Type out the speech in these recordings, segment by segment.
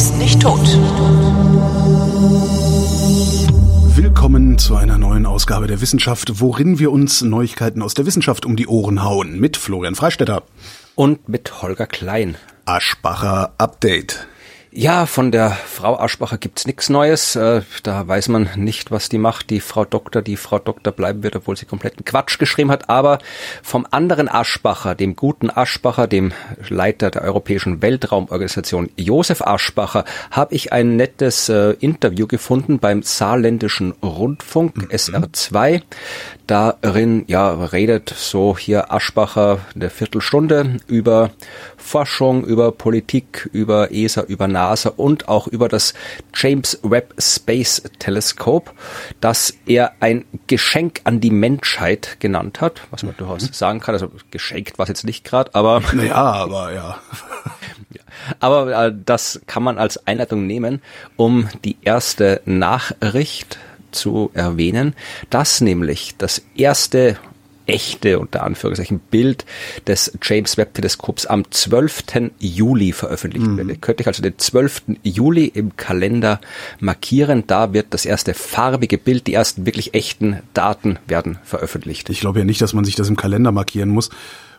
ist nicht tot. Willkommen zu einer neuen Ausgabe der Wissenschaft, worin wir uns Neuigkeiten aus der Wissenschaft um die Ohren hauen. Mit Florian Freistetter. Und mit Holger Klein. Aschbacher Update. Ja, von der Frau Aschbacher gibt's nichts Neues. Äh, da weiß man nicht, was die macht. Die Frau Doktor, die Frau Doktor bleiben wird, obwohl sie kompletten Quatsch geschrieben hat. Aber vom anderen Aschbacher, dem guten Aschbacher, dem Leiter der Europäischen Weltraumorganisation Josef Aschbacher, habe ich ein nettes äh, Interview gefunden beim Saarländischen Rundfunk mhm. SR2. Darin ja redet so hier Aschbacher eine Viertelstunde über Forschung, über Politik, über ESA, über NASA und auch über das James Webb Space Telescope, das er ein Geschenk an die Menschheit genannt hat, was man durchaus mhm. sagen kann. Also geschenkt war es jetzt nicht gerade, aber ja, aber ja. Aber äh, das kann man als Einleitung nehmen, um die erste Nachricht zu erwähnen, dass nämlich das erste echte, unter Anführungszeichen, Bild des James Webb Teleskops am 12. Juli veröffentlicht mhm. wird. Könnte ich also den 12. Juli im Kalender markieren. Da wird das erste farbige Bild, die ersten wirklich echten Daten werden veröffentlicht. Ich glaube ja nicht, dass man sich das im Kalender markieren muss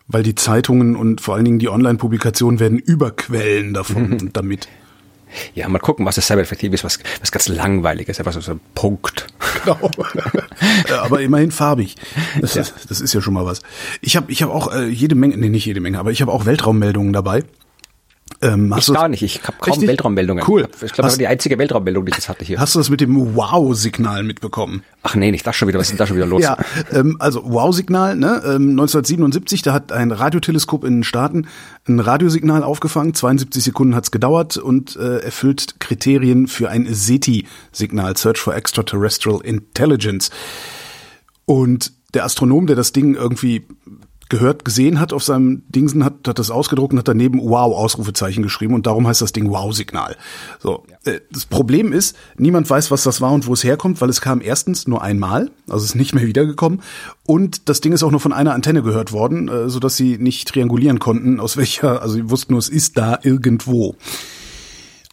weil die Zeitungen und vor allen Dingen die Online-Publikationen werden überquellen davon damit. Ja, mal gucken, was das Cybereffektiv ist, was, was ganz langweiliges, einfach so, so ein Punkt. Genau. aber immerhin farbig. Das, ja. das, ist ja schon mal was. Ich habe ich hab auch äh, jede Menge, nee, nicht jede Menge, aber ich habe auch Weltraummeldungen dabei. Ähm, ich gar nicht, ich habe kaum richtig? Weltraummeldungen. Cool. Ich glaube, das war die einzige Weltraummeldung, die ich jetzt hatte hier. Hast du das mit dem Wow-Signal mitbekommen? Ach nee, nicht das schon wieder, was ist denn da schon wieder los? ja, ähm, also Wow-Signal, ne? Ähm, 1977, da hat ein Radioteleskop in den Staaten ein Radiosignal aufgefangen, 72 Sekunden hat's gedauert und äh, erfüllt Kriterien für ein SETI-Signal, Search for Extraterrestrial Intelligence. Und der Astronom, der das Ding irgendwie gehört, gesehen hat auf seinem Dingsen, hat, hat das ausgedruckt und hat daneben Wow Ausrufezeichen geschrieben und darum heißt das Ding Wow Signal. So, ja. äh, das Problem ist, niemand weiß, was das war und wo es herkommt, weil es kam erstens nur einmal, also ist nicht mehr wiedergekommen und das Ding ist auch nur von einer Antenne gehört worden, äh, so dass sie nicht triangulieren konnten, aus welcher, also sie wussten nur, es ist da irgendwo.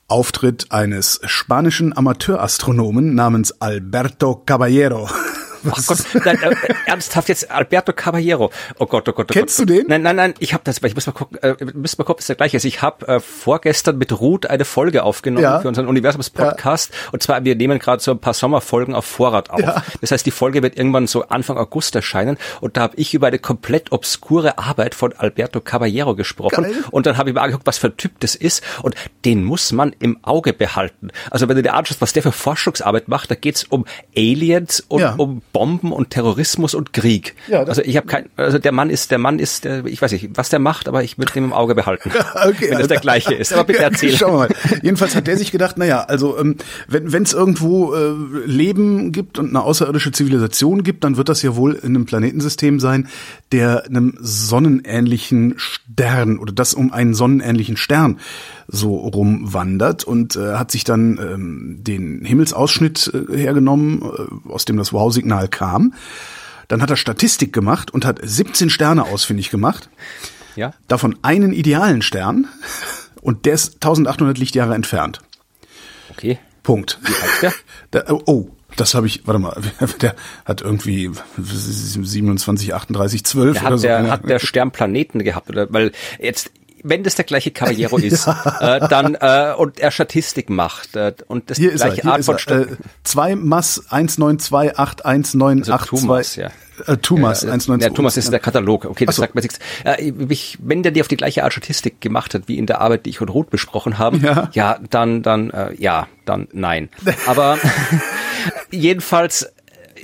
Auftritt eines spanischen Amateurastronomen namens Alberto Caballero. Ach Gott, nein, äh, ernsthaft jetzt Alberto Caballero. Oh Gott, oh Gott, oh Kennst Gott. du den? Nein, nein, nein, ich habe das, ich muss mal gucken, äh, müssen mal gucken, ist der gleiche. Ich habe äh, vorgestern mit Ruth eine Folge aufgenommen ja. für unseren Universums-Podcast. Ja. Und zwar, wir nehmen gerade so ein paar Sommerfolgen auf Vorrat auf. Ja. Das heißt, die Folge wird irgendwann so Anfang August erscheinen. Und da habe ich über eine komplett obskure Arbeit von Alberto Caballero gesprochen. Geil. Und dann habe ich mir angeguckt, was für ein Typ das ist. Und den muss man im Auge behalten. Also wenn du dir anschaust, was der für Forschungsarbeit macht, da geht's um Aliens und um Bomben und Terrorismus und Krieg. Ja, also ich habe kein, also der Mann ist, der Mann ist, der, ich weiß nicht, was der macht, aber ich würde den im Auge behalten, okay, wenn es der gleiche ist. Aber bitte erzähl. Schau mal. Jedenfalls hat der sich gedacht, naja, also ähm, wenn es irgendwo äh, Leben gibt und eine außerirdische Zivilisation gibt, dann wird das ja wohl in einem Planetensystem sein, der einem sonnenähnlichen Stern oder das um einen sonnenähnlichen Stern so rumwandert und äh, hat sich dann ähm, den Himmelsausschnitt äh, hergenommen, äh, aus dem das Wow-Signal kam. Dann hat er Statistik gemacht und hat 17 Sterne ausfindig gemacht. Ja. Davon einen idealen Stern und der ist 1800 Lichtjahre entfernt. Okay. Punkt. Wie heißt der? der oh, das habe ich, warte mal, der hat irgendwie 27, 38, 12 der oder so. Der, hat der Stern Planeten gehabt, oder? Weil jetzt, wenn das der gleiche Caballero ist, äh, dann äh, und er Statistik macht äh, und das hier gleiche er, Art von St äh, 2 Mass 192819282 also ja. Äh, Tumas, ja, 192. Ja, Tumas ist der Katalog. Okay, das so. sagt mir nichts. Äh, wenn der dir auf die gleiche Art Statistik gemacht hat, wie in der Arbeit, die ich und Ruth besprochen haben, ja, ja dann, dann, äh, ja, dann nein. Aber jedenfalls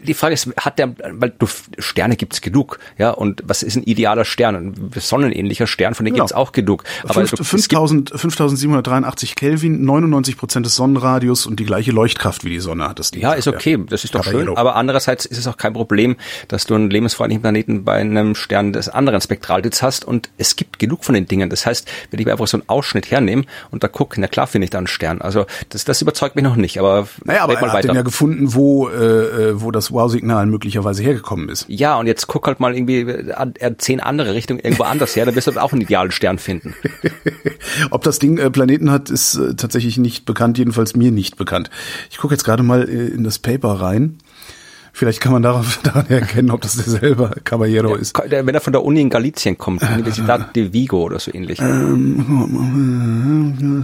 die Frage ist, hat der, weil du, Sterne gibt's genug, ja, und was ist ein idealer Stern? Ein sonnenähnlicher Stern, von dem genau. gibt's auch genug. Aber 5000, 5783 Kelvin, 99 Prozent des Sonnenradius und die gleiche Leuchtkraft wie die Sonne hat das Ding. Ja, ist okay, das ist doch schön, aber andererseits ist es auch kein Problem, dass du einen lebensfreundlichen Planeten bei einem Stern des anderen Spektraldits hast und es gibt genug von den Dingen. Das heißt, wenn ich mir einfach so einen Ausschnitt hernehme und da gucke, na klar finde ich da einen Stern. Also das, das überzeugt mich noch nicht, aber naja, aber er hat den ja gefunden, wo, äh, äh wo das Wow-Signal möglicherweise hergekommen ist. Ja, und jetzt guck halt mal irgendwie an, an zehn andere Richtungen irgendwo anders her, dann wirst du auch einen idealen Stern finden. Ob das Ding äh, Planeten hat, ist äh, tatsächlich nicht bekannt, jedenfalls mir nicht bekannt. Ich gucke jetzt gerade mal äh, in das Paper rein. Vielleicht kann man darauf, daran erkennen, ob das derselbe Caballero ist. wenn er von der Uni in Galicien kommt, Universidad de Vigo oder so ähnlich. Ähm,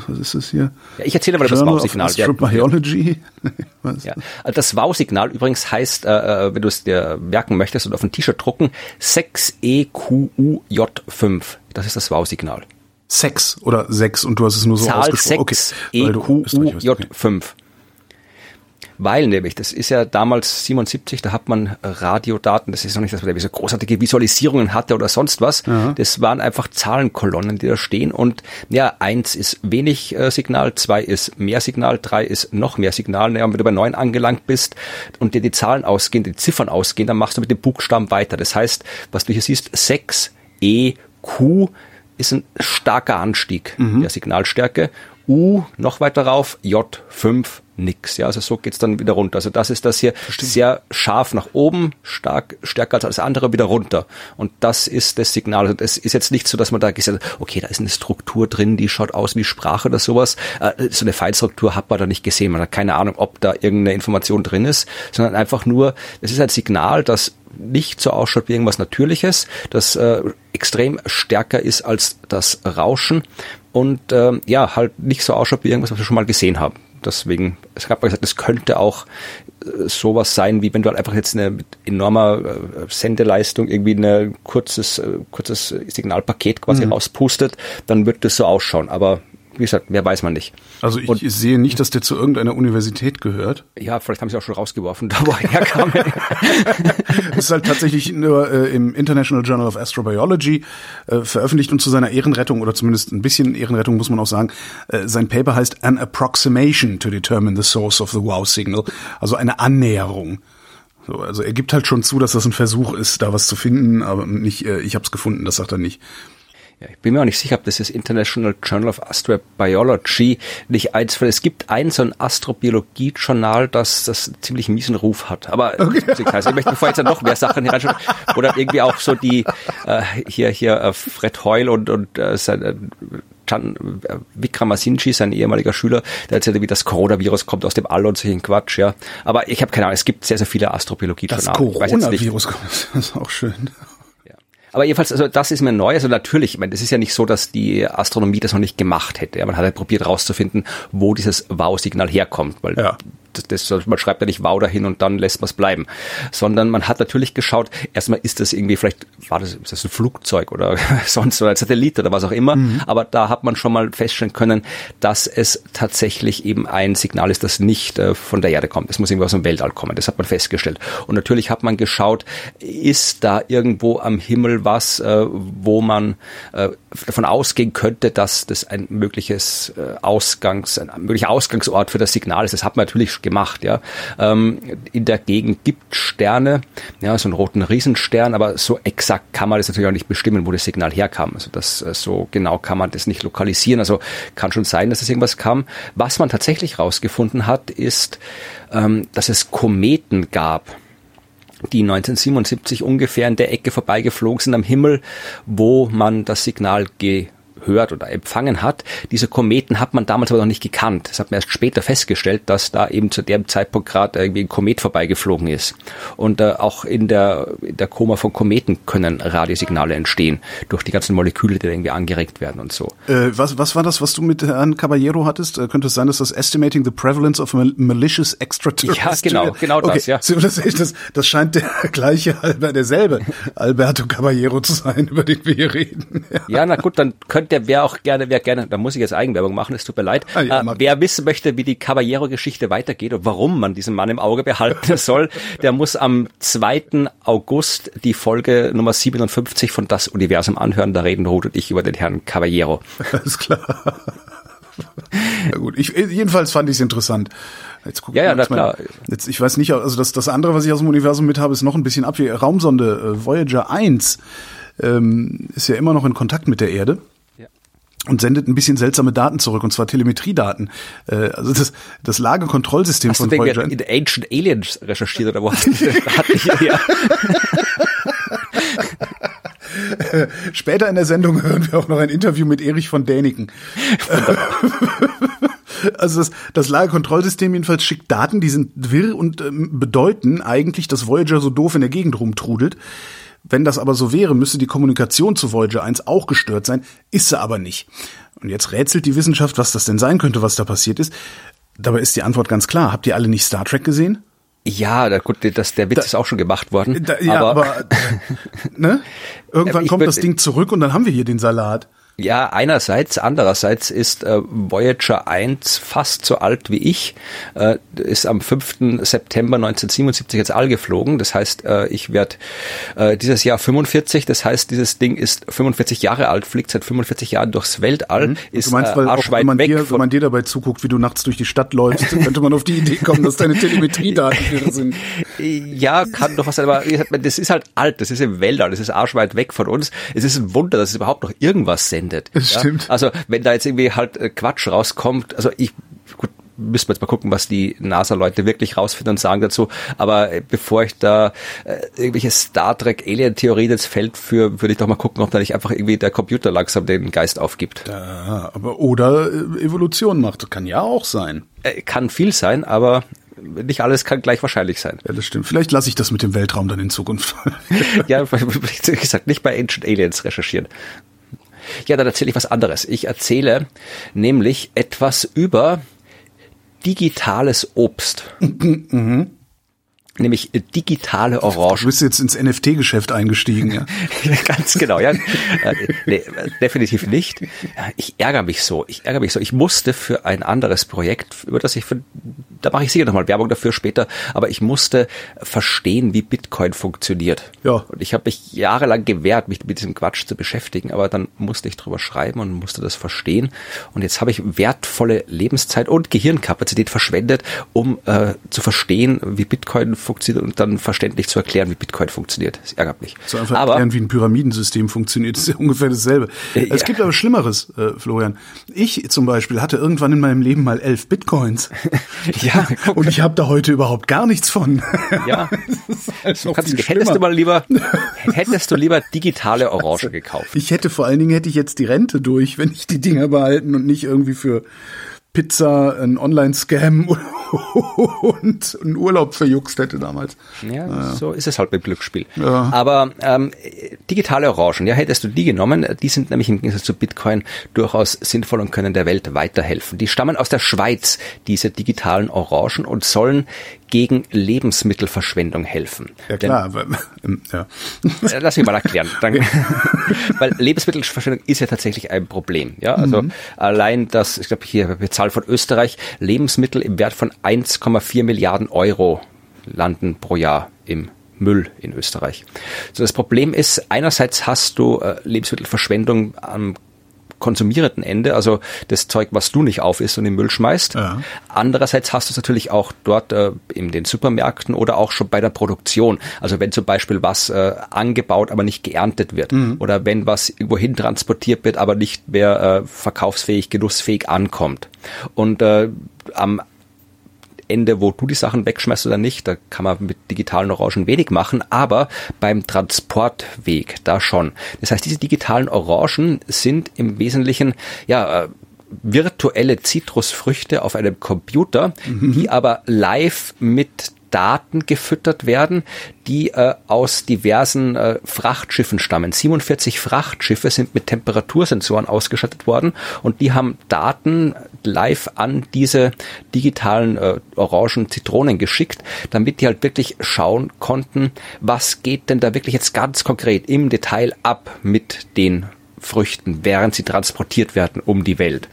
was ist das hier? Ja, ich erzähle mal das Wow-Signal. Ja, ja. Also Das Wow-Signal übrigens heißt, äh, äh, wenn du es dir merken möchtest und auf ein T-Shirt drucken, E 6EQUJ5. Das ist das Wow-Signal. Sex oder sechs und du hast es nur so Zahl ausgesprochen. 6 Okay, weil du Österreicher bist. Okay. EQUJ5. Weil nämlich, das ist ja damals 77, da hat man Radiodaten, das ist noch nicht, dass man da so großartige Visualisierungen hatte oder sonst was. Das waren einfach Zahlenkolonnen, die da stehen. Und ja, eins ist wenig äh, Signal, zwei ist mehr Signal, drei ist noch mehr Signal. Ja, und wenn du bei neun angelangt bist und dir die Zahlen ausgehen, die Ziffern ausgehen, dann machst du mit dem Buchstaben weiter. Das heißt, was du hier siehst, 6 E Q ist ein starker Anstieg der Signalstärke. U noch weiter rauf, J 5 nix. Ja, also so geht's dann wieder runter. Also das ist das hier sehr scharf nach oben, stark stärker als alles andere wieder runter. Und das ist das Signal. Also das ist jetzt nicht so, dass man da gesagt hat, okay, da ist eine Struktur drin, die schaut aus wie Sprache oder sowas. Äh, So eine Feinstruktur hat man da nicht gesehen. Man hat keine Ahnung, ob da irgendeine Information drin ist, sondern einfach nur, es ist ein Signal, das nicht so ausschaut wie irgendwas Natürliches, das äh, extrem stärker ist als das Rauschen und ähm, ja, halt nicht so ausschaut wie irgendwas, was wir schon mal gesehen haben. Deswegen, es gab mal gesagt, es könnte auch äh, sowas sein, wie wenn du halt einfach jetzt eine mit enormer äh, Sendeleistung irgendwie ein kurzes, äh, kurzes Signalpaket quasi rauspustet, dann wird das so ausschauen. Aber wie gesagt, mehr weiß man nicht. Also ich sehe nicht, dass der zu irgendeiner Universität gehört. Ja, vielleicht haben sie auch schon rausgeworfen, da wo er herkam. Es ist halt tatsächlich nur äh, im International Journal of Astrobiology äh, veröffentlicht und zu seiner Ehrenrettung oder zumindest ein bisschen Ehrenrettung muss man auch sagen, äh, sein Paper heißt An Approximation to Determine the Source of the Wow Signal, also eine Annäherung. So, also er gibt halt schon zu, dass das ein Versuch ist, da was zu finden, aber nicht, äh, ich habe es gefunden, das sagt er nicht. Ja, ich bin mir auch nicht sicher, ob das das International Journal of Astrobiology nicht eins, weil es gibt ein so ein Astrobiologie-Journal, das das ziemlich miesen Ruf hat. Aber okay. ich möchte bevor jetzt noch mehr Sachen hier reinschauen, wo dann irgendwie auch so die äh, hier hier äh, Fred Hoyle und und äh, sein äh, Chan, äh, Vikramasinchi, sein ehemaliger Schüler, der erzählt, wie das Coronavirus kommt aus dem All und solchen Quatsch, ja. Aber ich habe keine Ahnung, es gibt sehr, sehr viele Das Astrobiologie-Journale. Nicht- Coronavirus kommt, das ist auch schön. Aber jedenfalls, also das ist mir neu. Also natürlich, ich meine, das ist ja nicht so, dass die Astronomie das noch nicht gemacht hätte. Ja, man hat halt probiert herauszufinden, wo dieses Wow-Signal herkommt, weil Ja. das, das, man schreibt ja nicht Wow dahin und dann lässt man es bleiben, sondern man hat natürlich geschaut, erstmal ist das irgendwie, vielleicht war das, ist das ein Flugzeug oder sonst oder ein Satellit oder was auch immer, aber da hat man schon mal feststellen können, dass es tatsächlich eben ein Signal ist, das nicht äh, von der Erde kommt. Es muss irgendwo aus dem Weltall kommen. Das hat man festgestellt. Und natürlich hat man geschaut, ist da irgendwo am Himmel was, äh, wo man äh, davon ausgehen könnte, dass das ein mögliches äh, Ausgangs, ein möglicher Ausgangsort für das Signal ist. Das hat man natürlich gemacht, ja. Ähm, in der Gegend gibt Sterne, ja, so einen roten Riesenstern, aber so exakt kann man das natürlich auch nicht bestimmen, wo das Signal herkam. Also das äh, so genau kann man das nicht lokalisieren. Also kann schon sein, dass es irgendwas kam. Was man tatsächlich rausgefunden hat, ist, ähm, dass es Kometen gab die 1977 ungefähr in der Ecke vorbeigeflogen sind am Himmel, wo man das Signal gehört oder empfangen hat. Diese Kometen hat man damals aber noch nicht gekannt. Das hat man erst später festgestellt, dass da eben zu dem Zeitpunkt gerade irgendwie ein Komet vorbeigeflogen ist. Und äh, auch in der, in der Koma von Kometen können Radiosignale entstehen durch die ganzen Moleküle, die irgendwie angeregt werden und so. Äh, was, was war das, was du mit Herrn Caballero hattest? Äh, könnte es sein, dass das Estimating the Prevalence of mal malicious Extraterrestrial... Ja, genau, genau das, okay. ja. So, das, das, das scheint der gleiche, derselbe Alberto Caballero zu sein, über den wir hier reden. Ja. Ja, na gut, dann könnte wer auch gerne, wer gerne, da muss ich jetzt Eigenwerbung machen, es tut mir leid. Ah, ja, äh, wer wissen möchte, wie die Caballero-Geschichte weitergeht und warum man diesen Mann im Auge behalten soll, der muss am 2. August die Folge Nummer 57 von Das Universum anhören. Da reden Ruth und ich über den Herrn Caballero. Alles klar. Na gut, ich, jedenfalls fand ich es interessant. Jetzt guck Ja, ja, mal, na klar. Jetzt, ich weiß nicht, also das, das andere, was ich aus dem Universum mit habe, ist noch ein bisschen ab. Raumsonde äh, Voyager 1 ähm, ist ja immer noch in Kontakt mit der Erde. Und sendet ein bisschen seltsame Daten zurück, und zwar Telemetriedaten. Äh, also das, das Lagekontrollsystem von Voyager. in Ancient Aliens recherchiert oder wo hast du diese Daten hier? Später in der Sendung hören wir auch noch ein Interview mit Erich von Däniken. Also das, das Lagerkontrollsystem jedenfalls schickt Daten, die sind wirr und ähm, bedeuten eigentlich, dass Voyager so doof in der Gegend rumtrudelt. Wenn das aber so wäre, müsste die Kommunikation zu Voyager 1 auch gestört sein, ist sie aber nicht. Und jetzt rätselt die Wissenschaft, was das denn sein könnte, was da passiert ist. Dabei ist die Antwort ganz klar. Habt ihr alle nicht Star Trek gesehen? Ja, da, gut, das, der Witz Da- ist auch schon gemacht worden. Da, ja, aber, aber, ne? Irgendwann kommt das Ding zurück und dann haben wir hier den Salat. Ja, einerseits, andererseits ist äh, Voyager 1 fast so alt wie ich, äh, ist am 5. September 1977 ins All geflogen. Das heißt, äh, ich werde äh, dieses Jahr 45, das heißt, dieses Ding ist 45 Jahre alt, fliegt seit 45 Jahren durchs Weltall, ist Mhm. Du meinst, äh, weil auch, wenn man, weg dir, wenn man dir dabei zuguckt, wie du nachts durch die Stadt läufst, könnte man auf die Idee kommen, dass deine Telemetriedaten sind. Ja, kann doch was sein, aber das ist halt alt, das ist im Weltall, das ist arschweit weg von uns. Es ist ein Wunder, dass es überhaupt noch irgendwas sendet. Das ja? stimmt. Also wenn da jetzt irgendwie halt äh, Quatsch rauskommt, also ich, gut, müssen wir jetzt mal gucken, was die NASA-Leute wirklich rausfinden und sagen dazu. Aber äh, bevor ich da äh, irgendwelche Star Trek Alien-Theorien ins Feld führe, würde ich doch mal gucken, ob da nicht einfach irgendwie der Computer langsam den Geist aufgibt. Ja, aber oder äh, Evolution macht, das kann ja auch sein. Äh, kann viel sein, aber nicht alles kann gleich wahrscheinlich sein. Ja, das stimmt. Vielleicht lasse ich das mit dem Weltraum dann in Zukunft. ja, wie gesagt, nicht bei Ancient Aliens recherchieren. Ja, dann erzähle ich was anderes. Ich erzähle nämlich etwas über digitales Obst. Nämlich digitale Du Orangen. bist jetzt ins NFT-Geschäft eingestiegen, ja. Ganz genau, ja. Äh, nee, definitiv nicht. Ich ärgere mich so. Ich ärgere mich so. Ich musste für ein anderes Projekt, über das ich, für, da mache ich sicher nochmal Werbung dafür später, aber ich musste verstehen, wie Bitcoin funktioniert. Ja. Und ich habe mich jahrelang gewehrt, mich mit diesem Quatsch zu beschäftigen, aber dann musste ich drüber schreiben und musste das verstehen. Und jetzt habe ich wertvolle Lebenszeit und Gehirnkapazität verschwendet, um äh, zu verstehen, wie Bitcoin funktioniert und dann verständlich zu erklären, wie Bitcoin funktioniert. Das ärgert mich. So einfach aber erklären, wie ein Pyramidensystem funktioniert, ist ja ungefähr dasselbe. Äh, Es ja. gibt aber Schlimmeres, äh, Florian. Ich zum Beispiel hatte irgendwann in meinem Leben mal elf Bitcoins. Ja, guck. Und ich habe da heute überhaupt gar nichts von. Ja. Das Du kannst, hättest du mal lieber, hättest du lieber digitale Orange gekauft. Ich hätte vor allen Dingen hätte ich jetzt die Rente durch, wenn ich die Dinger behalten und nicht irgendwie für Pizza, ein Online-Scam und einen Urlaub verjuckst hätte damals. Ja, so ist es halt beim Glücksspiel. Ja. Aber ähm, digitale Orangen, ja, hättest du die genommen, die sind nämlich im Gegensatz zu Bitcoin durchaus sinnvoll und können der Welt weiterhelfen. Die stammen aus der Schweiz, diese digitalen Orangen, und sollen gegen Lebensmittelverschwendung helfen. Ja Denn- klar, aber, ähm, ja. Äh, Lass mich mal erklären. Danke. Weil Lebensmittelverschwendung ist ja tatsächlich ein Problem. Ja, also allein das, ich glaube hier die Zahl von Österreich, Lebensmittel im Wert von 1,4 Milliarden Euro landen pro Jahr im Müll in Österreich. So das Problem ist, einerseits hast du äh, Lebensmittelverschwendung am konsumierenden Ende, also das Zeug, was du nicht auf isst und in den Müll schmeißt. Ja. Andererseits hast du es natürlich auch dort äh, in den Supermärkten oder auch schon bei der Produktion. Also wenn zum Beispiel was äh, angebaut, aber nicht geerntet wird oder wenn was irgendwo hin transportiert wird, aber nicht mehr äh, verkaufsfähig, genussfähig ankommt. Und äh, am Ende, wo du die Sachen wegschmeißt oder nicht, da kann man mit digitalen Orangen wenig machen, aber beim Transportweg da schon. Das heißt, diese digitalen Orangen sind im Wesentlichen, ja, äh, virtuelle Zitrusfrüchte auf einem Computer, die aber live mit Daten gefüttert werden, die äh, aus diversen äh, Frachtschiffen stammen. 47 Frachtschiffe sind mit Temperatursensoren ausgestattet worden und die haben Daten live an diese digitalen äh, orangen Zitronen geschickt, damit die halt wirklich schauen konnten, was geht denn da wirklich jetzt ganz konkret im Detail ab mit den Früchten, während sie transportiert werden um die Welt.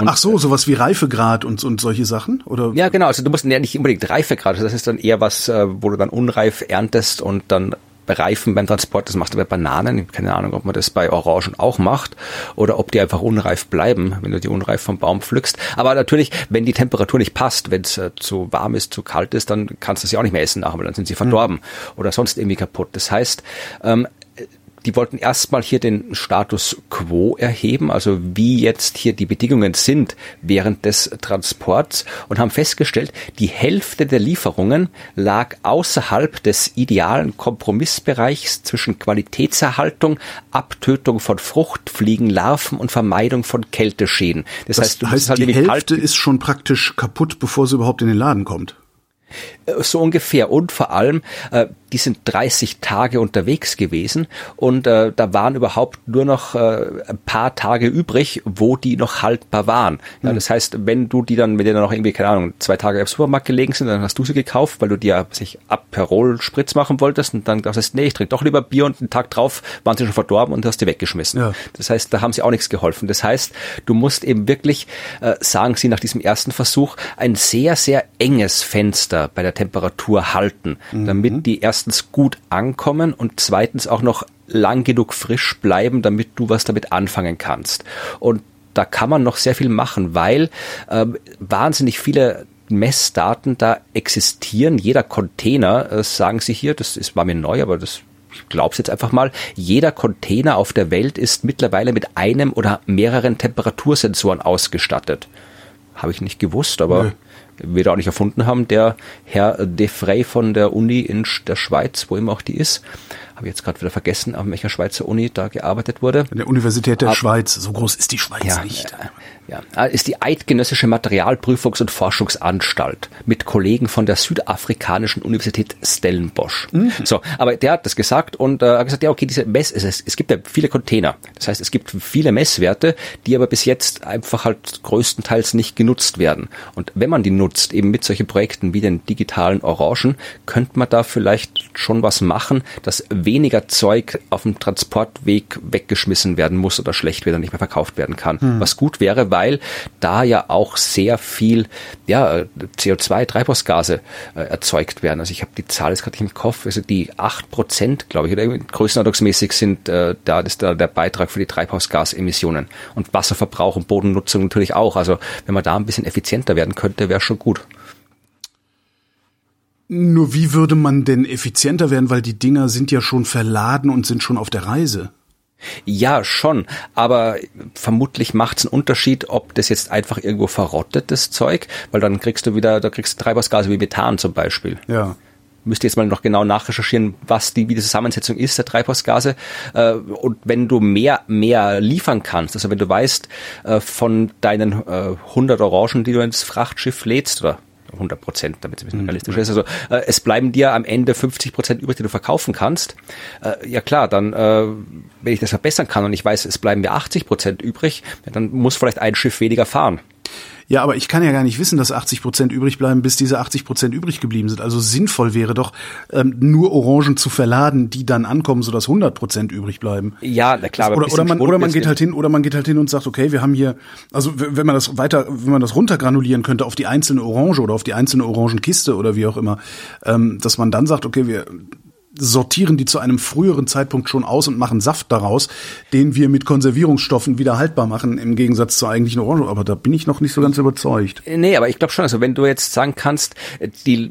Und Ach so, sowas wie Reifegrad und, und solche Sachen? Oder? ja, genau. Also du musst ja nicht unbedingt Reifegrad. Das ist dann eher was, äh, wo du dann unreif erntest und dann bereifen beim Transport. Das machst du bei Bananen. Ich habe keine Ahnung, ob man das bei Orangen auch macht oder ob die einfach unreif bleiben, wenn du die unreif vom Baum pflückst. Aber natürlich, wenn die Temperatur nicht passt, wenn es äh, zu warm ist, zu kalt ist, dann kannst du sie auch nicht mehr essen nachher, weil dann sind sie verdorben oder sonst irgendwie kaputt. Das heißt, ähm, die wollten erstmal hier den Status quo erheben, also wie jetzt hier die Bedingungen sind während des Transports und haben festgestellt, die Hälfte der Lieferungen lag außerhalb des idealen Kompromissbereichs zwischen Qualitätserhaltung, Abtötung von Fruchtfliegen, Larven und Vermeidung von Kälteschäden. Das, das heißt, heißt halt die Hälfte ist schon praktisch kaputt, bevor sie überhaupt in den Laden kommt. So ungefähr. Und vor allem, äh, die sind 30 Tage unterwegs gewesen und äh, da waren überhaupt nur noch äh, ein paar Tage übrig, wo die noch haltbar waren. Ja, mhm. Das heißt, wenn du die dann, die dann noch irgendwie, keine Ahnung, zwei Tage im Supermarkt gelegen sind, dann hast du sie gekauft, weil du dir sich Aperol Spritz machen wolltest und dann sagst du, nee, ich trinke doch lieber Bier und einen Tag drauf waren sie schon verdorben und hast die weggeschmissen. Ja. Das heißt, da haben sie auch nichts geholfen. Das heißt, du musst eben wirklich, äh, sagen sie nach diesem ersten Versuch, ein sehr, sehr enges Fenster bei der Temperatur halten, mhm. damit die erstens gut ankommen und zweitens auch noch lang genug frisch bleiben, damit du was damit anfangen kannst. Und da kann man noch sehr viel machen, weil äh, wahnsinnig viele Messdaten da existieren. Jeder Container, äh, sagen sie hier, das ist, war mir neu, aber das ich glaube es jetzt einfach mal, jeder Container auf der Welt ist mittlerweile mit einem oder mehreren Temperatursensoren ausgestattet. Habe ich nicht gewusst, aber Nö wir da auch nicht erfunden haben, der Herr Defray von der Uni in der Schweiz, wo immer auch die ist, habe jetzt gerade wieder vergessen, an welcher Schweizer Uni da gearbeitet wurde. An der Universität der Ab Schweiz, so groß ist die Schweiz ja, nicht. Äh, ja, ah, ist die Eidgenössische Materialprüfungs- und Forschungsanstalt mit Kollegen von der südafrikanischen Universität Stellenbosch. Mhm. So, aber der hat das gesagt und äh, hat gesagt, ja, okay, diese Mess, es, es gibt ja viele Container. Das heißt, es gibt viele Messwerte, die aber bis jetzt einfach halt größtenteils nicht genutzt werden. Und wenn man die nutzt, eben mit solchen Projekten wie den digitalen Orangen, könnte man da vielleicht schon was machen, dass weniger Zeug auf dem Transportweg weggeschmissen werden muss oder schlecht wieder nicht mehr verkauft werden kann. Mhm. Was gut wäre, weil da ja auch sehr viel ja, CO2, Treibhausgase äh, erzeugt werden. Also ich habe die Zahl jetzt gerade nicht im Kopf, also die acht Prozent, glaube ich, oder größenordnungsmäßig sind äh, da das ist da der Beitrag für die Treibhausgasemissionen. Und Wasserverbrauch und Bodennutzung natürlich auch. Also wenn man da ein bisschen effizienter werden könnte, wäre schon gut. Nur wie würde man denn effizienter werden, weil die Dinger sind ja schon verladen und sind schon auf der Reise? Ja, schon. Aber vermutlich macht es einen Unterschied, ob das jetzt einfach irgendwo verrottet, das Zeug, weil dann kriegst du wieder, da kriegst du Treibhausgase wie Methan zum Beispiel. Ja. Müsste jetzt mal noch genau nachrecherchieren, was die, wie die Zusammensetzung ist der Treibhausgase. Äh, und wenn du mehr, mehr liefern kannst, also wenn du weißt, äh, von deinen 100 äh, Orangen, die du ins Frachtschiff lädst, oder 100 Prozent, damit es ein bisschen mhm. realistisch ist. Also äh, es bleiben dir am Ende 50 Prozent übrig, die du verkaufen kannst. Äh, ja klar, dann, äh, wenn ich das verbessern kann und ich weiß, es bleiben mir 80 Prozent übrig, dann muss vielleicht ein Schiff weniger fahren. Ja, aber ich kann ja gar nicht wissen, dass 80 Prozent übrig bleiben, bis diese 80 Prozent übrig geblieben sind. Also sinnvoll wäre doch, ähm, nur Orangen zu verladen, die dann ankommen, sodass 100 Prozent übrig bleiben. Ja, na klar. Oder, oder man, oder man geht halt hin, oder man geht halt hin und sagt, okay, wir haben hier, also wenn man das weiter, wenn man das runtergranulieren könnte auf die einzelne Orange oder auf die einzelne Orangenkiste oder wie auch immer, ähm, dass man dann sagt, okay, wir sortieren die zu einem früheren Zeitpunkt schon aus und machen Saft daraus, den wir mit Konservierungsstoffen wieder haltbar machen, im Gegensatz zur eigentlichen Orange. Aber da bin ich noch nicht so ganz überzeugt. Nee, aber ich glaube schon, also wenn du jetzt sagen kannst, die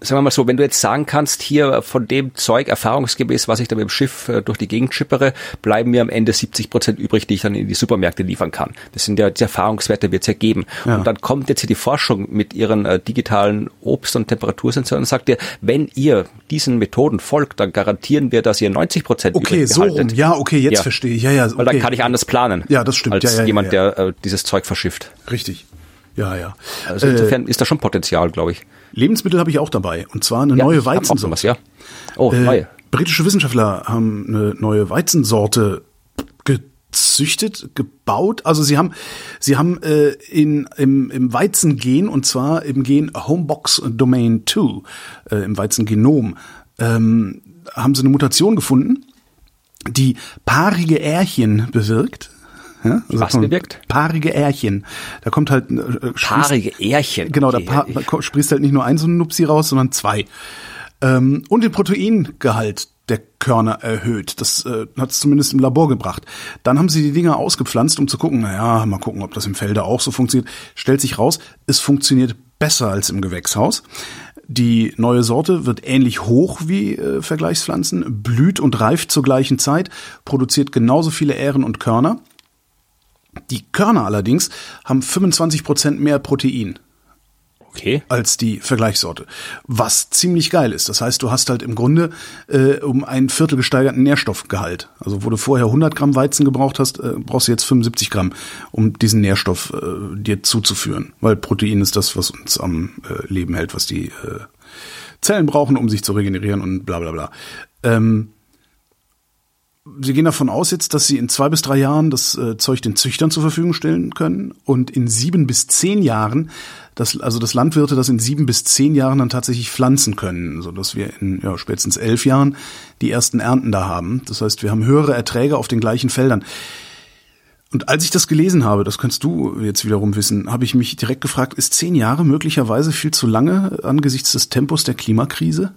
sagen wir mal so, wenn du jetzt sagen kannst, hier von dem Zeug erfahrungsgemäß, was ich da mit dem Schiff äh, durch die Gegend schippere, bleiben mir am Ende 70 Prozent übrig, die ich dann in die Supermärkte liefern kann. Das sind ja die Erfahrungswerte, wird es ja geben. Ja. Und dann kommt jetzt hier die Forschung mit ihren äh, digitalen Obst- und Temperatursensoren und sagt dir, wenn ihr diesen Methoden folgt, dann garantieren wir, dass ihr 90 Prozent Okay, so rum. Ja, okay, jetzt ja. verstehe ich. Ja, ja, okay. Weil dann kann ich anders planen. Ja, das stimmt. Als ja, ja, jemand, der äh, dieses Zeug verschifft. Richtig. Ja, ja. Also insofern äh, ist da schon Potenzial, glaube ich. Lebensmittel habe ich auch dabei. Und zwar eine ja, neue Weizensorte. Was, ja. Oh, äh, neue. Britische Wissenschaftler haben eine neue Weizensorte gezüchtet, gebaut. Also sie haben, sie haben äh, in, im, im Weizengen, und zwar im Gen Homebox Domain 2, äh, im Weizengenom, ähm, haben sie eine Mutation gefunden, die paarige Ährchen bewirkt. Ja? Also Was bewirkt? Paarige Ährchen. Da kommt halt äh, paarige Ährchen. Genau, okay. da, da sprießt halt nicht nur ein so ein Nupsi raus, sondern zwei. Ähm, und den Proteingehalt der Körner erhöht. Das äh, hat es zumindest im Labor gebracht. Dann haben sie die Dinger ausgepflanzt, um zu gucken, naja, mal gucken, ob das im Felde auch so funktioniert. Stellt sich raus, es funktioniert besser als im Gewächshaus. Die neue Sorte wird ähnlich hoch wie äh, Vergleichspflanzen, blüht und reift zur gleichen Zeit, produziert genauso viele Ähren und Körner. Die Körner allerdings haben 25 Prozent mehr Protein. Okay. als die Vergleichssorte. Was ziemlich geil ist. Das heißt, du hast halt im Grunde äh, um ein Viertel gesteigerten Nährstoffgehalt. Also wo du vorher 100 Gramm Weizen gebraucht hast, äh, brauchst du jetzt 75 Gramm, um diesen Nährstoff äh, dir zuzuführen. Weil Protein ist das, was uns am äh, Leben hält, was die äh, Zellen brauchen, um sich zu regenerieren und bla bla bla. Ähm, Sie gehen davon aus jetzt, dass Sie in zwei bis drei Jahren das äh, Zeug den Züchtern zur Verfügung stellen können und in sieben bis zehn Jahren, dass, also das Landwirte das in sieben bis zehn Jahren dann tatsächlich pflanzen können, so dass wir in ja, spätestens elf Jahren die ersten Ernten da haben. Das heißt, wir haben höhere Erträge auf den gleichen Feldern. Und als ich das gelesen habe, das kannst du jetzt wiederum wissen, habe ich mich direkt gefragt, ist zehn Jahre möglicherweise viel zu lange angesichts des Tempos der Klimakrise?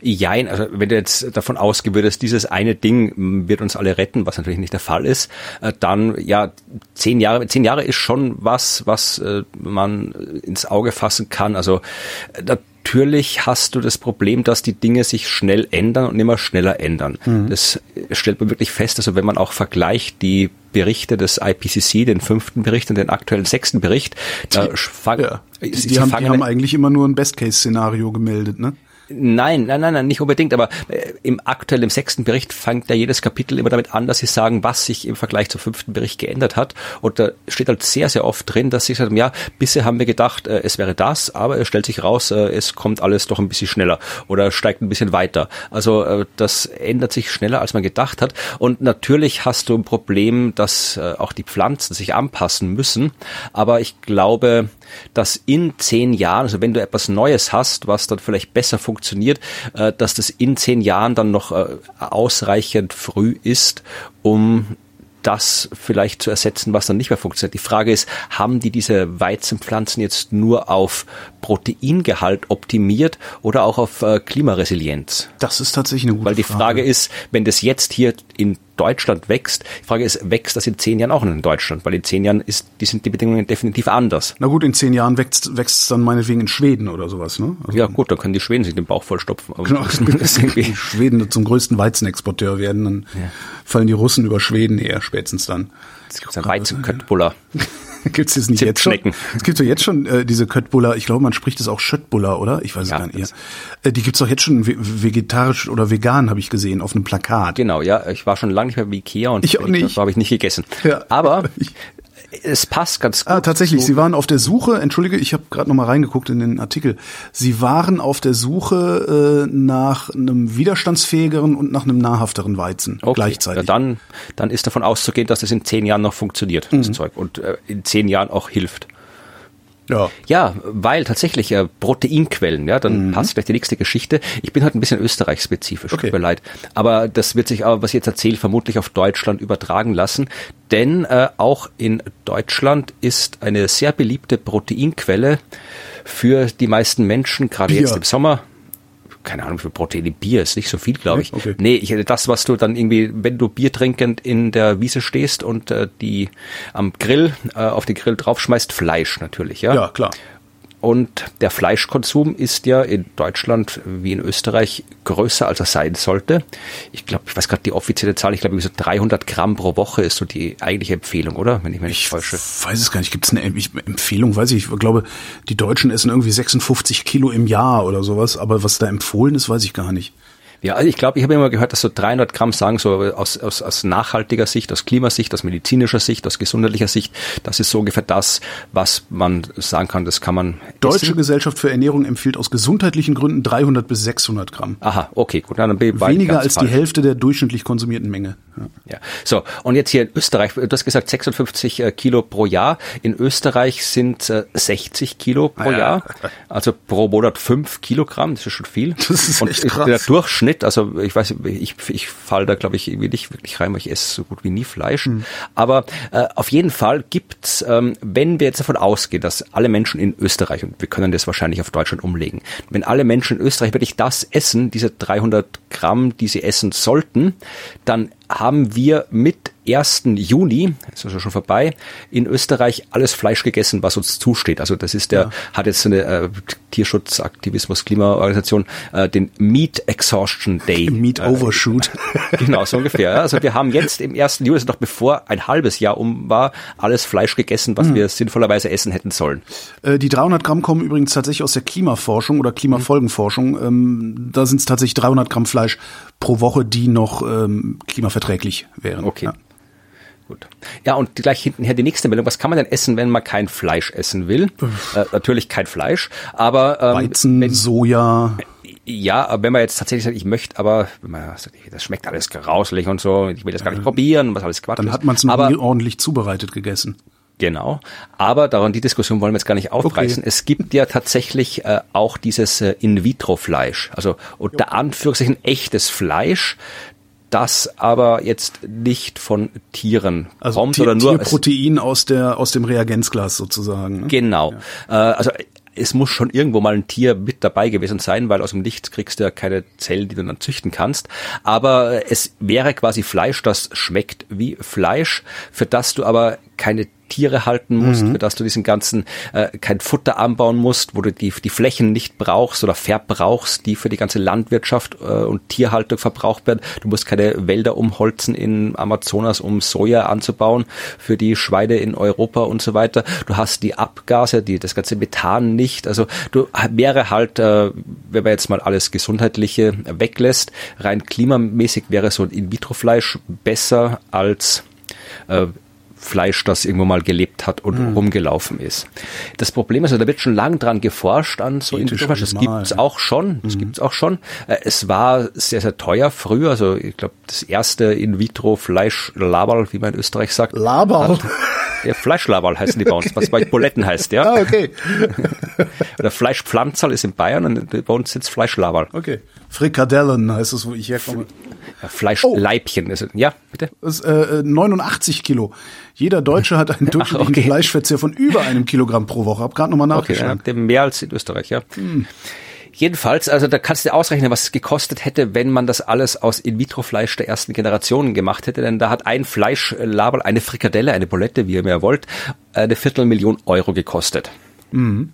Jein, also wenn du jetzt davon ausgehen würdest, dieses eine Ding wird uns alle retten, was natürlich nicht der Fall ist, äh, dann ja, zehn Jahre, zehn Jahre ist schon was, was äh, man ins Auge fassen kann. Also äh, natürlich hast du das Problem, dass die Dinge sich schnell ändern und immer schneller ändern. Mhm. Das stellt man wirklich fest. Also wenn man auch vergleicht die Berichte des IPCC, den fünften Bericht und den aktuellen sechsten Bericht, da fang, ja. die, die, haben, die haben eigentlich immer nur ein Best-Case-Szenario gemeldet, ne? Nein, nein, nein, nein, nicht unbedingt, aber äh, im aktuell, im sechsten Bericht fängt ja jedes Kapitel immer damit an, dass sie sagen, was sich im Vergleich zum fünften Bericht geändert hat. Und da steht halt sehr, sehr oft drin, dass sie sagen, ja, bisher haben wir gedacht, äh, es wäre das, aber es stellt sich raus, äh, es kommt alles doch ein bisschen schneller oder steigt ein bisschen weiter. Also das ändert sich schneller, als man gedacht hat. Und natürlich hast du ein Problem, dass auch die Pflanzen sich anpassen müssen. Aber ich glaube, dass in zehn Jahren, also wenn du etwas Neues hast, was dann vielleicht besser funktioniert, äh, dass das in zehn Jahren dann noch äh, ausreichend früh ist, um das vielleicht zu ersetzen, was dann nicht mehr funktioniert. Die Frage ist, haben die diese Weizenpflanzen jetzt nur auf Proteingehalt optimiert oder auch auf äh, Klimaresilienz? Das ist tatsächlich eine gute Frage. Weil die Frage, Frage ist, wenn das jetzt hier in Deutschland wächst. Die Frage ist, wächst das in zehn Jahren auch in Deutschland? Weil in zehn Jahren ist, die sind die Bedingungen definitiv anders. Na gut, in zehn Jahren wächst, wächst es dann meinetwegen in Schweden oder sowas, ne? Also ja gut, dann können die Schweden sich den Bauch vollstopfen. Aber genau, die Schweden zum größten Weizenexporteur werden, dann ja. fallen die Russen über Schweden her, spätestens dann. Es gibt einen Weizenköttbuller. Gibt's das nicht jetzt schon? Es gibt doch jetzt schon äh, diese Köttbullar, ich glaube, man spricht es auch Schöttbullar, oder? Ich weiß ja, es gar nicht. Äh, die gibt's doch jetzt schon vegetarisch oder vegan, habe ich gesehen, auf einem Plakat. Genau, ja. Ich war schon lange nicht mehr wie Ikea und ich auch nicht. das habe ich nicht gegessen. Ja. Aber es passt ganz ah, gut. Ah, tatsächlich. So. Sie waren auf der Suche, entschuldige, ich habe gerade noch mal reingeguckt in den Artikel. Sie waren auf der Suche äh, nach einem widerstandsfähigeren und nach einem nahrhafteren Weizen okay. gleichzeitig. Ja, dann, dann ist davon auszugehen, dass es in zehn Jahren noch funktioniert, mhm. das Zeug, und äh, in zehn Jahren auch hilft. Ja. ja, weil tatsächlich äh, Proteinquellen, ja, dann mhm. passt vielleicht die nächste Geschichte. Ich bin halt ein bisschen österreichspezifisch, okay. tut mir leid. Aber das wird sich aber, was ich jetzt erzähle, vermutlich auf Deutschland übertragen lassen. Denn äh, auch in Deutschland ist eine sehr beliebte Proteinquelle für die meisten Menschen, gerade Bier. jetzt im Sommer, keine Ahnung, für Proteine Bier ist nicht so viel, glaube ich. Okay. Nee, ich, das, was du dann irgendwie, wenn du Bier trinkend in der Wiese stehst und äh, die am Grill, äh, auf den Grill draufschmeißt, Fleisch natürlich, ja. Ja, klar. Und der Fleischkonsum ist ja in Deutschland wie in Österreich größer, als er sein sollte. Ich glaube, ich weiß gerade die offizielle Zahl, ich glaube, so 300 Gramm pro Woche ist so die eigentliche Empfehlung, oder? Wenn ich mich nicht täusche. Ich weiß es gar nicht. Gibt es eine Empfehlung? Weiß ich. Ich glaube, die Deutschen essen irgendwie 56 Kilo im Jahr oder sowas. Aber was da empfohlen ist, weiß ich gar nicht. Ja, also ich glaube, ich habe immer gehört, dass so 300 Gramm sagen, so aus, aus, aus nachhaltiger Sicht, aus Klimasicht, aus medizinischer Sicht, aus gesundheitlicher Sicht, das ist so ungefähr das, was man sagen kann, das kann man Deutsche essen. Gesellschaft für Ernährung empfiehlt aus gesundheitlichen Gründen 300 bis 600 Gramm. Aha, okay, gut. Dann bin Weniger als falsch. die Hälfte der durchschnittlich konsumierten Menge. Ja. ja. So, und jetzt hier in Österreich, du hast gesagt 56 äh, Kilo pro Jahr. In Österreich sind äh, 60 Kilo pro ja. Jahr. Also pro Monat 5 Kilogramm, das ist schon viel. Das ist echt krass. Der Durchschnitt Schnitt, also ich weiß, ich, ich fall da glaube ich irgendwie nicht wirklich rein, weil ich esse so gut wie nie Fleisch. Mhm. Aber äh, auf jeden Fall gibt's, ähm, wenn wir jetzt davon ausgehen, dass alle Menschen in Österreich, und wir können das wahrscheinlich auf Deutschland umlegen, wenn alle Menschen in Österreich wirklich das essen, diese 300 Gramm, die sie essen sollten, dann haben wir mit 1. Juni, ist also schon vorbei, in Österreich alles Fleisch gegessen, was uns zusteht. Also das ist der, ja. hat jetzt eine äh, Tierschutzaktivismus, Klimaorganisation, äh, den Meat Exhaustion Day. Meat äh, Overshoot. Äh, genau, so ungefähr. Ja. Also wir haben jetzt im 1. Juni, also noch bevor ein halbes Jahr um war, alles Fleisch gegessen, was mhm. wir sinnvollerweise essen hätten sollen. Äh, die 300 Gramm kommen übrigens tatsächlich aus der Klimaforschung oder Klimafolgenforschung. Ähm, da sind es tatsächlich 300 Gramm Fleisch pro Woche, die noch ähm, klimaverträglich wären. Okay. Ja. Gut. Ja, und gleich hintenher die nächste Meldung. Was kann man denn essen, wenn man kein Fleisch essen will? äh, natürlich kein Fleisch, aber ähm, Weizen, wenn, Soja. Ja, aber wenn man jetzt tatsächlich sagt, ich möchte, aber wenn man sagt, das schmeckt alles grauslich und so, ich will das gar nicht probieren, was alles Quatsch Dann hat man es nie ordentlich zubereitet gegessen. Genau. Aber daran die Diskussion wollen wir jetzt gar nicht aufreißen. Okay. Es gibt ja tatsächlich äh, auch dieses äh, In-vitro-Fleisch. Also unter Anführungszeichen echtes Fleisch, das aber jetzt nicht von Tieren also kommt oder nur Tierprotein aus der aus dem Reagenzglas sozusagen. Ne? Genau. Ja. Äh, also es muss schon irgendwo mal ein Tier mit dabei gewesen sein, weil aus dem Licht kriegst du ja keine Zellen, die du dann züchten kannst. Aber es wäre quasi Fleisch, das schmeckt wie Fleisch, für das du aber keine Tiere halten musst, mhm. für das du diesen ganzen äh, kein Futter anbauen musst, wo du die, die Flächen nicht brauchst oder verbrauchst, die für die ganze Landwirtschaft äh, und Tierhaltung verbraucht werden. Du musst keine Wälder umholzen in Amazonas, um Soja anzubauen für die Schweine in Europa und so weiter. Du hast die Abgase, die das ganze Methan nicht. Also du wäre halt, äh, wenn man jetzt mal alles Gesundheitliche weglässt, rein klimamäßig wäre so ein In-vitro-Fleisch besser als äh, Fleisch, das irgendwo mal gelebt hat und mhm. rumgelaufen ist. Das Problem ist, also, da wird schon lange dran geforscht an so In-vitro-Fleisch. Das gibt's ja. auch schon. Das mhm. gibt's auch schon. Äh, es war sehr, sehr teuer früher. Also ich glaube, das erste In-vitro-Fleisch Laberl, wie man in Österreich sagt. Laberl? Ja, Fleischlaberl heißen die bei uns, was bei Buletten heißt, ja. Ah, okay. Oder Fleischpflanzerl ist in Bayern und bei uns sitzt Fleischlaberl. Okay. Frikadellen heißt es, wo ich herkomme. Ja, Fleischleibchen. Oh. ja, bitte? Das ist, äh, 89 Kilo. Jeder Deutsche hat einen durchschnittlichen okay. Fleischverzehr von über einem Kilogramm pro Woche. Hab gerade nochmal nachgeschaut. Okay, ja, mehr als in Österreich, ja. Hm. Jedenfalls, also da kannst du dir ausrechnen, was es gekostet hätte, wenn man das alles aus In-vitro-Fleisch der ersten Generation gemacht hätte. Denn da hat ein Fleischlaberl, eine Frikadelle, eine Bolette, wie ihr mehr wollt, eine Viertelmillion Euro gekostet. Mhm.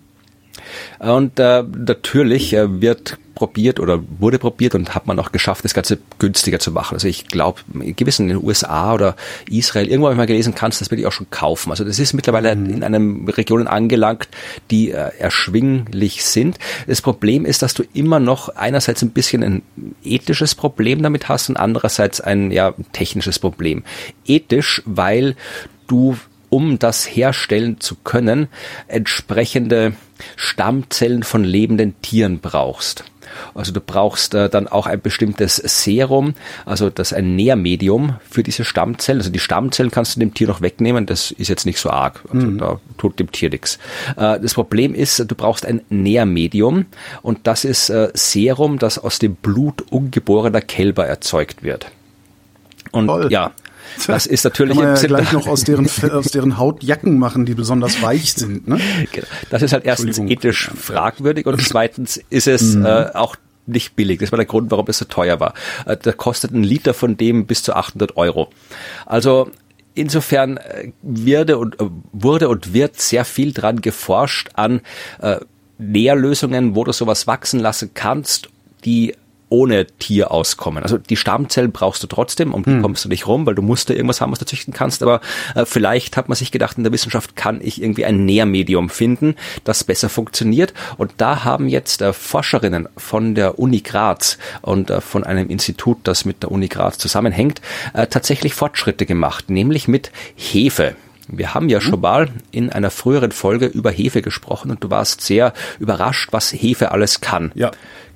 Und äh, natürlich äh, wird probiert oder wurde probiert und hat man auch geschafft, das Ganze günstiger zu machen. Also ich glaube, gewissen in den USA oder Israel, irgendwo habe ich mal gelesen, kannst du das wirklich auch schon kaufen. Also das ist mittlerweile mhm. in einem Regionen angelangt, die äh, erschwinglich sind. Das Problem ist, dass du immer noch einerseits ein bisschen ein ethisches Problem damit hast und andererseits ein ja, technisches Problem. Ethisch, weil du um das herstellen zu können, entsprechende Stammzellen von lebenden Tieren brauchst. Also du brauchst äh, dann auch ein bestimmtes Serum, also das ein Nährmedium für diese Stammzellen. Also die Stammzellen kannst du dem Tier noch wegnehmen, das ist jetzt nicht so arg. Also mhm. da tut dem Tier nichts. Äh, das Problem ist, du brauchst ein Nährmedium und das ist äh, Serum, das aus dem Blut ungeborener Kälber erzeugt wird. Und Toll. ja, das ist natürlich Kann man ja gleich noch aus deren, aus deren Haut Jacken machen, die besonders weich sind. Ne? Genau. Das ist halt erstens ethisch fragwürdig und zweitens ist es mhm. äh, auch nicht billig. Das war der Grund, warum es so teuer war. Äh, da kostet ein Liter von dem bis zu 800 Euro. Also insofern äh, wurde und, äh, wurde und wird sehr viel dran geforscht an äh, Nährlösungen, wo du sowas wachsen lassen kannst, die ohne Tier auskommen. Also die Stammzellen brauchst du trotzdem, um die hm. kommst du nicht rum, weil du musst da irgendwas haben, was du züchten kannst. Aber äh, vielleicht hat man sich gedacht, in der Wissenschaft kann ich irgendwie ein Nährmedium finden, das besser funktioniert. Und da haben jetzt äh, Forscherinnen von der Uni Graz und äh, von einem Institut, das mit der Uni Graz zusammenhängt, äh, tatsächlich Fortschritte gemacht, nämlich mit Hefe. Wir haben ja schon mal in einer früheren Folge über Hefe gesprochen und du warst sehr überrascht, was Hefe alles kann. Ja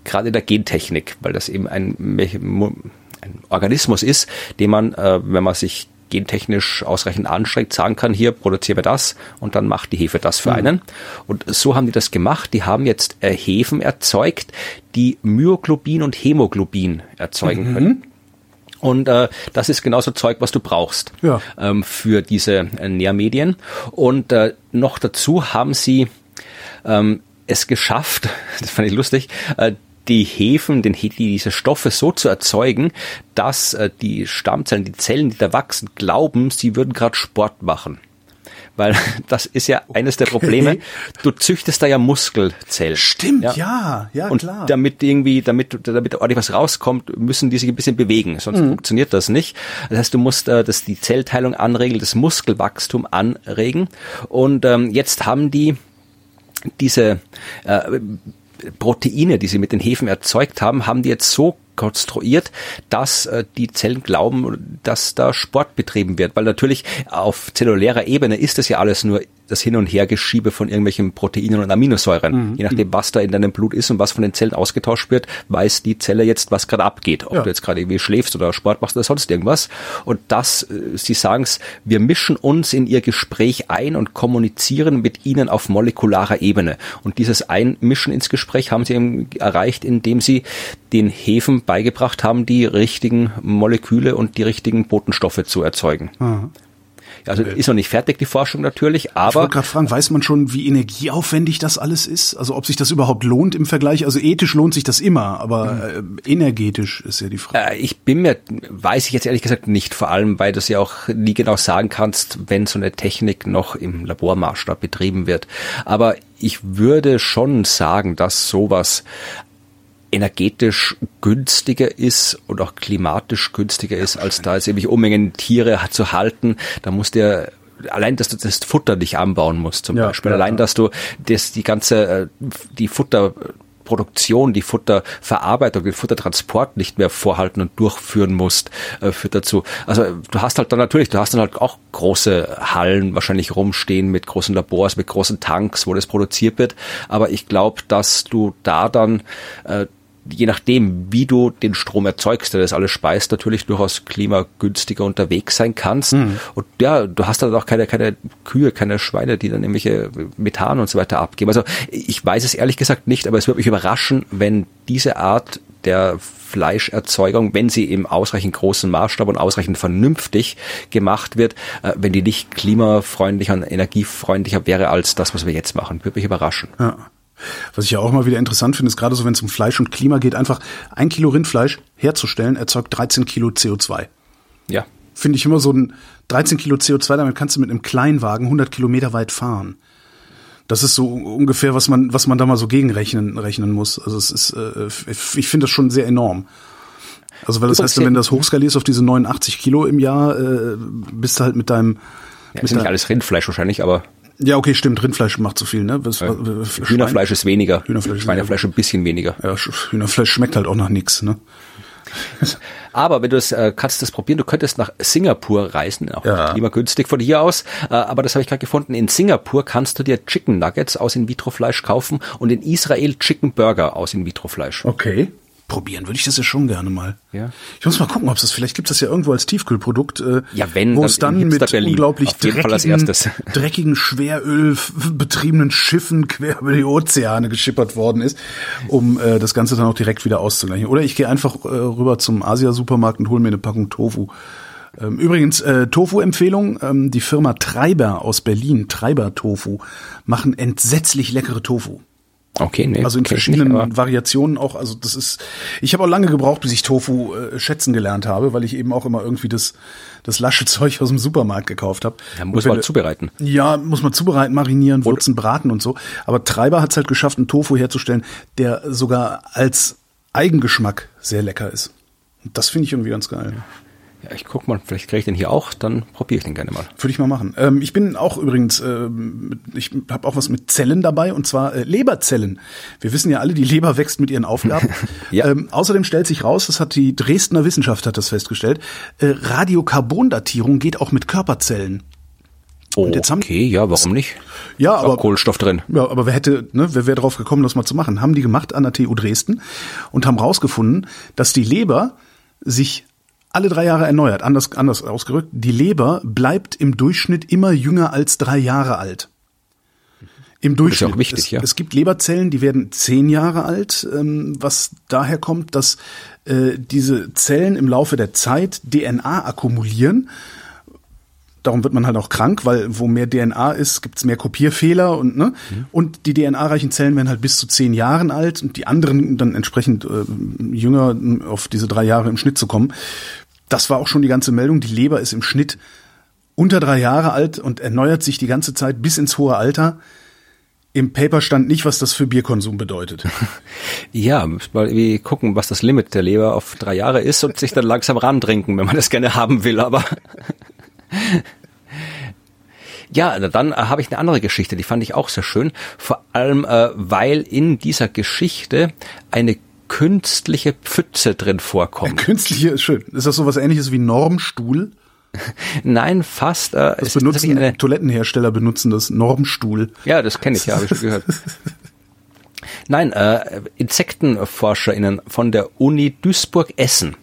gerade in der Gentechnik, weil das eben ein, ein Organismus ist, den man, äh, wenn man sich gentechnisch ausreichend anstrengt, sagen kann, hier produzieren wir das und dann macht die Hefe das für mhm. einen. Und so haben die das gemacht. Die haben jetzt äh, Hefen erzeugt, die Myoglobin und Hämoglobin erzeugen mhm. können. Und äh, das ist genauso Zeug, was du brauchst ja. ähm, für diese äh, Nährmedien. Und äh, noch dazu haben sie ähm, es geschafft, das fand ich lustig, äh, die Hefen, den, diese Stoffe so zu erzeugen, dass äh, die Stammzellen, die Zellen, die da wachsen, glauben, sie würden gerade Sport machen weil das ist ja eines der Probleme. Du züchtest da ja Muskelzellen. Stimmt, ja, ja, ja und klar. damit irgendwie, damit, damit ordentlich was rauskommt, müssen die sich ein bisschen bewegen, sonst mhm. funktioniert das nicht. Das heißt, du musst äh, das die Zellteilung anregeln, das Muskelwachstum anregen. Und ähm, jetzt haben die diese äh, Proteine, die sie mit den Hefen erzeugt haben, haben die jetzt so konstruiert, dass äh, die Zellen glauben, dass da Sport betrieben wird. Weil natürlich auf zellulärer Ebene ist das ja alles nur das Hin- und Hergeschiebe von irgendwelchen Proteinen und Aminosäuren. Mhm. Je nachdem, was da in deinem Blut ist und was von den Zellen ausgetauscht wird, weiß die Zelle jetzt, was gerade abgeht. Ob ja. du jetzt gerade irgendwie schläfst oder Sport machst oder sonst irgendwas. Und das, äh, sie sagen es, wir mischen uns in ihr Gespräch ein und kommunizieren mit ihnen auf molekularer Ebene. Und dieses Einmischen ins Gespräch haben sie eben erreicht, indem sie den Hefen beigebracht haben, die richtigen Moleküle und die richtigen Botenstoffe zu erzeugen. Mhm. Also äh, ist noch nicht fertig, die Forschung natürlich, aber. Ich wollte gerade fragen, weiß man schon, wie energieaufwendig das alles ist? Also ob sich das überhaupt lohnt im Vergleich? Also ethisch lohnt sich das immer, aber mhm. energetisch ist ja die Frage. Äh, ich bin mir, weiß ich jetzt ehrlich gesagt nicht, vor allem, weil du es ja auch nie genau sagen kannst, wenn so eine Technik noch im Labormaßstab betrieben wird. Aber ich würde schon sagen, dass sowas energetisch günstiger ist und auch klimatisch günstiger ist, als da jetzt irgendwie Unmengen Tiere zu halten. Da musst du allein, dass du das Futter nicht anbauen musst, zum ja, Beispiel. Ja, allein, dass du das, die ganze, äh, die Futter, Produktion, die Futterverarbeitung, den Futtertransport nicht mehr vorhalten und durchführen musst, äh, führt dazu. Also du hast halt dann natürlich, du hast dann halt auch große Hallen wahrscheinlich rumstehen mit großen Labors, mit großen Tanks, wo das produziert wird. Aber ich glaube, dass du da dann äh, je nachdem, wie du den Strom erzeugst, der das alles speist, natürlich durchaus klimagünstiger unterwegs sein kannst. Mhm. Und ja, du hast dann auch keine, keine Kühe, keine Schweine, die dann irgendwelche Methan und so weiter abgeben. Also ich weiß es ehrlich gesagt nicht, aber es würde mich überraschen, wenn diese Art der Fleischerzeugung, wenn sie im ausreichend großen Maßstab und ausreichend vernünftig gemacht wird, äh, wenn die nicht klimafreundlicher und energiefreundlicher wäre als das, was wir jetzt machen. Würde mich überraschen. Ja. Was ich ja auch mal wieder interessant finde, ist gerade so, wenn es um Fleisch und Klima geht, einfach ein Kilo Rindfleisch herzustellen, erzeugt 13 Kilo CO2. Ja. Finde ich immer so ein 13 Kilo CO2, damit kannst du mit einem Kleinwagen 100 Kilometer weit fahren. Das ist so ungefähr, was man, was man da mal so gegenrechnen rechnen muss. Also es ist, äh, ich finde das schon sehr enorm. Also weil das heißt, wenn du das hochskalierst auf diese 89 Kilo im Jahr, äh, bist du halt mit deinem. Ja, ist nicht alles Rindfleisch wahrscheinlich, aber. Ja, okay, stimmt. Rindfleisch macht zu viel, ne? Was, ja. Hühnerfleisch ist weniger. Hühnerfleisch Schweinefleisch ein bisschen weniger. Ja, Hühnerfleisch schmeckt halt auch nach nix, ne? Aber wenn du es äh, kannst das probieren, du könntest nach Singapur reisen, auch ja. klimagünstig von hier aus. Äh, aber das habe ich gerade gefunden. In Singapur kannst du dir Chicken Nuggets aus In-vitro-Fleisch kaufen und in Israel Chicken Burger aus In-vitro-Fleisch. Okay probieren würde ich das ja schon gerne mal. Ja. Ich muss mal gucken, ob es das vielleicht gibt es das ja irgendwo als Tiefkühlprodukt, äh, ja, wenn, wo es dann, dann mit Berlin. unglaublich dreckigen, dreckigen Schweröl betriebenen Schiffen quer über die Ozeane geschippert worden ist, um äh, das Ganze dann auch direkt wieder auszugleichen. Oder ich gehe einfach äh, rüber zum Asia-Supermarkt und hole mir eine Packung Tofu. Ähm, übrigens, äh, Tofu-Empfehlung, ähm, die Firma Treiber aus Berlin, Treiber Tofu, machen entsetzlich leckere Tofu. Okay, nee. Also in verschiedenen nicht, Variationen auch. Also das ist. Ich habe auch lange gebraucht, bis ich Tofu äh, schätzen gelernt habe, weil ich eben auch immer irgendwie das das lasche Zeug aus dem Supermarkt gekauft habe. Ja, muss man zubereiten. Ja, muss man zubereiten, marinieren, würzen, braten und so. Aber Treiber hat es halt geschafft, einen Tofu herzustellen, der sogar als Eigengeschmack sehr lecker ist. Und das finde ich irgendwie ganz geil. Ja, ich guck mal, vielleicht kriege ich den hier auch, dann probiere ich den gerne mal. Würde ich mal machen. Ähm, ich bin auch übrigens, äh, ich habe auch was mit Zellen dabei und zwar äh, Leberzellen. Wir wissen ja alle, die Leber wächst mit ihren Aufgaben. ja. ähm, außerdem stellt sich raus, das hat die Dresdner Wissenschaft hat das festgestellt, äh, Radiokarbondatierung geht auch mit Körperzellen. Oh, okay, ja, warum nicht? Ja, aber Kohlenstoff drin. Ja, aber wer hätte, ne, wer wäre drauf gekommen, das mal zu machen? Haben die gemacht an der TU Dresden und haben rausgefunden, dass die Leber sich alle drei Jahre erneuert. Anders, anders ausgerückt, die Leber bleibt im Durchschnitt immer jünger als drei Jahre alt. Im Durchschnitt. Das ist auch wichtig, es, ja. es gibt Leberzellen, die werden zehn Jahre alt, ähm, was daher kommt, dass äh, diese Zellen im Laufe der Zeit DNA akkumulieren darum wird man halt auch krank, weil wo mehr DNA ist, gibt's mehr Kopierfehler und ne mhm. und die DNA-reichen Zellen werden halt bis zu zehn Jahren alt und die anderen dann entsprechend äh, jünger auf diese drei Jahre im Schnitt zu kommen. Das war auch schon die ganze Meldung. Die Leber ist im Schnitt unter drei Jahre alt und erneuert sich die ganze Zeit bis ins hohe Alter. Im Paper stand nicht, was das für Bierkonsum bedeutet. Ja, mal irgendwie gucken, was das Limit der Leber auf drei Jahre ist und sich dann langsam rantrinken, wenn man das gerne haben will, aber. Ja, dann äh, habe ich eine andere Geschichte, die fand ich auch sehr schön. Vor allem, äh, weil in dieser Geschichte eine künstliche Pfütze drin vorkommt. Künstliche ist schön. Ist das so was ähnliches wie Normstuhl? Nein, fast. Äh, das benutzen eine, Toilettenhersteller benutzen das Normstuhl. Ja, das kenne ich ja, habe ich schon gehört. Nein, äh, InsektenforscherInnen von der Uni Duisburg-Essen,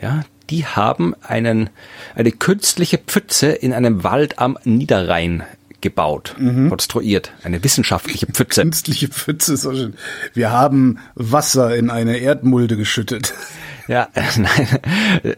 ja, die haben einen, eine künstliche Pfütze in einem Wald am Niederrhein gebaut, mhm. konstruiert. Eine wissenschaftliche Pfütze. Künstliche Pfütze so schön. Wir haben Wasser in eine Erdmulde geschüttet. Ja, nein,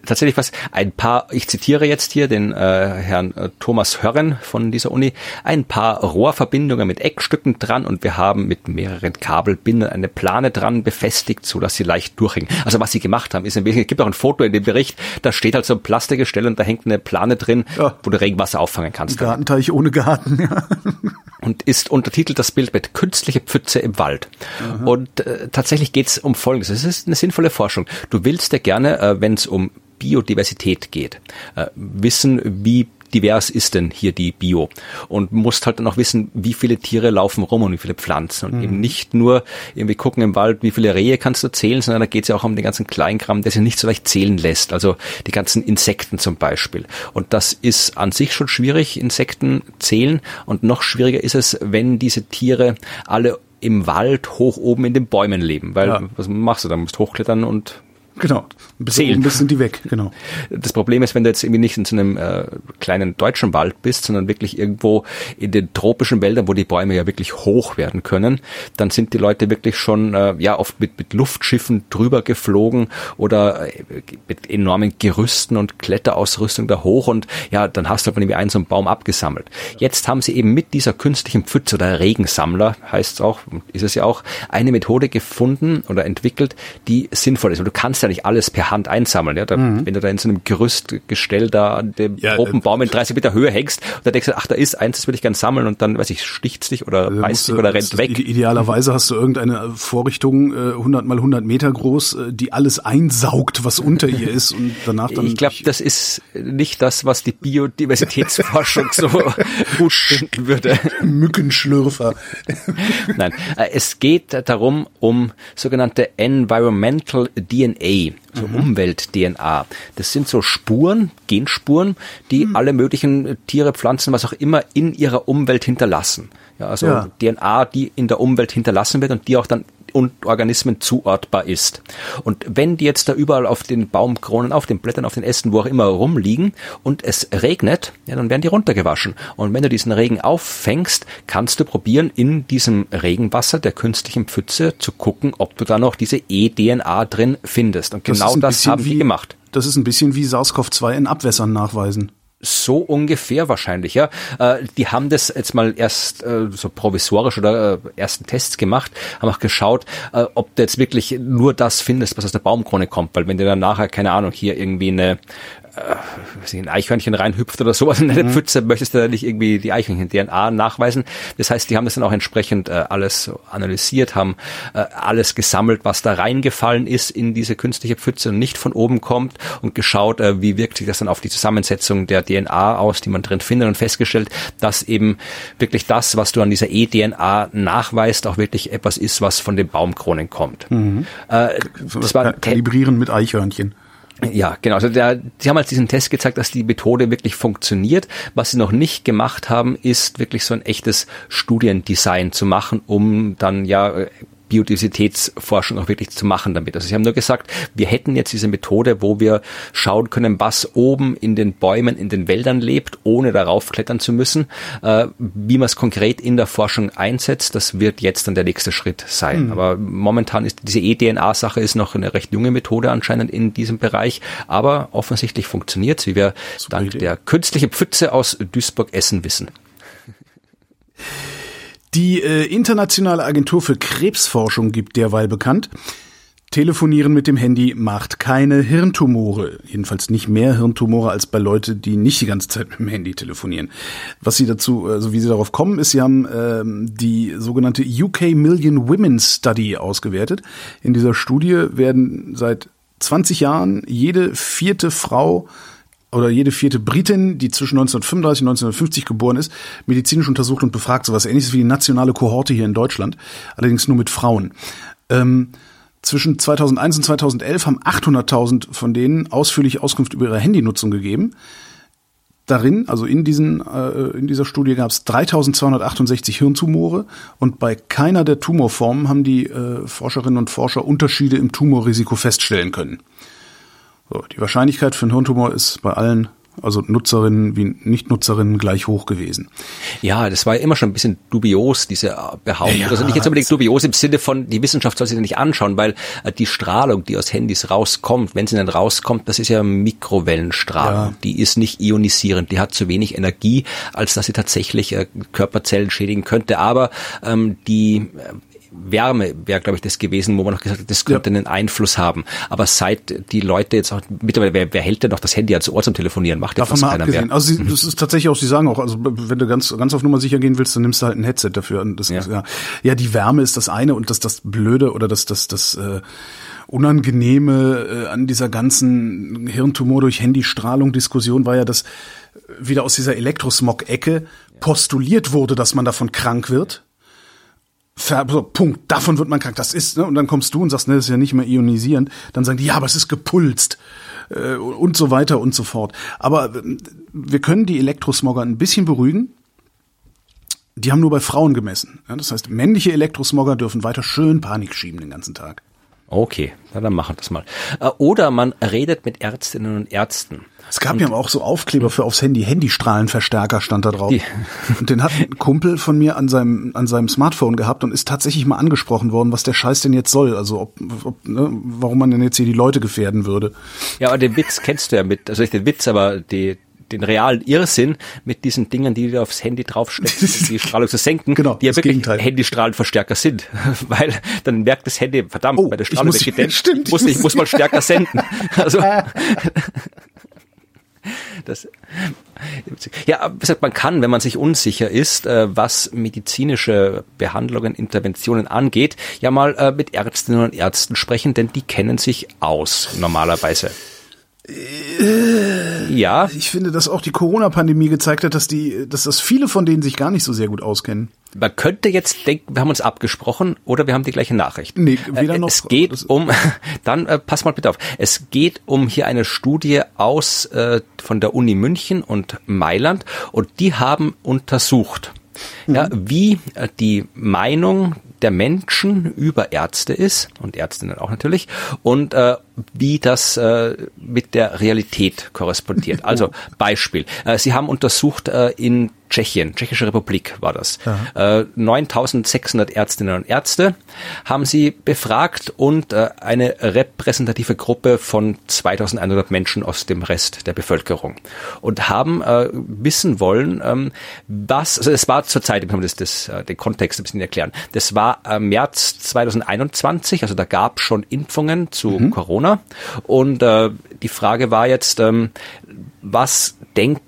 tatsächlich was. Ein paar, ich zitiere jetzt hier den äh, Herrn äh, Thomas Hörren von dieser Uni, ein paar Rohrverbindungen mit Eckstücken dran und wir haben mit mehreren Kabelbindern eine Plane dran befestigt, so dass sie leicht durchhängen. Also was sie gemacht haben, ist ein bisschen, es gibt auch ein Foto in dem Bericht, da steht halt so ein Plastikgestell und da hängt eine Plane drin, ja. wo du Regenwasser auffangen kannst. Gartenteich ohne Garten, ja. Und ist untertitelt das Bild mit künstliche Pfütze im Wald. Mhm. Und äh, tatsächlich geht es um Folgendes. Es ist eine sinnvolle Forschung. Du willst willst ja gerne, äh, wenn es um Biodiversität geht, äh, wissen, wie divers ist denn hier die Bio und musst halt dann auch wissen, wie viele Tiere laufen rum und wie viele Pflanzen und mhm. eben nicht nur irgendwie gucken im Wald, wie viele Rehe kannst du zählen, sondern da geht es ja auch um den ganzen Kleinkram, der sich nicht so leicht zählen lässt, also die ganzen Insekten zum Beispiel. Und das ist an sich schon schwierig, Insekten zählen und noch schwieriger ist es, wenn diese Tiere alle im Wald hoch oben in den Bäumen leben, weil ja. was machst du, da musst hochklettern und Genau. Bis zählen. Bis sind die weg, genau. Das Problem ist, wenn du jetzt irgendwie nicht in so einem äh, kleinen deutschen Wald bist, sondern wirklich irgendwo in den tropischen Wäldern, wo die Bäume ja wirklich hoch werden können, dann sind die Leute wirklich schon äh, ja oft mit, mit Luftschiffen drüber geflogen oder äh, mit enormen Gerüsten und Kletterausrüstung da hoch und ja, dann hast du halt irgendwie einen so einen Baum abgesammelt. Jetzt haben sie eben mit dieser künstlichen Pfütze oder Regensammler, heißt es auch, ist es ja auch, eine Methode gefunden oder entwickelt, die sinnvoll ist. Und du kannst ja nicht alles per Hand einsammeln. Ja? Da, mhm. Wenn du da in so einem Gerüstgestell da an dem ja, Tropenbaum in 30 Meter Höhe hängst und da denkst du, ach, da ist eins, das will ich gern sammeln und dann, weiß ich, sticht's dich oder also beißt dich oder rennt weg. Idealerweise hast du irgendeine Vorrichtung äh, 100 mal 100 Meter groß, äh, die alles einsaugt, was unter ihr ist und danach dann... Ich glaube, das ist nicht das, was die Biodiversitätsforschung so gut finden würde. Mückenschlürfer. Nein, äh, es geht darum, um sogenannte Environmental DNA so mhm. Umwelt-DNA. Das sind so Spuren, Genspuren, die mhm. alle möglichen Tiere, Pflanzen, was auch immer in ihrer Umwelt hinterlassen. Ja, also ja. DNA, die in der Umwelt hinterlassen wird und die auch dann und Organismen zuortbar ist. Und wenn die jetzt da überall auf den Baumkronen, auf den Blättern, auf den Ästen, wo auch immer rumliegen und es regnet, ja, dann werden die runtergewaschen. Und wenn du diesen Regen auffängst, kannst du probieren, in diesem Regenwasser der künstlichen Pfütze zu gucken, ob du da noch diese eDNA drin findest. Und genau das, das haben wie, die gemacht. Das ist ein bisschen wie SARS-CoV-2 in Abwässern nachweisen. So ungefähr wahrscheinlich, ja. Äh, die haben das jetzt mal erst äh, so provisorisch oder äh, ersten Tests gemacht, haben auch geschaut, äh, ob du jetzt wirklich nur das findest, was aus der Baumkrone kommt, weil wenn du dann nachher, keine Ahnung, hier irgendwie eine äh, ein Eichhörnchen reinhüpft oder sowas in eine mhm. Pfütze, möchtest du da nicht irgendwie die Eichhörnchen-DNA nachweisen. Das heißt, die haben das dann auch entsprechend äh, alles analysiert, haben äh, alles gesammelt, was da reingefallen ist in diese künstliche Pfütze und nicht von oben kommt und geschaut, äh, wie wirkt sich das dann auf die Zusammensetzung der DNA aus, die man drin findet und festgestellt, dass eben wirklich das, was du an dieser E-DNA nachweist, auch wirklich etwas ist, was von den Baumkronen kommt. Mhm. Äh, das war Kalibrieren mit Eichhörnchen. Ja, genau. Also der, sie haben halt diesen Test gezeigt, dass die Methode wirklich funktioniert. Was sie noch nicht gemacht haben, ist wirklich so ein echtes Studiendesign zu machen, um dann ja Biodiversitätsforschung auch wirklich zu machen damit. Also sie haben nur gesagt, wir hätten jetzt diese Methode, wo wir schauen können, was oben in den Bäumen, in den Wäldern lebt, ohne darauf klettern zu müssen. Äh, wie man es konkret in der Forschung einsetzt, das wird jetzt dann der nächste Schritt sein. Mhm. Aber momentan ist diese eDNA-Sache ist noch eine recht junge Methode anscheinend in diesem Bereich, aber offensichtlich funktioniert wie wir Super dank Idee. der künstlichen Pfütze aus Duisburg-Essen wissen. Die äh, Internationale Agentur für Krebsforschung gibt derweil bekannt, Telefonieren mit dem Handy macht keine Hirntumore. Jedenfalls nicht mehr Hirntumore als bei Leuten, die nicht die ganze Zeit mit dem Handy telefonieren. Was sie dazu, also wie sie darauf kommen, ist, sie haben ähm, die sogenannte UK Million Women Study ausgewertet. In dieser Studie werden seit 20 Jahren jede vierte Frau oder jede vierte Britin, die zwischen 1935 und 1950 geboren ist, medizinisch untersucht und befragt, sowas ähnliches wie die nationale Kohorte hier in Deutschland, allerdings nur mit Frauen. Ähm, zwischen 2001 und 2011 haben 800.000 von denen ausführlich Auskunft über ihre Handynutzung gegeben. Darin, also in, diesen, äh, in dieser Studie gab es 3268 Hirntumore und bei keiner der Tumorformen haben die äh, Forscherinnen und Forscher Unterschiede im Tumorrisiko feststellen können. So, die Wahrscheinlichkeit für einen Hirntumor ist bei allen also Nutzerinnen wie Nicht-Nutzerinnen gleich hoch gewesen. Ja, das war ja immer schon ein bisschen dubios, diese Behauptung. Ja, also nicht jetzt unbedingt dubios im Sinne von, die Wissenschaft soll sich nicht anschauen, weil äh, die Strahlung, die aus Handys rauskommt, wenn sie dann rauskommt, das ist ja Mikrowellenstrahlung. Ja. Die ist nicht ionisierend, die hat zu wenig Energie, als dass sie tatsächlich äh, Körperzellen schädigen könnte. Aber ähm, die äh, Wärme wäre, glaube ich, das gewesen, wo man noch gesagt hat, das könnte ja. einen Einfluss haben. Aber seit die Leute jetzt auch mittlerweile, wer, wer hält denn noch das Handy als Ohr zum Telefonieren? Macht fast keiner abgesehen. mehr. Also sie, mhm. das ist tatsächlich auch, sie sagen auch, also wenn du ganz ganz auf Nummer sicher gehen willst, dann nimmst du halt ein Headset dafür. Das ja. Ja, ja, die Wärme ist das eine und das das Blöde oder das das das äh, Unangenehme äh, an dieser ganzen Hirntumor durch Handystrahlung Diskussion war ja, dass wieder aus dieser Elektrosmog-Ecke postuliert wurde, dass man davon krank wird so, Punkt, davon wird man krank. Das ist, ne? Und dann kommst du und sagst, ne, das ist ja nicht mehr ionisierend. Dann sagen die, ja, aber es ist gepulst äh, und so weiter und so fort. Aber äh, wir können die Elektrosmogger ein bisschen beruhigen. Die haben nur bei Frauen gemessen. Ja, das heißt, männliche Elektrosmogger dürfen weiter schön Panik schieben den ganzen Tag. Okay, na, dann machen wir das mal. Äh, oder man redet mit Ärztinnen und Ärzten. Es gab und, ja auch so Aufkleber für aufs Handy, Handystrahlenverstärker stand da drauf. Die, und den hat ein Kumpel von mir an seinem, an seinem Smartphone gehabt und ist tatsächlich mal angesprochen worden, was der Scheiß denn jetzt soll. Also ob, ob ne, warum man denn jetzt hier die Leute gefährden würde. Ja, aber den Witz kennst du ja mit, also nicht den Witz, aber die, den realen Irrsinn mit diesen Dingen, die du aufs Handy draufsteckst, um die Strahlung zu senken, genau, die ja wirklich Gegenteil. Handystrahlenverstärker sind. Weil dann merkt das Handy, verdammt, oh, bei der Strahlung muss, weggeht, stimmt, muss, ich muss mal stärker senden. Also das, ja, man kann, wenn man sich unsicher ist, äh, was medizinische Behandlungen, Interventionen angeht, ja mal äh, mit Ärztinnen und Ärzten sprechen, denn die kennen sich aus normalerweise. Äh, ja. Ich finde, dass auch die Corona-Pandemie gezeigt hat, dass die, dass das viele von denen sich gar nicht so sehr gut auskennen. Man könnte jetzt denken, wir haben uns abgesprochen oder wir haben die gleiche Nachricht. Nee, weder noch. Es geht um, dann äh, pass mal bitte auf. Es geht um hier eine Studie aus äh, von der Uni München und Mailand und die haben untersucht, mhm. ja, wie äh, die Meinung der Menschen über Ärzte ist und Ärztinnen auch natürlich und äh, wie das äh, mit der Realität korrespondiert. Also Beispiel. Äh, Sie haben untersucht äh, in Tschechien, Tschechische Republik war das. Äh, 9600 Ärztinnen und Ärzte haben sie befragt und äh, eine repräsentative Gruppe von 2100 Menschen aus dem Rest der Bevölkerung und haben äh, wissen wollen, ähm, was, also es war zur Zeit, ich kann das, das, äh, den Kontext ein bisschen erklären, das war äh, März 2021, also da gab es schon Impfungen zu mhm. Corona und äh, die Frage war jetzt, ähm, was denkt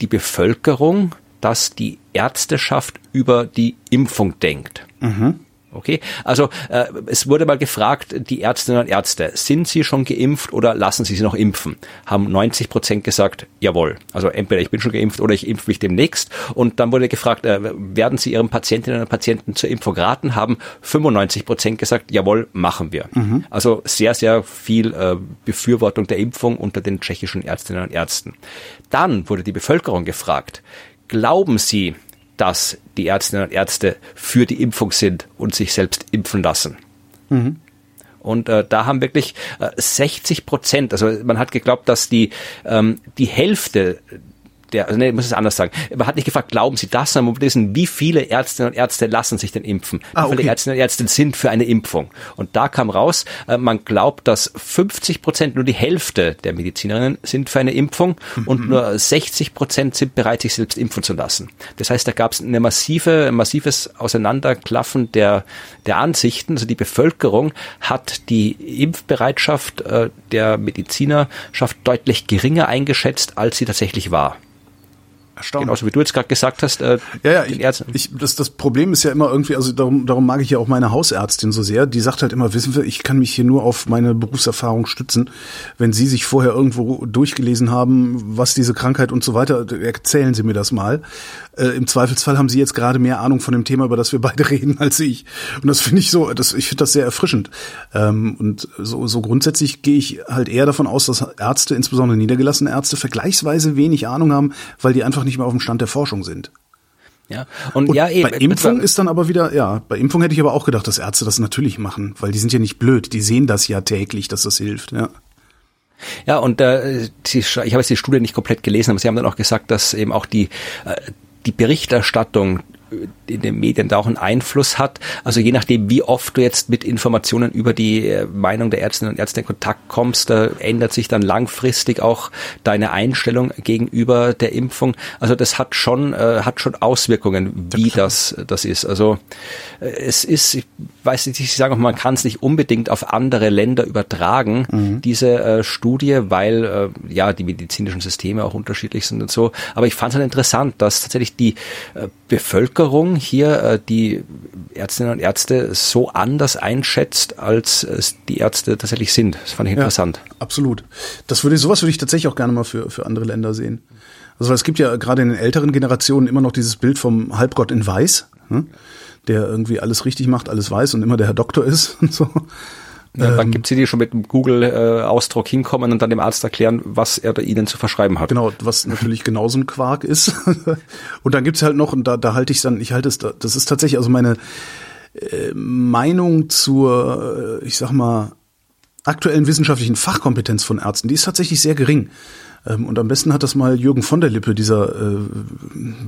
die Bevölkerung, dass die Ärzteschaft über die Impfung denkt? Mhm. Okay, also äh, es wurde mal gefragt, die Ärztinnen und Ärzte, sind sie schon geimpft oder lassen sie sich noch impfen? Haben 90 Prozent gesagt, jawohl. Also entweder ich bin schon geimpft oder ich impfe mich demnächst. Und dann wurde gefragt, äh, werden sie ihren Patientinnen und Patienten zur Impfung raten? Haben 95 Prozent gesagt, jawohl, machen wir. Mhm. Also sehr, sehr viel äh, Befürwortung der Impfung unter den tschechischen Ärztinnen und Ärzten. Dann wurde die Bevölkerung gefragt, glauben Sie, dass die Ärztinnen und Ärzte für die Impfung sind und sich selbst impfen lassen. Mhm. Und äh, da haben wirklich äh, 60 Prozent, also man hat geglaubt, dass die, ähm, die Hälfte der, also nee, ich muss es anders sagen. Man hat nicht gefragt, glauben Sie das, sondern man wissen, wie viele Ärztinnen und Ärzte lassen sich denn impfen? Wie ah, okay. viele Ärztinnen und Ärzte sind für eine Impfung? Und da kam raus, äh, man glaubt, dass 50 Prozent, nur die Hälfte der Medizinerinnen sind für eine Impfung mhm. und nur 60 Prozent sind bereit, sich selbst impfen zu lassen. Das heißt, da gab es eine massive, massives Auseinanderklaffen der, der Ansichten. Also die Bevölkerung hat die Impfbereitschaft äh, der Medizinerschaft deutlich geringer eingeschätzt, als sie tatsächlich war. Erstaunlich. Genauso wie du jetzt gerade gesagt hast. Äh, ja, ja, ich, ich, das, das Problem ist ja immer irgendwie, also darum, darum mag ich ja auch meine Hausärztin so sehr. Die sagt halt immer, wissen wir, ich kann mich hier nur auf meine Berufserfahrung stützen. Wenn Sie sich vorher irgendwo durchgelesen haben, was diese Krankheit und so weiter, erzählen Sie mir das mal. Äh, Im Zweifelsfall haben Sie jetzt gerade mehr Ahnung von dem Thema, über das wir beide reden, als ich. Und das finde ich so, das, ich finde das sehr erfrischend. Ähm, und so, so grundsätzlich gehe ich halt eher davon aus, dass Ärzte, insbesondere niedergelassene Ärzte, vergleichsweise wenig Ahnung haben, weil die einfach nicht mehr auf dem Stand der Forschung sind. Ja, und, und ja, eben. Bei Impfung ist dann aber wieder, ja, bei Impfung hätte ich aber auch gedacht, dass Ärzte das natürlich machen, weil die sind ja nicht blöd, die sehen das ja täglich, dass das hilft, ja. Ja, und äh, sie, ich habe jetzt die Studie nicht komplett gelesen, aber Sie haben dann auch gesagt, dass eben auch die, äh, die Berichterstattung in den Medien da auch einen Einfluss hat. Also je nachdem, wie oft du jetzt mit Informationen über die äh, Meinung der Ärztinnen und Ärzte in Kontakt kommst, da ändert sich dann langfristig auch deine Einstellung gegenüber der Impfung. Also das hat schon, äh, hat schon Auswirkungen, wie das, das ist. Also äh, es ist, ich weiß nicht, ich sage auch, man kann es nicht unbedingt auf andere Länder übertragen, mhm. diese äh, Studie, weil äh, ja die medizinischen Systeme auch unterschiedlich sind und so. Aber ich fand es halt interessant, dass tatsächlich die äh, Bevölkerung hier äh, die Ärztinnen und Ärzte so anders einschätzt, als es die Ärzte tatsächlich sind. Das fand ich interessant. Ja, absolut. Das würde sowas würde ich tatsächlich auch gerne mal für für andere Länder sehen. Also es gibt ja gerade in den älteren Generationen immer noch dieses Bild vom Halbgott in Weiß, ne? der irgendwie alles richtig macht, alles weiß und immer der Herr Doktor ist und so. Ja, dann ähm, gibt sie die schon mit dem Google-Ausdruck hinkommen und dann dem Arzt erklären, was er da ihnen zu verschreiben hat. Genau, was natürlich genauso ein Quark ist. und dann gibt's halt noch, und da, da halte ich dann, ich halte es, das ist tatsächlich also meine äh, Meinung zur, äh, ich sag mal, aktuellen wissenschaftlichen Fachkompetenz von Ärzten, die ist tatsächlich sehr gering. Ähm, und am besten hat das mal Jürgen von der Lippe, dieser äh,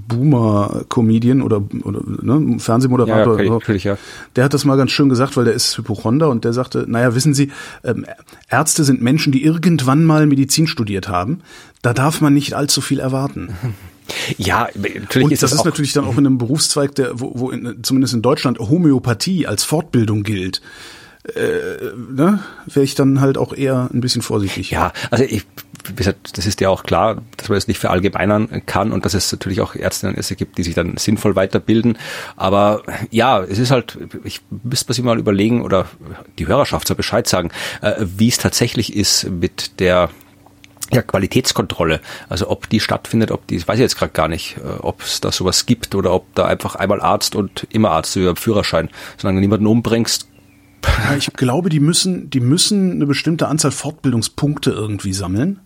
Boomer-Comedian oder, oder ne, Fernsehmoderator. Ja, natürlich, ja. Der hat das mal ganz schön gesagt, weil der ist Hypochonder und der sagte, naja, wissen Sie, ähm, Ärzte sind Menschen, die irgendwann mal Medizin studiert haben. Da darf man nicht allzu viel erwarten. Ja, natürlich und ist das, das ist natürlich dann auch in einem Berufszweig, der, wo, wo in, zumindest in Deutschland Homöopathie als Fortbildung gilt äh, ne, wäre ich dann halt auch eher ein bisschen vorsichtig. Ja, also ich, wie gesagt, das ist ja auch klar, dass man das nicht verallgemeinern kann und dass es natürlich auch Ärztinnen und Ärzte gibt, die sich dann sinnvoll weiterbilden. Aber ja, es ist halt, ich müsste sich mal überlegen oder die Hörerschaft soll Bescheid sagen, äh, wie es tatsächlich ist mit der ja, Qualitätskontrolle. Also ob die stattfindet, ob die, das weiß ich jetzt gerade gar nicht, äh, ob es da sowas gibt oder ob da einfach einmal Arzt und immer Arzt über Führerschein. Solange du niemanden umbringst, ich glaube, die müssen, die müssen eine bestimmte Anzahl Fortbildungspunkte irgendwie sammeln.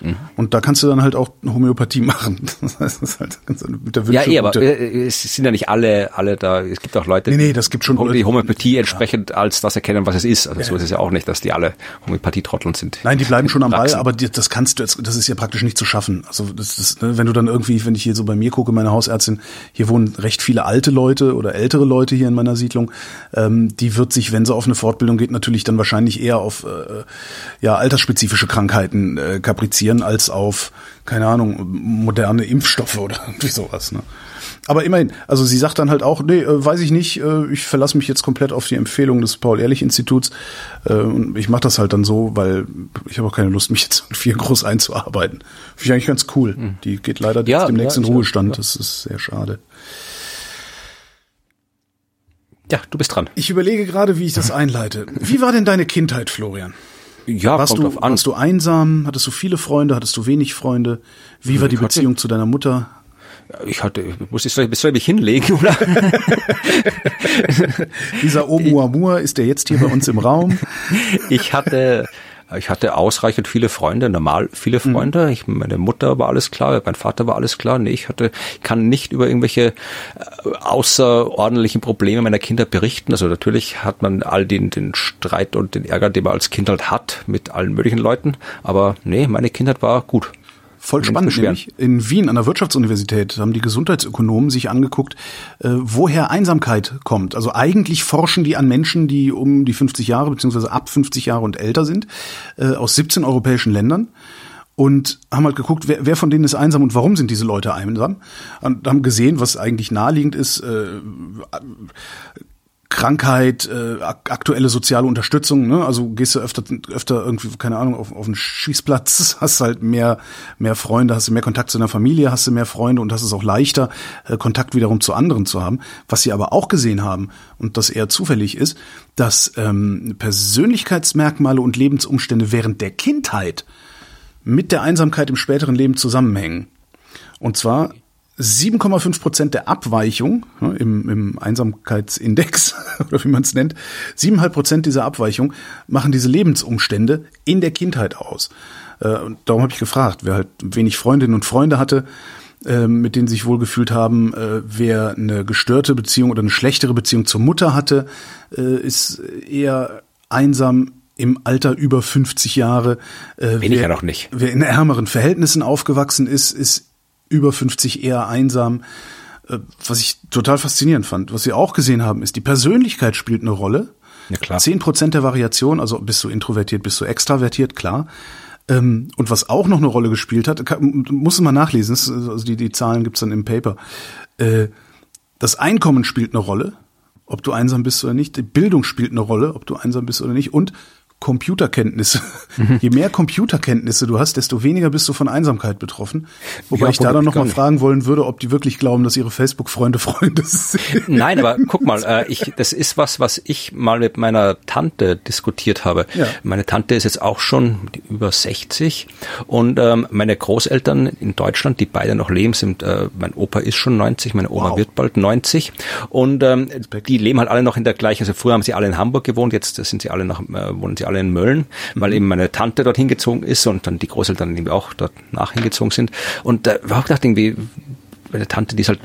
Mhm. Und da kannst du dann halt auch Homöopathie machen. Das heißt, das ist halt mit der Ja, eh, aber äh, es sind ja nicht alle, alle da. Es gibt auch Leute, nee, nee, das gibt schon die Homöopathie entsprechend ja. als das erkennen, was es ist. Also ja, so ist es ja auch nicht, dass die alle Homöopathie-Trotteln sind. Nein, die bleiben schon am Ball, aber die, das kannst du jetzt, das ist ja praktisch nicht zu schaffen. Also das, das, ne, wenn du dann irgendwie, wenn ich hier so bei mir gucke, meine Hausärztin, hier wohnen recht viele alte Leute oder ältere Leute hier in meiner Siedlung, ähm, die wird sich, wenn sie auf eine Fortbildung geht, natürlich dann wahrscheinlich eher auf äh, ja altersspezifische Krankheiten äh, kaprizieren basieren als auf, keine Ahnung, moderne Impfstoffe oder irgendwie sowas. Ne? Aber immerhin, also sie sagt dann halt auch, nee, äh, weiß ich nicht, äh, ich verlasse mich jetzt komplett auf die Empfehlung des Paul-Ehrlich-Instituts äh, und ich mache das halt dann so, weil ich habe auch keine Lust, mich jetzt viel groß einzuarbeiten. Finde ich eigentlich ganz cool. Mhm. Die geht leider ja, demnächst ja, in Ruhestand, auch, ja. das ist sehr schade. Ja, du bist dran. Ich überlege gerade, wie ich das einleite. Wie war denn deine Kindheit, Florian? Ja, warst du, Warst du einsam? Hattest du viele Freunde? Hattest du wenig Freunde? Wie war die Beziehung zu deiner Mutter? Ich hatte, muss ich, soll ich mich hinlegen, oder? Dieser Oumuamua ist der jetzt hier bei uns im Raum. Ich hatte Ich hatte ausreichend viele Freunde, normal viele mhm. Freunde. Mhm. Ich, meine Mutter war alles klar, mein Vater war alles klar. Nee, ich hatte, ich kann nicht über irgendwelche äh, außerordentlichen Probleme meiner Kinder berichten. Also natürlich hat man all den, den Streit und den Ärger, den man als Kind halt hat mit allen möglichen Leuten. Aber nee, meine Kindheit war gut. Voll spannend, nämlich in Wien an der Wirtschaftsuniversität haben die Gesundheitsökonomen sich angeguckt, äh, woher Einsamkeit kommt. Also eigentlich forschen die an Menschen, die um die 50 Jahre beziehungsweise ab 50 Jahre und älter sind, äh, aus 17 europäischen Ländern und haben halt geguckt, wer, wer von denen ist einsam und warum sind diese Leute einsam und haben gesehen, was eigentlich naheliegend ist, äh, Krankheit, äh, aktuelle soziale Unterstützung, ne? Also gehst du öfter, öfter irgendwie, keine Ahnung, auf, auf einen Schießplatz, hast halt mehr, mehr Freunde, hast du mehr Kontakt zu deiner Familie, hast du mehr Freunde und hast es auch leichter, äh, Kontakt wiederum zu anderen zu haben. Was sie aber auch gesehen haben, und das eher zufällig ist, dass ähm, Persönlichkeitsmerkmale und Lebensumstände während der Kindheit mit der Einsamkeit im späteren Leben zusammenhängen. Und zwar 7,5 Prozent der Abweichung ne, im, im Einsamkeitsindex oder wie man es nennt, 7,5 Prozent dieser Abweichung machen diese Lebensumstände in der Kindheit aus. Äh, und darum habe ich gefragt, wer halt wenig Freundinnen und Freunde hatte, äh, mit denen sie sich wohlgefühlt haben, äh, wer eine gestörte Beziehung oder eine schlechtere Beziehung zur Mutter hatte, ist eher einsam im Alter über 50 Jahre. Äh, ich ja noch nicht. Wer in ärmeren Verhältnissen aufgewachsen ist, ist über 50 eher einsam. Äh, was ich total faszinierend fand. Was wir auch gesehen haben, ist, die Persönlichkeit spielt eine Rolle. Ja, klar. Zehn Prozent der Variation, also bist du introvertiert, bist du extravertiert, klar. Ähm, und was auch noch eine Rolle gespielt hat, muss man nachlesen, also die, die Zahlen gibt's dann im Paper. Äh, das Einkommen spielt eine Rolle, ob du einsam bist oder nicht. Die Bildung spielt eine Rolle, ob du einsam bist oder nicht. Und Computerkenntnisse. Mhm. Je mehr Computerkenntnisse du hast, desto weniger bist du von Einsamkeit betroffen. Wobei ja, ich da dann noch mal fragen wollen würde, ob die wirklich glauben, dass ihre Facebook-Freunde Freunde sind. Nein, aber guck mal, äh, ich, das ist was, was ich mal mit meiner Tante diskutiert habe. Ja. Meine Tante ist jetzt auch schon über 60 und ähm, meine Großeltern in Deutschland, die beide noch leben, sind, äh, mein Opa ist schon 90, meine Oma wow. wird bald 90 und ähm, die leben halt alle noch in der gleichen, also früher haben sie alle in Hamburg gewohnt, jetzt sind sie alle noch, äh, wohnen sie alle in Mölln, weil eben meine Tante dort hingezogen ist und dann die Großeltern irgendwie auch dort nachhingezogen sind. Und da war auch gedacht, irgendwie, meine Tante, die ist halt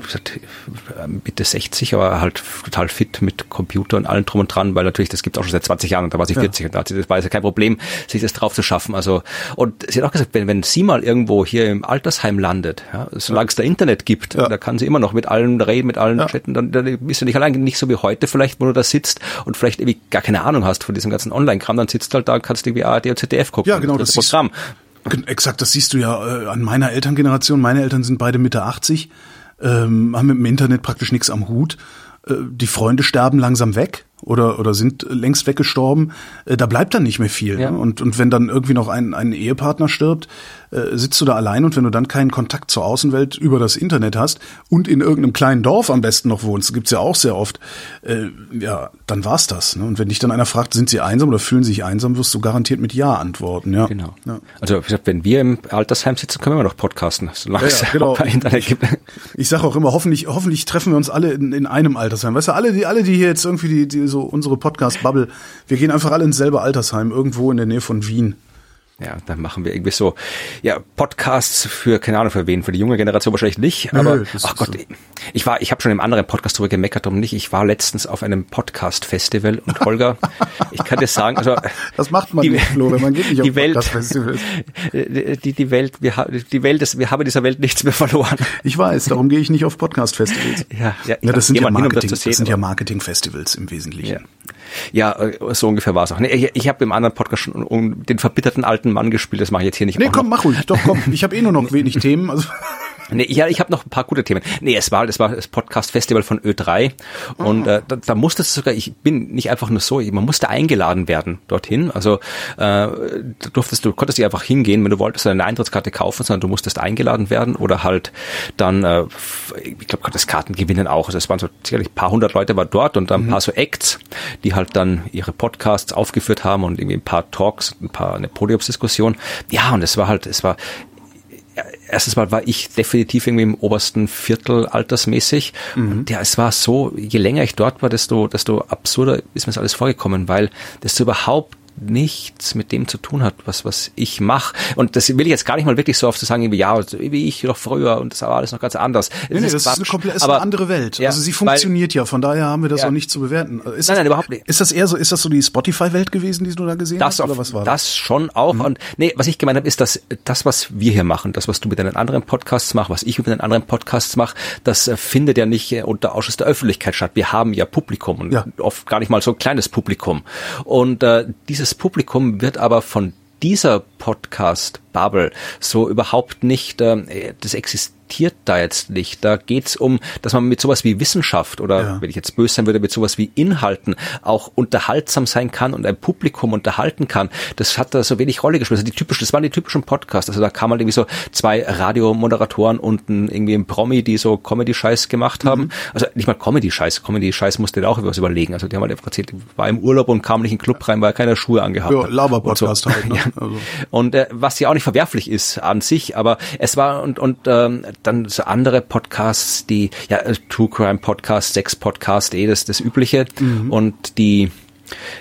Mitte 60, aber halt total fit mit Computer und allem drum und dran, weil natürlich, das gibt auch schon seit 20 Jahren und da war sie 40 ja. und da hat sie, das war ja kein Problem, sich das drauf zu schaffen. Also, und sie hat auch gesagt, wenn, wenn sie mal irgendwo hier im Altersheim landet, ja, solange es da Internet gibt, ja. da kann sie immer noch mit allen reden, mit allen ja. chatten, dann, dann bist du nicht allein, nicht so wie heute vielleicht, wo du da sitzt und vielleicht irgendwie gar keine Ahnung hast von diesem ganzen Online-Kram, dann sitzt du halt da und kannst irgendwie ARD und ZDF gucken. Ja, genau, das, das Programm. Exakt, das siehst du ja äh, an meiner Elterngeneration. Meine Eltern sind beide Mitte 80, ähm, haben mit dem Internet praktisch nichts am Hut. Äh, die Freunde sterben langsam weg oder, oder sind längst weggestorben, äh, da bleibt dann nicht mehr viel. Ja. Ne? Und, und wenn dann irgendwie noch ein, ein Ehepartner stirbt, äh, sitzt du da allein und wenn du dann keinen Kontakt zur Außenwelt über das Internet hast und in irgendeinem kleinen Dorf am besten noch wohnst, gibt's ja auch sehr oft, äh, ja, dann war's das. Ne? Und wenn dich dann einer fragt, sind sie einsam oder fühlen sich einsam, wirst du garantiert mit Ja antworten. Ja. Genau. Ja. Also wenn wir im Altersheim sitzen, können wir noch podcasten, solange ja, ja, genau. es Internet gibt. Ich sage auch immer, hoffentlich, hoffentlich treffen wir uns alle in, in einem Altersheim. Weißt du, alle, die, alle, die hier jetzt irgendwie die, die so unsere Podcast-Bubble, wir gehen einfach alle ins selbe Altersheim, irgendwo in der Nähe von Wien. Ja, dann machen wir irgendwie so, ja, Podcasts für, keine Ahnung für wen, für die junge Generation wahrscheinlich nicht, aber, Nö, ach Gott, so. ich war, ich habe schon im anderen Podcast drüber gemeckert, um nicht, ich war letztens auf einem Podcast-Festival und Holger, ich kann dir sagen, also. Das macht man die, nicht, Flo, man geht nicht auf Podcast-Festivals. Die, die Welt, wir, die Welt ist, wir haben dieser Welt nichts mehr verloren. Ich weiß, darum gehe ich nicht auf Podcast-Festivals. Ja, ja, ja das sind ja Marketing, um das, das sind ja Marketing-Festivals im Wesentlichen. Ja. Ja, äh, so ungefähr war es auch. Ich, ich habe im anderen Podcast schon um den verbitterten alten Mann gespielt, das mache ich jetzt hier nicht. Nee, komm, mach ruhig, doch komm. Ich habe eh nur noch wenig Themen. Also. Nee, ja, ich habe noch ein paar gute Themen. Nee, es war, es war das Podcast-Festival von Ö3 und äh, da, da musste es sogar, ich bin nicht einfach nur so, man musste eingeladen werden dorthin. Also äh, du durftest, du konntest nicht einfach hingehen, wenn du wolltest eine Eintrittskarte kaufen, sondern du musstest eingeladen werden oder halt dann, äh, ich glaube, konntest Karten gewinnen auch. Also es waren so sicherlich ein paar hundert Leute war dort und ein mhm. paar so Acts, die halt dann ihre Podcasts aufgeführt haben und irgendwie ein paar Talks, ein paar eine Podiumsdiskussion. Ja, und es war halt, es war erstens mal war ich definitiv irgendwie im obersten Viertel altersmäßig. Mhm. Und ja, es war so, je länger ich dort war, desto, desto absurder ist mir das alles vorgekommen, weil desto überhaupt nichts mit dem zu tun hat, was, was ich mache. Und das will ich jetzt gar nicht mal wirklich so oft zu sagen, wie, ja, wie ich doch früher und das war alles noch ganz anders. Nee, nee, das ist, eine, komplett, ist aber, eine andere Welt. Ja, also sie funktioniert weil, ja, von daher haben wir das ja. auch nicht zu bewerten. Ist nein, nein, überhaupt nicht. Ist das eher so, ist das so die Spotify-Welt gewesen, die du da gesehen das hast? Auf, was war das? Das schon auch. Mhm. Und nee, was ich gemeint habe, ist, dass das, was wir hier machen, das, was du mit deinen anderen Podcasts machst, was ich mit deinen anderen Podcasts mache, das äh, findet ja nicht äh, unter Ausschuss der Öffentlichkeit statt. Wir haben ja Publikum und ja. oft gar nicht mal so ein kleines Publikum. Und äh, dieses Publikum wird aber von dieser Podcast-Bubble so überhaupt nicht, äh, das existiert existiert da jetzt nicht. Da geht's um, dass man mit sowas wie Wissenschaft oder ja. wenn ich jetzt böse sein würde, mit sowas wie Inhalten auch unterhaltsam sein kann und ein Publikum unterhalten kann. Das hat da so wenig Rolle gespielt. Also die typischen, das waren die typischen Podcasts. Also da kam halt irgendwie so zwei Radiomoderatoren und ein, irgendwie ein Promi, die so Comedy-Scheiß gemacht haben. Mhm. Also nicht mal Comedy-Scheiß. Comedy-Scheiß musste da auch was überlegen. Also die haben halt einfach erzählt, war im Urlaub und kam nicht in den Club rein, weil er keine Schuhe angehabt ja, Laber-Podcast so. halt. Ne? ja. also. Und äh, was ja auch nicht verwerflich ist an sich, aber es war und und ähm, dann so andere Podcasts, die, ja, True Crime Podcast, Sex Podcast, eh das, das Übliche. Mhm. Und die,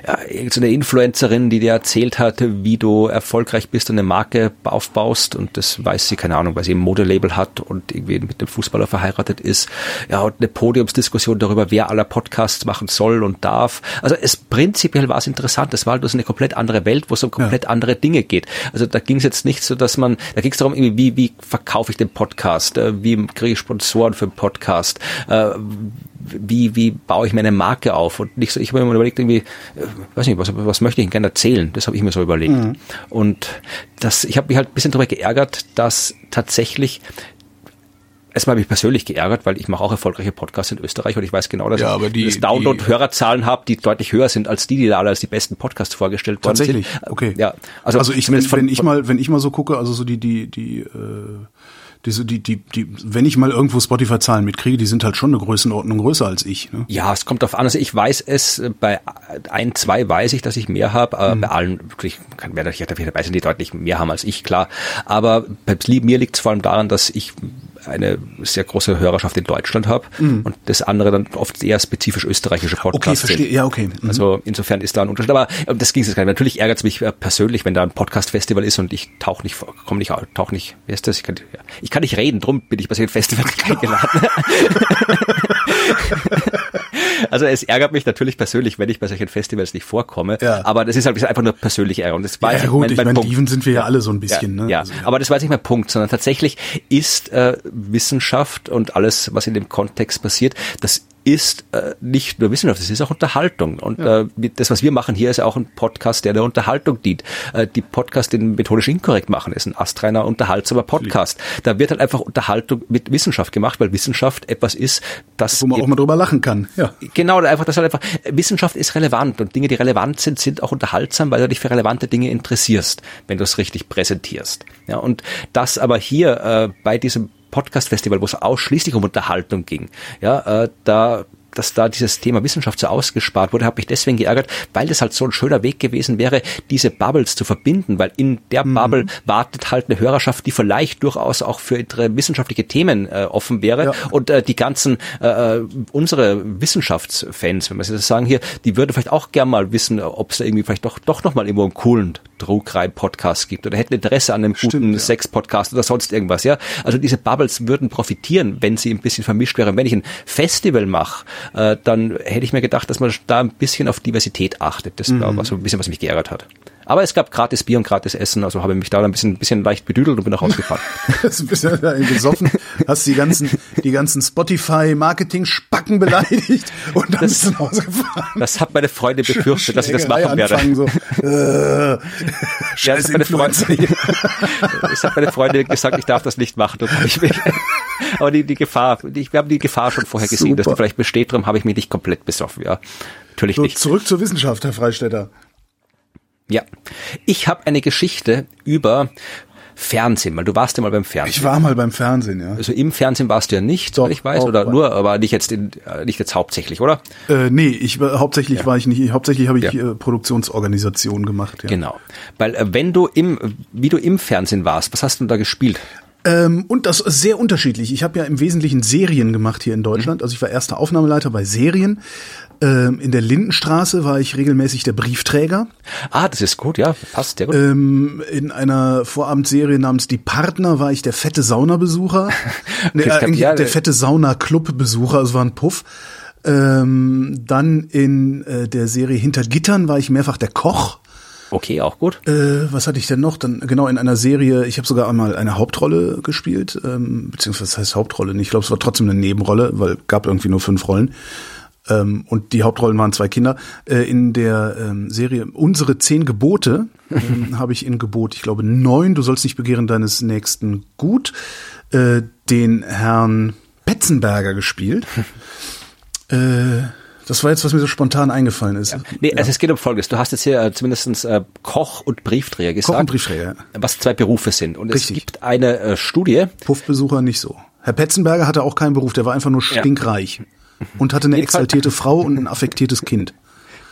ja, irgendeine Influencerin, die dir erzählt hat, wie du erfolgreich bist und eine Marke aufbaust und das weiß sie, keine Ahnung, weil sie ein Modelabel hat und irgendwie mit dem Fußballer verheiratet ist. Ja, und eine Podiumsdiskussion darüber, wer aller Podcasts machen soll und darf. Also es prinzipiell war es interessant. Es war halt eine komplett andere Welt, wo es um komplett ja. andere Dinge geht. Also da ging es jetzt nicht so, dass man, da ging es darum, wie, wie verkaufe ich den Podcast, äh, wie kriege ich Sponsoren für den Podcast, äh, wie, wie baue ich meine Marke auf? Und nicht so, ich habe mir überlegt, irgendwie, äh, weiß nicht, was, was möchte ich gerne erzählen? Das habe ich mir so überlegt. Mhm. Und das, ich habe mich halt ein bisschen darüber geärgert, dass tatsächlich Erstmal habe ich persönlich geärgert, weil ich mache auch erfolgreiche Podcasts in Österreich und ich weiß genau, dass ja, ich das Download-Hörerzahlen habe, die deutlich höher sind als die, die da alle als die besten Podcasts vorgestellt worden sind. Tatsächlich, okay. Ja, also, also ich, wenn, wenn ich mal, wenn ich mal so gucke, also so die, die, die, äh die, die, die, die, wenn ich mal irgendwo Spotify-Zahlen mitkriege, die sind halt schon eine Größenordnung größer als ich. Ne? Ja, es kommt auf an. Also ich weiß es, äh, bei ein, zwei weiß ich, dass ich mehr habe. Mhm. Bei allen, ich kann werde ich dabei sein, die deutlich mehr haben als ich, klar. Aber bei mir liegt es vor allem daran, dass ich eine sehr große Hörerschaft in Deutschland habe mhm. und das andere dann oft eher spezifisch österreichische Podcasts okay, verstehe. Ja, okay. Mhm. Also insofern ist da ein Unterschied. Aber das ging es gar nicht. Natürlich ärgert es mich äh, persönlich, wenn da ein Podcast-Festival ist und ich tauche nicht, komme nicht, tauche nicht, wie ist das? Ich kann, ja, ich kann nicht reden, drum bin ich bei solchen Festivals eingeladen. Also es ärgert mich natürlich persönlich, wenn ich bei solchen Festivals nicht vorkomme. Ja. Aber das ist halt einfach nur persönlich Ärger. Und das war ja, gut, mein, mein ich meine, Punkt. sind wir ja alle so ein bisschen. Ja, ne? ja. Also, ja. aber das war jetzt nicht mein Punkt, sondern tatsächlich ist äh, Wissenschaft und alles, was in dem Kontext passiert, das ist äh, nicht nur Wissenschaft, es ist auch Unterhaltung. Und ja. äh, das, was wir machen hier, ist auch ein Podcast, der der Unterhaltung dient. Äh, die Podcast, den methodisch inkorrekt machen, ist ein astreiner, unterhaltsamer Podcast. Da wird halt einfach Unterhaltung mit Wissenschaft gemacht, weil Wissenschaft etwas ist, das... Wo man auch mal drüber lachen kann. Ja. Genau, einfach, das halt einfach, Wissenschaft ist relevant und Dinge, die relevant sind, sind auch unterhaltsam, weil du dich für relevante Dinge interessierst, wenn du es richtig präsentierst. Ja, und das aber hier äh, bei diesem Podcast-Festival, wo es ausschließlich um Unterhaltung ging. Ja, äh, da dass da dieses Thema Wissenschaft so ausgespart wurde, habe mich deswegen geärgert, weil das halt so ein schöner Weg gewesen wäre, diese Bubbles zu verbinden, weil in der mhm. Bubble wartet halt eine Hörerschaft, die vielleicht durchaus auch für wissenschaftliche Themen äh, offen wäre ja. und äh, die ganzen äh, äh unsere Wissenschaftsfans, wenn wir das sagen hier, die würden vielleicht auch gern mal wissen, ob es da irgendwie vielleicht doch doch noch mal irgendwo einen coolen Trugreim-Podcast gibt oder hätten Interesse an einem Stimmt, guten ja. Sex-Podcast oder sonst irgendwas, ja. Also diese Bubbles würden profitieren, wenn sie ein bisschen vermischt wären. Wenn ich ein Festival mache, äh, dann hätte ich mir gedacht, dass man da ein bisschen auf Diversität achtet. Das mhm. war so ein bisschen, was mich geärgert hat. Aber es gab gratis Bier und gratis Essen, also habe ich mich da ein bisschen, ein bisschen leicht bedüdelt und bin nach Hause gefahren. ein bisschen gesoffen, hast die ganzen, die ganzen Spotify-Marketing-Spacken beleidigt und dann das, bist du nach Hause gefahren. Das hat meine Freunde befürchtet, dass ich das machen werde. So, äh, ja, das, hat meine Freunde, das hat meine Freunde gesagt, ich darf das nicht machen. Ich mich. Aber die, die Gefahr, die, wir haben die Gefahr schon vorher gesehen, Super. dass die vielleicht besteht, darum habe ich mich nicht komplett besoffen, ja. Natürlich so, nicht. Zurück zur Wissenschaft, Herr Freistetter. Ja, ich habe eine Geschichte über Fernsehen, weil du warst ja mal beim Fernsehen. Ich war mal beim Fernsehen, ja. Also im Fernsehen warst du ja nicht, Doch, ich weiß, oder nur, aber nicht jetzt in, äh, nicht jetzt hauptsächlich, oder? Äh, nee, ich hauptsächlich ja. war ich nicht. Hauptsächlich habe ich ja. äh, Produktionsorganisation gemacht. Ja. Genau, weil äh, wenn du im, wie du im Fernsehen warst, was hast du da gespielt? Ähm, und das ist sehr unterschiedlich. Ich habe ja im Wesentlichen Serien gemacht hier in Deutschland. Mhm. Also ich war erster Aufnahmeleiter bei Serien. Ähm, in der Lindenstraße war ich regelmäßig der Briefträger. Ah, das ist gut, ja, passt sehr gut. Ähm, in einer Vorabendserie namens Die Partner war ich der fette Saunabesucher. nee, äh, ja, der fette Sauna-Club-Besucher, es war ein Puff. Ähm, dann in äh, der Serie Hinter Gittern war ich mehrfach der Koch. Okay, auch gut. Äh, was hatte ich denn noch? Dann genau in einer Serie. Ich habe sogar einmal eine Hauptrolle gespielt, ähm, beziehungsweise das heißt Hauptrolle nicht. Ich glaube, es war trotzdem eine Nebenrolle, weil gab irgendwie nur fünf Rollen. Ähm, und die Hauptrollen waren zwei Kinder. Äh, in der ähm, Serie Unsere zehn Gebote ähm, habe ich in Gebot, ich glaube neun. Du sollst nicht begehren deines nächsten Gut. Äh, den Herrn Petzenberger gespielt. äh, das war jetzt, was mir so spontan eingefallen ist. Ja. Nee, ja. also es geht um Folgendes. Du hast jetzt hier äh, zumindest äh, Koch und Briefträger gesagt. Koch und Briefträger, Was zwei Berufe sind. Und Richtig. es gibt eine äh, Studie. Puffbesucher nicht so. Herr Petzenberger hatte auch keinen Beruf, der war einfach nur stinkreich. Ja. Und hatte eine exaltierte Frau und ein affektiertes Kind.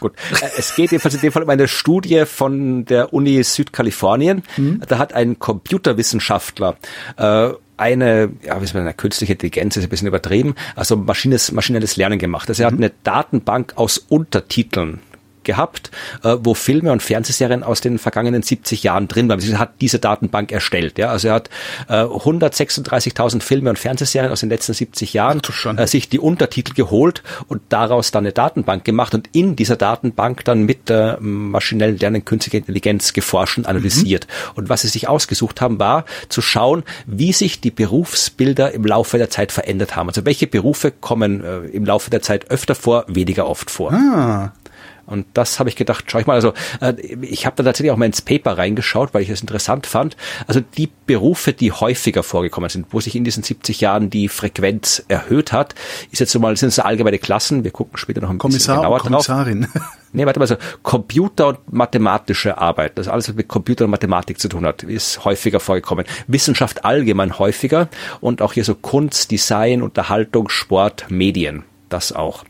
Gut. Äh, es geht jedenfalls in dem Fall um eine Studie von der Uni Südkalifornien. Mhm. Da hat ein Computerwissenschaftler äh, eine, ja, wie soll man eine künstliche Intelligenz ist ein bisschen übertrieben, also maschines, maschinelles Lernen gemacht. Also er hat mhm. eine Datenbank aus Untertiteln gehabt, äh, wo Filme und Fernsehserien aus den vergangenen 70 Jahren drin waren. Sie hat diese Datenbank erstellt. Ja? Also er hat äh, 136.000 Filme und Fernsehserien aus den letzten 70 Jahren äh, sich die Untertitel geholt und daraus dann eine Datenbank gemacht und in dieser Datenbank dann mit der maschinellen Lernen künstlicher Intelligenz geforscht und analysiert. Mhm. Und was sie sich ausgesucht haben, war zu schauen, wie sich die Berufsbilder im Laufe der Zeit verändert haben. Also welche Berufe kommen äh, im Laufe der Zeit öfter vor, weniger oft vor. Ah. Und das habe ich gedacht, schau ich mal, also äh, ich habe da tatsächlich auch mal ins Paper reingeschaut, weil ich es interessant fand. Also die Berufe, die häufiger vorgekommen sind, wo sich in diesen 70 Jahren die Frequenz erhöht hat, ist jetzt so mal, sind so allgemeine Klassen, wir gucken später noch ein Kommissar bisschen genauer und Kommissarin. drauf. Nee, warte mal, so Computer und mathematische Arbeit, das alles, was mit Computer und Mathematik zu tun hat, ist häufiger vorgekommen. Wissenschaft allgemein häufiger und auch hier so Kunst, Design, Unterhaltung, Sport, Medien, das auch.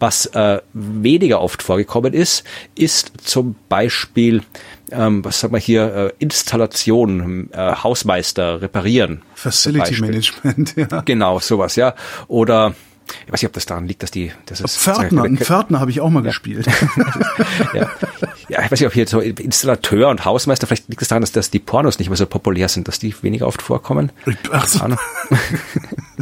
Was äh, weniger oft vorgekommen ist, ist zum Beispiel, ähm, was sagen wir hier, äh, Installation, äh, Hausmeister, reparieren. Facility Management, ja. Genau, sowas, ja. Oder ich weiß nicht, ob das daran liegt, dass die, das ist. Pförtner, ein Pförtner habe ich auch mal ja. gespielt. ja. ja, ich weiß nicht, ob hier so Installateur und Hausmeister, vielleicht liegt es daran, dass, dass die Pornos nicht mehr so populär sind, dass die weniger oft vorkommen. Ach so.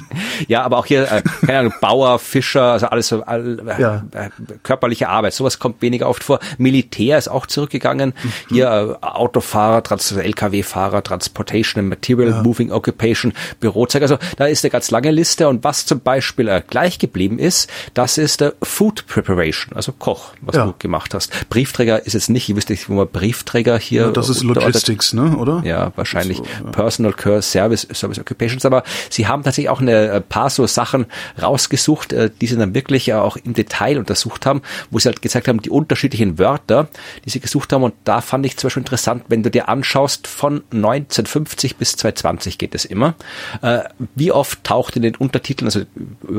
ja, aber auch hier, äh, keine Ahnung, Bauer, Fischer, also alles so, all, äh, ja. äh, körperliche Arbeit, sowas kommt weniger oft vor. Militär ist auch zurückgegangen. Mhm. Hier äh, Autofahrer, Trans LKW-Fahrer, Transportation and Material, ja. Moving Occupation, Bürozeiger. Also da ist eine ganz lange Liste und was zum Beispiel äh, gleich geblieben ist, das ist der Food Preparation, also Koch, was ja. du gemacht hast. Briefträger ist jetzt nicht, ich wüsste nicht, wo man Briefträger hier. Ja, das ist Logistics, ne, oder? Ja, wahrscheinlich so. Personal Care Service, Service Occupations, aber sie haben tatsächlich auch eine äh, paar so Sachen rausgesucht, äh, die sie dann wirklich auch im Detail untersucht haben, wo sie halt gezeigt haben, die unterschiedlichen Wörter, die sie gesucht haben und da fand ich zum Beispiel interessant, wenn du dir anschaust, von 1950 bis 2020 geht es immer, äh, wie oft taucht in den Untertiteln, also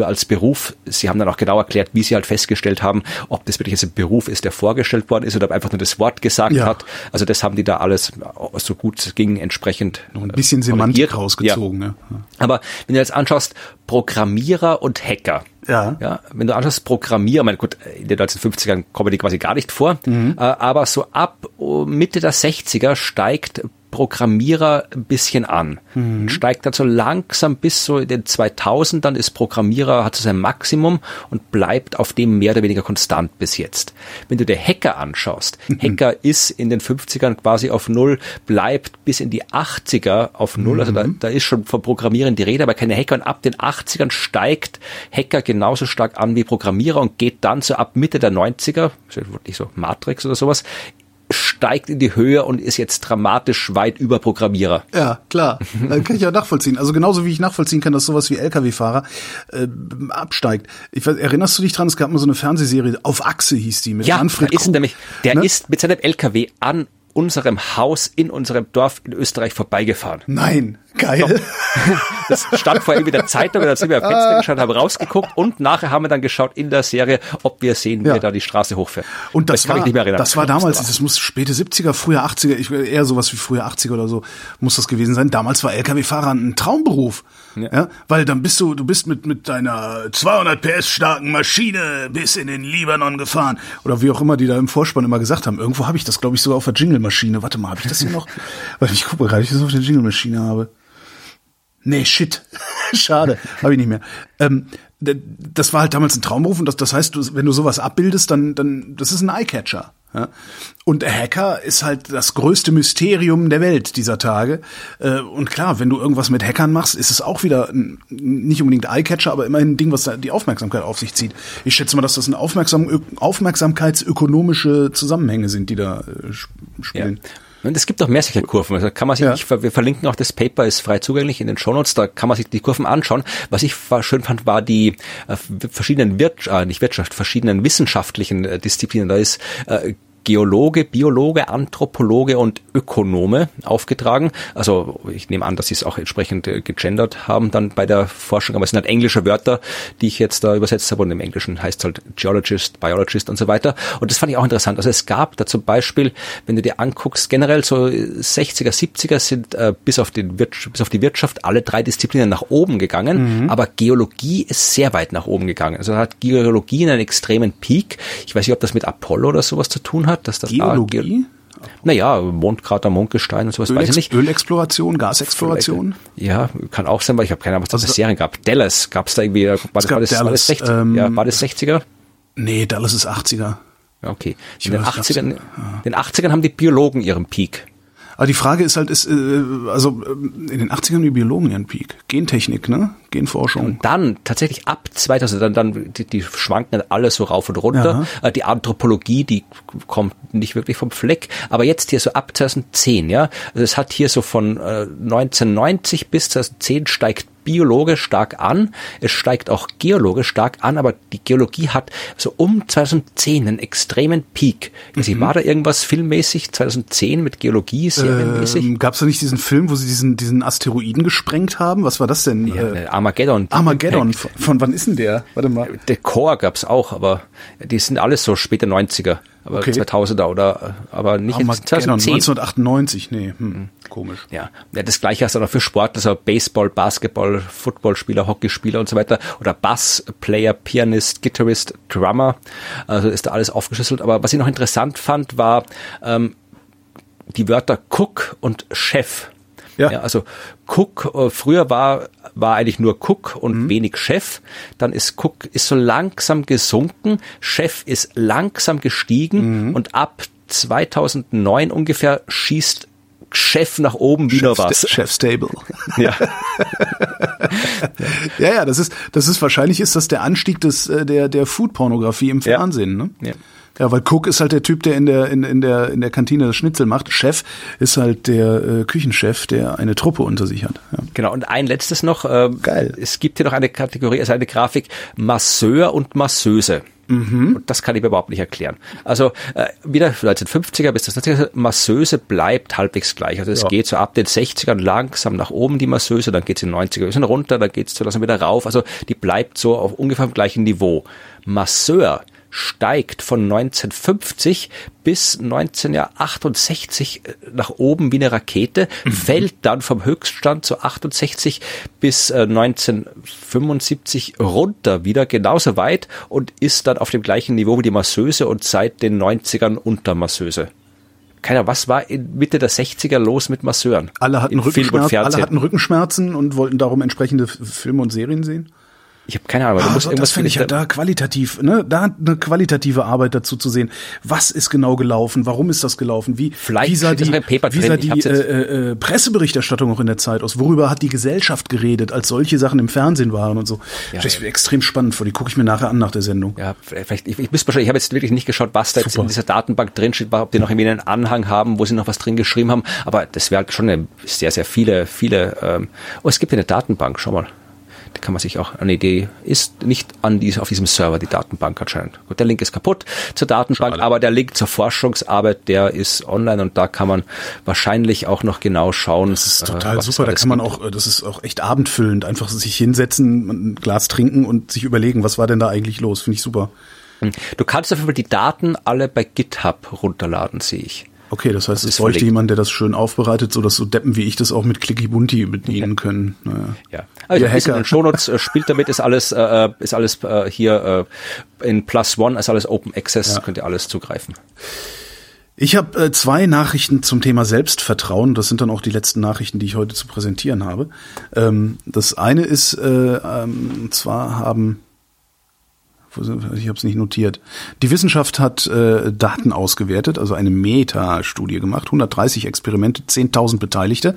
als Beruf. Sie haben dann auch genau erklärt, wie sie halt festgestellt haben, ob das wirklich ein Beruf ist, der vorgestellt worden ist oder ob einfach nur das Wort gesagt ja. hat. Also das haben die da alles so gut es ging entsprechend noch ein bisschen Semantik rausgezogen. Ja. Ne? Aber wenn du jetzt anschaust, Programmierer und Hacker. Ja. ja. Wenn du anschaust, Programmierer, meine gut, in den 1950ern kommen die quasi gar nicht vor, mhm. Äh, aber so ab Mitte der 60er steigt Programmierer ein bisschen an. Mhm. Steigt dann so langsam bis so in den 2000, dann ist Programmierer, hat so sein Maximum und bleibt auf dem mehr oder weniger konstant bis jetzt. Wenn du dir Hacker anschaust, mhm. Hacker ist in den 50ern quasi auf Null, bleibt bis in die 80er auf Null, mhm. also da, mhm. da ist schon von Programmieren die Rede, aber keine Hacker und ab den 80ern steigt Hacker genauso stark an wie Programmierer und geht dann so ab Mitte der 90er, nicht so Matrix oder sowas, steigt in die Höhe und ist jetzt dramatisch weit über Programmierer. Ja, klar. Äh, kann ich ja nachvollziehen. Also genauso wie ich nachvollziehen kann, dass sowas wie Lkw-Fahrer äh, absteigt. Ich weiß, erinnerst du dich dran? Es gab mal so eine Fernsehserie, auf Achse hieß die, mit ja, Manfred ist nämlich, der ne? ist mit seinem Lkw an unserem Haus in unserem Dorf in Österreich vorbeigefahren. Nein, Geil. Das stand vor irgendwie der Zeitung, da sind wir am Fenster geschaut, haben rausgeguckt und nachher haben wir dann geschaut in der Serie, ob wir sehen, wie Ja. er da die Straße hochfährt. Und das, kann war, ich nicht mehr erinnern. das war damals, das muss späte 70er, frühe 80er, ich, eher sowas wie frühe 80er oder so, muss das gewesen sein. Damals war LKW-Fahrer ein Traumberuf. Ja. weil dann bist du, du bist mit, mit deiner 200 PS starken Maschine bis in den Libanon gefahren. Oder wie auch immer die da im Vorspann immer gesagt haben. Irgendwo habe ich das, glaube ich, sogar auf der Jingle-Maschine. Warte mal, habe ich das hier noch? Warte, ich gucke gerade, ich das auf der Jingle-Maschine habe. Nee, shit. Schade, habe ich nicht mehr. Ähm, das war halt damals ein Traumberuf und das, das heißt, du, wenn du sowas abbildest, dann, dann, das ist ein Eyecatcher. Ja? Und Hacker ist halt das größte Mysterium der Welt dieser Tage. Äh, Und klar, wenn du irgendwas mit Hackern machst, ist es auch wieder ein, nicht unbedingt Eyecatcher, aber immerhin ein Ding, was da die Aufmerksamkeit auf sich zieht. Ich schätze mal, dass das ein Aufmerksam aufmerksamkeitsökonomische Zusammenhänge sind, die da äh, sp- Ja. Und es gibt auch mehr solcher Kurven. Also kann man sich, Ja. ich, wir verlinken auch das Paper, ist frei zugänglich in den Shownotes, da kann man sich die Kurven anschauen. Was ich schön fand, war die äh, verschiedenen Wirtschaft, äh, nicht Wirtschaft, verschiedenen wissenschaftlichen äh, Disziplinen. Da ist äh, Geologe, Biologe, Anthropologe und Ökonome aufgetragen. Also ich nehme an, dass sie es auch entsprechend äh, gegendert haben dann bei der Forschung, aber es sind halt englische Wörter, die ich jetzt da übersetzt habe und im Englischen heißt es halt Geologist, Biologist und so weiter. Und das fand ich auch interessant. Also es gab da zum Beispiel, wenn du dir anguckst, generell so 60er, 70er sind äh, bis, auf den Wirtschaft, bis auf die Wirtschaft alle drei Disziplinen nach oben gegangen, aber Geologie ist sehr weit nach oben gegangen. Also da hat Geologie einen extremen Peak. Ich weiß nicht, ob das mit Apollo oder sowas zu tun hat. Dass das da Geologie? Ge naja, Mondkrater, Mondgestein und sowas, weiß ich Ölex nicht. Ölexploration, Gasexploration. Ja, kann auch sein, weil ich habe keine Ahnung, was das für Also- Serien gab. Dallas, gab es da irgendwie, war das, gab war das, war Dallas, das 60, ähm, ja, war das 60er? Nee, Dallas ist 80er. Ja, Okay. In den weiß, gab's- 80ern, in den 80ern haben die Biologen ihren Peak. Aber die Frage ist halt, ist, äh, also ähm, in den 80ern die Biologen ihren Peak. Gentechnik, ne? Genforschung. Dann tatsächlich ab 2000, dann, dann die, die schwanken alles so rauf und runter. Äh, Die Anthropologie, die kommt nicht wirklich vom Fleck. Aber jetzt hier so ab 2010, ja. Also es hat hier so von äh, 1990 bis 2010 steigt Biologe stark an, es steigt auch Geologe stark an, aber die Geologie hat so um 2010 einen extremen Peak. Weiß nicht, War da irgendwas filmmäßig 2010 mit Geologie serienmäßig? Ähm, Gab es da nicht diesen Film, wo sie diesen, diesen Asteroiden gesprengt haben? Was war das denn? ja, äh, Armageddon. Armageddon. Von, von wann ist denn der? Warte mal. Der Core gab's auch, aber die sind alles so späte 90er, aber Okay. 2000er oder aber nicht in Armageddon, 2010. 1998. Nee, hm, komisch. Ja, ja, das gleiche hast du auch für Sport, also Baseball, Basketball, Footballspieler, Hockeyspieler und so weiter oder Bassplayer, Pianist, Gitarrist, Drummer, also ist da alles aufgeschlüsselt. Aber was ich noch interessant fand, war ähm, die Wörter Cook und Chef. Ja. also Cook, äh, früher war, war eigentlich nur Cook und wenig Chef. Dann ist Cook ist so langsam gesunken, Chef ist langsam gestiegen und ab 2009 ungefähr schießt Chef nach oben wie nur was. Chef Stable. Ja. Ja, ja, das ist, das ist wahrscheinlich ist das der Anstieg des äh, der der Food-Pornografie im Ja. Fernsehen, ne? Ja. Ja, weil Cook ist halt der Typ, der in der in, in der in der Kantine das Schnitzel macht. Chef ist halt der äh, Küchenchef, der eine Truppe unter sich hat. Ja. Genau, und ein letztes noch. Äh, Geil. Es gibt hier noch eine Kategorie, also eine Grafik, Masseur und Masseuse. Und das kann ich mir überhaupt nicht erklären. Also äh, wieder 1950er bis das 90er, Masseuse bleibt halbwegs gleich. Also es Ja. geht so ab den 60ern langsam nach oben, die Masseuse, dann geht es in den 90er ein bisschen runter, dann geht es so langsam wieder rauf. Also die bleibt so auf ungefähr dem gleichen Niveau. Masseur steigt von 1950 bis 1968 nach oben wie eine Rakete, fällt dann vom Höchststand zu 68 bis äh, 1975 runter wieder genauso weit und ist dann auf dem gleichen Niveau wie die Masseuse und seit den 90ern unter Masseuse. Keiner, was war in Mitte der 60er los mit Masseuren? Alle hatten Rückenschmerzen, alle hatten Rückenschmerzen und wollten darum entsprechende Filme und Serien sehen. Ich habe keine Ahnung, aber du Ah, musst das irgendwas finde ich ja da qualitativ, ne, da eine qualitative Arbeit dazu zu sehen. Was ist genau gelaufen? Warum ist das gelaufen? Wie, Vielleicht wie sah das die, wie sah die jetzt- äh, äh, Presseberichterstattung auch in der Zeit aus? Worüber hat die Gesellschaft geredet, als solche Sachen im Fernsehen waren und so? Ja. Das ist extrem spannend vor. Die gucke ich mir nachher an nach der Sendung. Ja, vielleicht, ich, ich, wahrscheinlich, ich habe jetzt wirklich nicht geschaut, was da jetzt Super. in dieser Datenbank drin steht, ob die noch irgendwie einen Anhang haben, wo sie noch was drin geschrieben haben, aber das wäre halt schon eine, sehr, sehr viele, viele, ähm, oh, es gibt hier eine Datenbank, schau mal. Die kann man sich auch, nee, die ist nicht an diese, auf diesem Server, die Datenbank anscheinend. Gut, der Link ist kaputt zur Datenbank, Schade. aber der Link zur Forschungsarbeit, der ist online und da kann man wahrscheinlich auch noch genau schauen. Das ist total äh, super, da kann man auch, äh, das ist auch echt abendfüllend, einfach sich hinsetzen, ein Glas trinken und sich überlegen, was war denn da eigentlich los, finde ich super. Hm. Du kannst auf jeden Fall die Daten alle bei GitHub runterladen, sehe ich. Okay, das heißt, es bräuchte jemand, der das schön aufbereitet, so dass so Deppen wie ich das auch mit Clicky Bunti bedienen ja. können. Naja. Ja, also ein bisschen in den Shownotes äh, spielt damit, ist alles, äh, äh, ist alles äh, hier äh, in Plus One, ist alles Open Access, ja. könnt ihr alles zugreifen. Ich habe äh, zwei Nachrichten zum Thema Selbstvertrauen. Das sind dann auch die letzten Nachrichten, die ich heute zu präsentieren habe. Ähm, das eine ist, äh, ähm, und zwar haben ich habe es nicht notiert. Die Wissenschaft hat äh, Daten ausgewertet, also eine Meta-Studie gemacht, 130 Experimente, 10.000 Beteiligte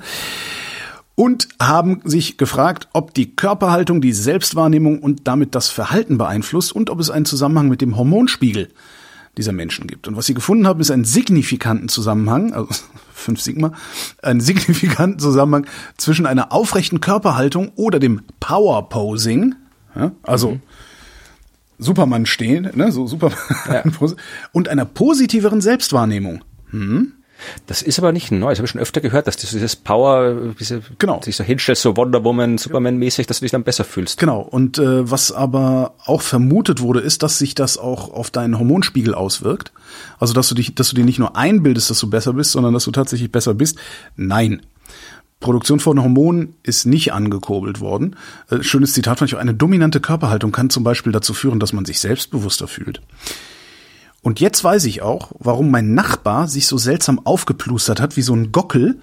und haben sich gefragt, ob die Körperhaltung die Selbstwahrnehmung und damit das Verhalten beeinflusst und ob es einen Zusammenhang mit dem Hormonspiegel dieser Menschen gibt. Und was sie gefunden haben, ist einen signifikanten Zusammenhang, also fünf Sigma, einen signifikanten Zusammenhang zwischen einer aufrechten Körperhaltung oder dem Power Posing, ja, also mhm. Superman stehen, ne, so Superman ja. und einer positiveren Selbstwahrnehmung. Hm? Das ist aber nicht neu. Das habe ich schon öfter gehört, dass dieses Power, diese, genau. sich so hinstellst, so Wonder Woman, Superman-mäßig, dass du dich dann besser fühlst. Genau. Und äh, was aber auch vermutet wurde, ist, dass sich das auch auf deinen Hormonspiegel auswirkt. Also dass du dich, dass du dir nicht nur einbildest, dass du besser bist, sondern dass du tatsächlich besser bist. Nein. Produktion von Hormonen ist nicht angekurbelt worden. Äh, schönes Zitat fand ich auch. Eine dominante Körperhaltung kann zum Beispiel dazu führen, dass man sich selbstbewusster fühlt. Und jetzt weiß ich auch, warum mein Nachbar sich so seltsam aufgeplustert hat, wie so ein Gockel,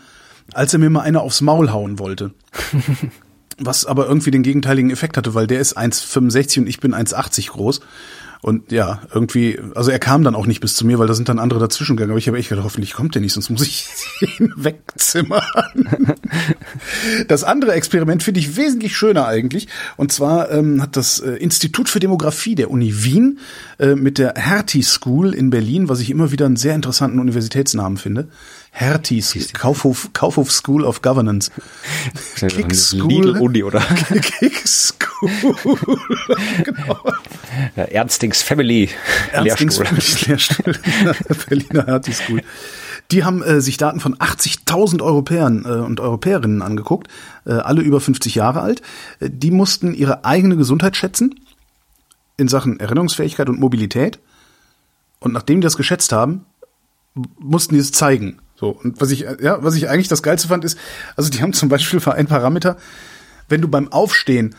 als er mir mal eine aufs Maul hauen wollte. Was aber irgendwie den gegenteiligen Effekt hatte, weil der ist 1,65 und ich bin 1,80 groß. Und ja, irgendwie, also er kam dann auch nicht bis zu mir, weil da sind dann andere dazwischen gegangen. Aber ich habe echt gedacht, hoffentlich kommt der nicht, sonst muss ich ihn wegzimmern. Das andere Experiment finde ich wesentlich schöner eigentlich. Und zwar ähm, hat das äh, Institut für Demografie der Uni Wien äh, mit der Hertie School in Berlin, was ich immer wieder einen sehr interessanten Universitätsnamen finde, Herties, Kaufhof, Kaufhof School of Governance. Kick School. Uni, oder? Kick School. genau. Ernstings Family Ernstings Lehrstuhl. Lehrstuhl. Berliner Hertie School. Die haben äh, sich Daten von 80.000 Europäern äh, und Europäerinnen angeguckt, äh, alle über 50 Jahre alt. Äh, die mussten ihre eigene Gesundheit schätzen in Sachen Erinnerungsfähigkeit und Mobilität. Und nachdem die das geschätzt haben, mussten die es zeigen. So, und was ich, ja, was ich eigentlich das Geilste fand, ist, also die haben zum Beispiel für ein Parameter, wenn du beim Aufstehen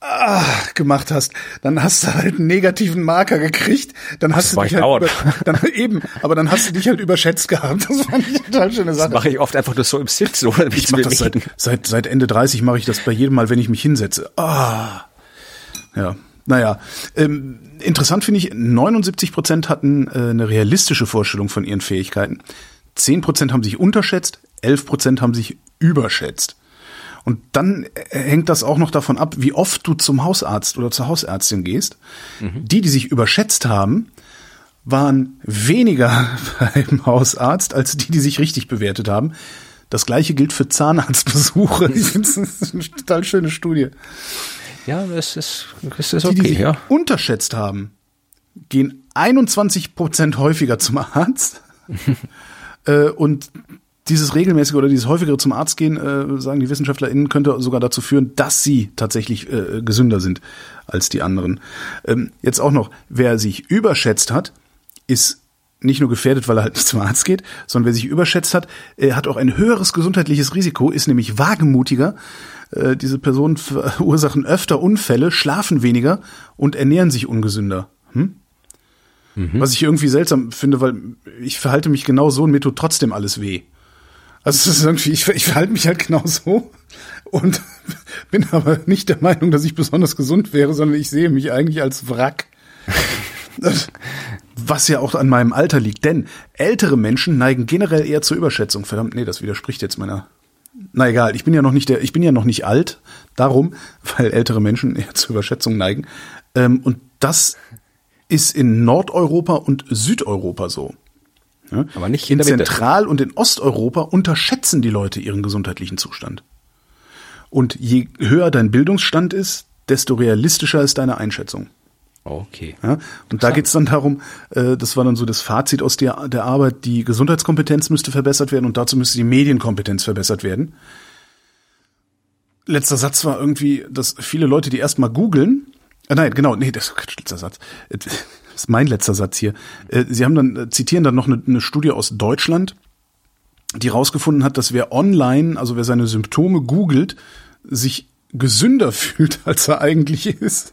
ah, gemacht hast, dann hast du halt einen negativen Marker gekriegt, dann hast das du dich halt über, dann, eben, aber dann hast du dich halt überschätzt gehabt. Das fand ich eine total schöne Sache. Das mache ich oft einfach nur so im Sitz. So, ich mache das seit, seit, seit Ende 30 mache ich das bei jedem Mal, wenn ich mich hinsetze. Ah, ja. Naja, ähm, interessant finde ich, 79 Prozent hatten äh, eine realistische Vorstellung von ihren Fähigkeiten. 10 Prozent haben sich unterschätzt, 11 Prozent haben sich überschätzt. Und dann äh, hängt das auch noch davon ab, wie oft du zum Hausarzt oder zur Hausärztin gehst. Mhm. Die, die sich überschätzt haben, waren weniger beim Hausarzt als die, die sich richtig bewertet haben. Das gleiche gilt für Zahnarztbesuche. Ich finde, das ist eine total schöne Studie. Ja, das ist, das ist okay, die, die sich ja. unterschätzt haben, gehen 21 Prozent häufiger zum Arzt. äh, und dieses regelmäßige oder dieses häufigere zum Arzt gehen, äh, sagen die WissenschaftlerInnen, könnte sogar dazu führen, dass sie tatsächlich äh, gesünder sind als die anderen. Ähm, jetzt auch noch, wer sich überschätzt hat, ist nicht nur gefährdet, weil er halt nicht zum Arzt geht, sondern wer sich überschätzt hat, äh, hat auch ein höheres gesundheitliches Risiko, ist nämlich wagemutiger, äh, diese Personen verursachen öfter Unfälle, schlafen weniger und ernähren sich ungesünder. Hm? Mhm. Was ich irgendwie seltsam finde, weil ich verhalte mich genau so und mir tut trotzdem alles weh. Also es ist irgendwie, ich, ich verhalte mich halt genau so und bin aber nicht der Meinung, dass ich besonders gesund wäre, sondern ich sehe mich eigentlich als Wrack. Was ja auch an meinem Alter liegt, denn ältere Menschen neigen generell eher zur Überschätzung. Verdammt, nee, das widerspricht jetzt meiner na egal, ich bin ja noch nicht der, ich bin ja noch nicht alt, darum, weil ältere Menschen eher zur Überschätzung neigen. Ähm, und das ist in Nordeuropa und Südeuropa so. Ja? Aber nicht in, in Zentral- und in Osteuropa unterschätzen die Leute ihren gesundheitlichen Zustand. Und je höher dein Bildungsstand ist, desto realistischer ist deine Einschätzung. Okay. Ja, und da geht's dann darum, äh, das war dann so das Fazit aus der, der Arbeit, die Gesundheitskompetenz müsste verbessert werden und dazu müsste die Medienkompetenz verbessert werden. Letzter Satz war irgendwie, dass viele Leute, die erstmal googeln, äh, nein, genau, nee, das ist letzter Satz. Äh, Das ist mein letzter Satz hier. Äh, Sie haben dann, zitieren dann noch eine, eine Studie aus Deutschland, die rausgefunden hat, dass wer online, also wer seine Symptome googelt, sich gesünder fühlt, als er eigentlich ist.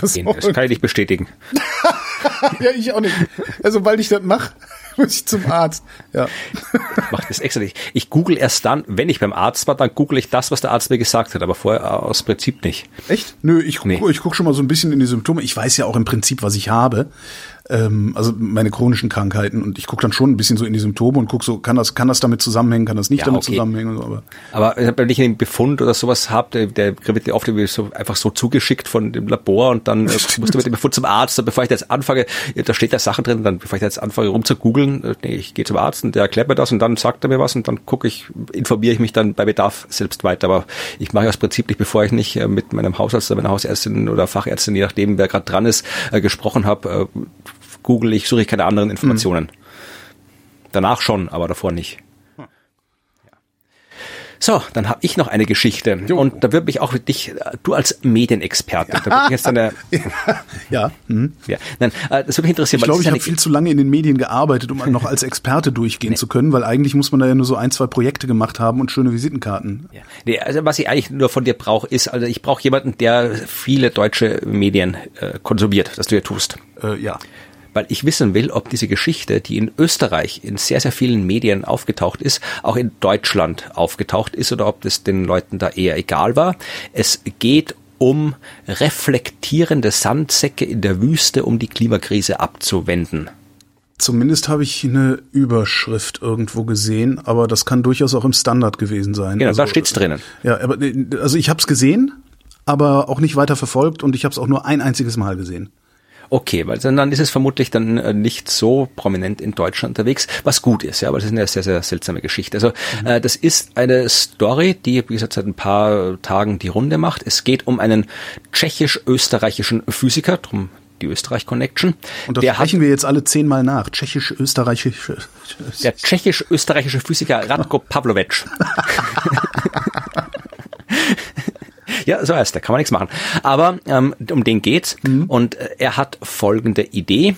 Was auch Das kann ich nicht bestätigen. ja, ich auch nicht. Also, weil ich das mache, muss ich zum Arzt. Ja. Ich mache das extra nicht. Ich google erst dann, wenn ich beim Arzt war, dann google ich das, was der Arzt mir gesagt hat, aber vorher aus Prinzip nicht. Echt? Nö, ich gucke Nee. ich guck schon mal so ein bisschen in die Symptome. Ich weiß ja auch im Prinzip, was ich habe. Ähm, also meine chronischen Krankheiten. Und ich gucke dann schon ein bisschen so in die Symptome und gucke so, kann das, kann das damit zusammenhängen, kann das nicht Ja, damit okay. zusammenhängen so. Aber Aber wenn ich einen Befund oder sowas habe, der, der wird oft so einfach so zugeschickt von dem Labor und dann äh, musst du mit dem Befund zum Arzt. Und bevor ich da jetzt anfange, da steht da Sachen drin, dann bevor ich da jetzt anfange rum zu googeln, äh, nee, ich gehe zum Arzt und der erklärt mir das und dann sagt er mir was und dann gucke ich, informiere ich mich dann bei Bedarf selbst weiter. Aber ich mache das Prinzip nicht, bevor ich nicht äh, mit meinem Hausarzt oder meiner Hausärztin oder Fachärztin, je nachdem, wer gerade dran ist, äh, gesprochen habe, äh, google ich, suche ich keine anderen Informationen. Danach schon, aber davor nicht. So, dann habe ich noch eine Geschichte Jo. und da würde mich auch dich, du als Medienexperte, da würde mich jetzt eine, ja, hm. ja, nein, äh, das würde mich interessieren, ich glaube, ich habe viel zu lange in den Medien gearbeitet, um noch als Experte durchgehen zu können, weil eigentlich muss man da ja nur so ein, zwei Projekte gemacht haben und schöne Visitenkarten. ja, nee, also was ich eigentlich nur von dir brauche, ist, also ich brauche jemanden, der viele deutsche Medien äh, konsumiert, das du ja tust. Äh, ja. Weil ich wissen will, ob diese Geschichte, die in Österreich in sehr, sehr vielen Medien aufgetaucht ist, auch in Deutschland aufgetaucht ist oder ob das den Leuten da eher egal war. Es geht um reflektierende Sandsäcke in der Wüste, um die Klimakrise abzuwenden. Zumindest habe ich eine Überschrift irgendwo gesehen, aber das kann durchaus auch im Standard gewesen sein. Genau, also, da steht's drinnen. Ja, aber äh, also ich habe es gesehen, aber auch nicht weiter verfolgt und ich habe es auch nur ein einziges Mal gesehen. Okay, weil dann ist es vermutlich dann äh, nicht so prominent in Deutschland unterwegs, was gut ist, ja, aber das ist eine sehr, sehr seltsame Geschichte. Also äh, das ist eine Story, die, wie gesagt, seit ein paar Tagen die Runde macht. Es geht um einen tschechisch-österreichischen Physiker, drum die Österreich-Connection. Und das sprechen wir jetzt alle zehnmal nach. Tschechisch, österreichisch. der tschechisch-österreichische Physiker Radko Pavlovic. Ja, so heißt er, kann man nichts machen. Aber ähm, um den geht's und äh, er hat folgende Idee.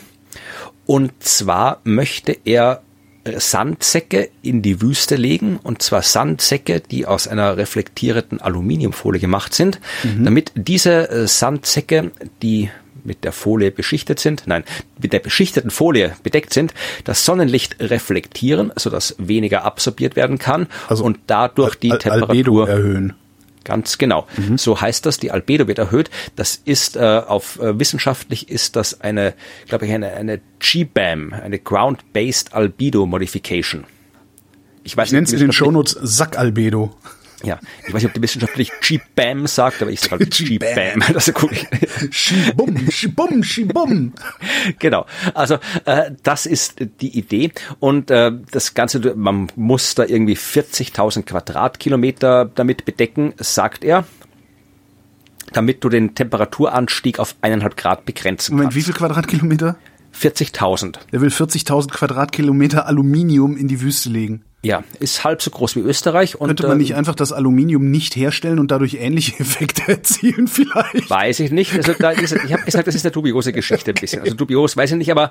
Und zwar möchte er äh, Sandsäcke in die Wüste legen, und zwar Sandsäcke, die aus einer reflektierenden Aluminiumfolie gemacht sind, damit diese äh, Sandsäcke, die mit der Folie beschichtet sind, nein, mit der beschichteten Folie bedeckt sind, das Sonnenlicht reflektieren, sodass weniger absorbiert werden kann Also und dadurch die Al- Temperatur erhöhen. Ganz genau. So heißt das, die Albedo wird erhöht. Das ist äh, auf äh, wissenschaftlich ist das eine, glaube ich, eine, eine GBAM, eine Ground-Based Albedo Modification. Ich weiß Ich nenne es in den Shownotes Sack-Albedo. Ja, ich weiß nicht, ob die wissenschaftlich GBAM sagt, aber ich sage halt GBAM. Das ist cool. Schibum, schibum, schibum. genau. Also äh, das ist die Idee und äh, das Ganze, man muss da irgendwie 40.000 Quadratkilometer damit bedecken, sagt er, damit du den Temperaturanstieg auf eineinhalb Grad begrenzen Moment, wie kannst. viel Quadratkilometer? 40.000. Der will 40.000 Quadratkilometer Aluminium in die Wüste legen. Ja, ist halb so groß wie Österreich und Könnte man ähm, nicht einfach das Aluminium nicht herstellen und dadurch ähnliche Effekte erzielen vielleicht? Weiß ich nicht. Also da ist, ich habe gesagt, das ist eine dubiose Geschichte ein bisschen. Also dubios weiß ich nicht, aber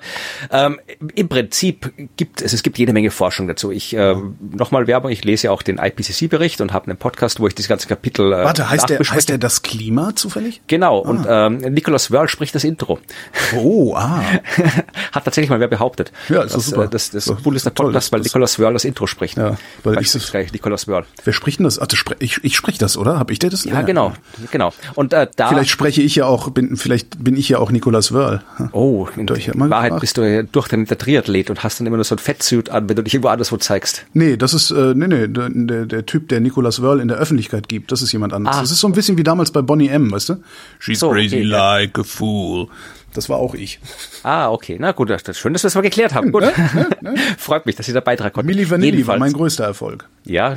ähm, im Prinzip gibt es, es gibt jede Menge Forschung dazu. Ich äh, nochmal Werbung, ich lese ja auch den IPCC-Bericht und habe einen Podcast, wo ich das ganze Kapitel äh, Warte, heißt der, heißt der das Klima zufällig? Genau, und ähm, Nicholas Wörl spricht das Intro. Oh, ah. Hat tatsächlich mal wer behauptet. Ja, ist doch das, super. äh, das, das So, cool ist toll, Podcast, das- weil das- Nicholas Wörl das Intro spricht. Ja, weil ich das- Nicholas Wörl. Wer spricht denn das? Spre ich, ich spreche das, oder? Hab ich dir das? Ja, genau, genau. Und äh, da Vielleicht spreche ich ja auch, bin, vielleicht bin ich ja auch Nikolaus Wörl. Oh, in Wahrheit gefragt. bist du ja durch den der Triathlet und hast dann immer nur so ein Fettsuit an, wenn du dich irgendwo anderswo zeigst. Nee, das ist, äh, nee, nee, der, der, Typ, der Nikolaus Wörl in der Öffentlichkeit gibt, das ist jemand anderes. Ah. Das ist so ein bisschen wie damals bei Bonnie M, weißt du? She's So, crazy okay, ja. like a fool. Das war auch ich. Ah, okay. Na gut, das ist schön, dass wir das mal geklärt haben. Gut. Freut mich, dass Sie da beitragen konnten. Milli Vanilli war mein größter Erfolg. Ja,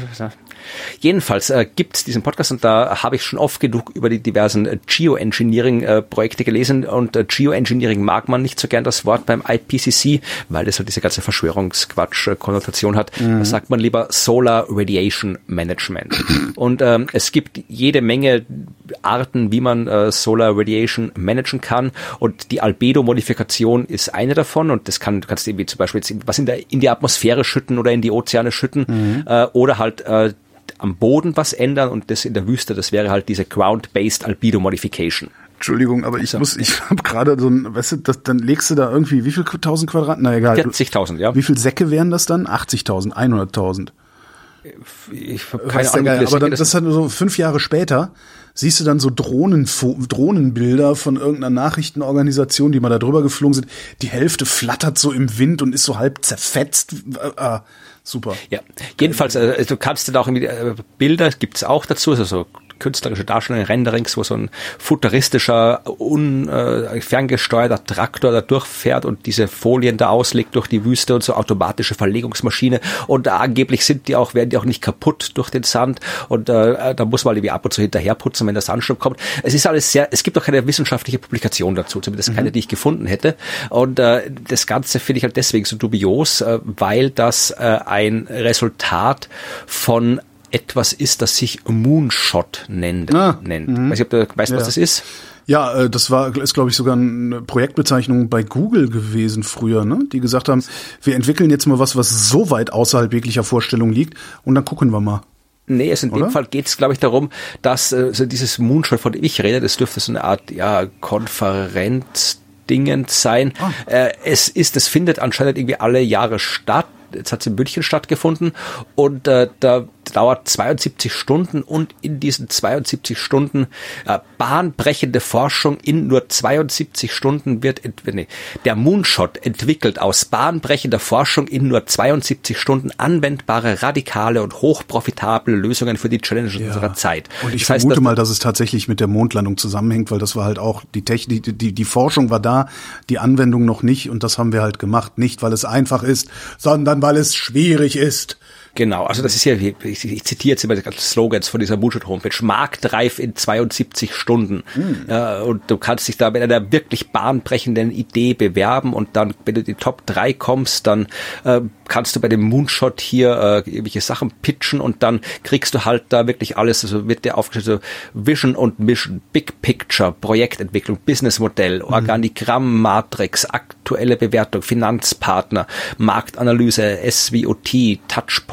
jedenfalls äh, gibt es diesen Podcast und da habe ich schon oft genug über die diversen äh, Geoengineering-Projekte gelesen und äh, Geoengineering mag man nicht so gern das Wort beim IPCC, weil das halt diese ganze Verschwörungsquatsch-Konnotation hat. Mhm. Da sagt man lieber Solar Radiation Management. und ähm, es gibt jede Menge Arten, wie man äh, Solar Radiation managen kann und die Albedo-Modifikation ist eine davon und das kann, du kannst irgendwie zum Beispiel was in, der, in die Atmosphäre schütten oder in die Ozeane schütten mhm. äh, oder halt äh, am Boden was ändern und das in der Wüste, das wäre halt diese Ground-Based Albedo Modification. Entschuldigung, aber ich also. muss, ich habe gerade so ein, weißt du, das, dann legst du da irgendwie, wie viel tausend Quadrat? Na egal. 40.000, ja. Wie viel Säcke wären das dann? 80.000, 100.000. Ich habe keine Ahnung. Geil, aber dann, das, das hat so fünf Jahre später siehst du dann so Drohnen, Drohnenbilder von irgendeiner Nachrichtenorganisation, die mal da drüber geflogen sind. Die Hälfte flattert so im Wind und ist so halb zerfetzt. Ah, super. Ja, jedenfalls, äh, du kannst dann auch irgendwie, Bilder gibt's auch dazu, also so künstlerische Darstellung, Renderings, wo so ein futuristischer, un, äh, ferngesteuerter Traktor da durchfährt und diese Folien da auslegt durch die Wüste und so automatische Verlegungsmaschine und äh, angeblich sind die auch, werden die auch nicht kaputt durch den Sand und äh, da muss man irgendwie ab und zu hinterher putzen, wenn der Sandsturm kommt. Es ist alles sehr, es gibt auch keine wissenschaftliche Publikation dazu, zumindest keine, mhm. die ich gefunden hätte und äh, das Ganze finde ich halt deswegen so dubios, äh, weil das äh, ein Resultat von etwas ist, das sich Moonshot nennt. Ah, nennt. Mhm. Weiß ich, ob du weißt, ja. was das ist? Ja, äh, das war, ist glaube ich sogar eine Projektbezeichnung bei Google gewesen früher, ne? Die gesagt haben, wir entwickeln jetzt mal was, was so weit außerhalb jeglicher Vorstellung liegt und dann gucken wir mal. Nee, es in Oder? dem Fall geht es, glaube ich, darum, dass äh, so dieses Moonshot, von dem ich rede, das dürfte so eine Art ja Konferenz Dingens sein. Ah. Äh, es ist, es findet anscheinend irgendwie alle Jahre statt. Jetzt hat es in München stattgefunden und äh, da dauert 72 Stunden und in diesen 72 Stunden äh, bahnbrechende Forschung in nur 72 Stunden wird nee, der Moonshot entwickelt aus bahnbrechender Forschung in nur 72 Stunden anwendbare radikale und hochprofitable Lösungen für die Challenges ja. unserer Zeit. Und ich das vermute heißt, mal, dass es tatsächlich mit der Mondlandung zusammenhängt, weil das war halt auch die Technik, die, die Forschung war da, die Anwendung noch nicht und das haben wir halt gemacht, nicht weil es einfach ist, sondern weil es schwierig ist. Genau, also das ist ja, ich, ich zitiere jetzt immer die Slogans von dieser Moonshot Homepage, marktreif in 72 Stunden. Mhm. Ja, und du kannst dich da mit einer wirklich bahnbrechenden Idee bewerben und dann, wenn du die Top 3 kommst, dann äh, kannst du bei dem Moonshot hier äh, irgendwelche Sachen pitchen und dann kriegst du halt da wirklich alles, also wird dir aufgestellt, so Vision und Mission, Big Picture, Projektentwicklung, Businessmodell, mhm. Organigramm, Matrix, aktuelle Bewertung, Finanzpartner, Marktanalyse, SWOT,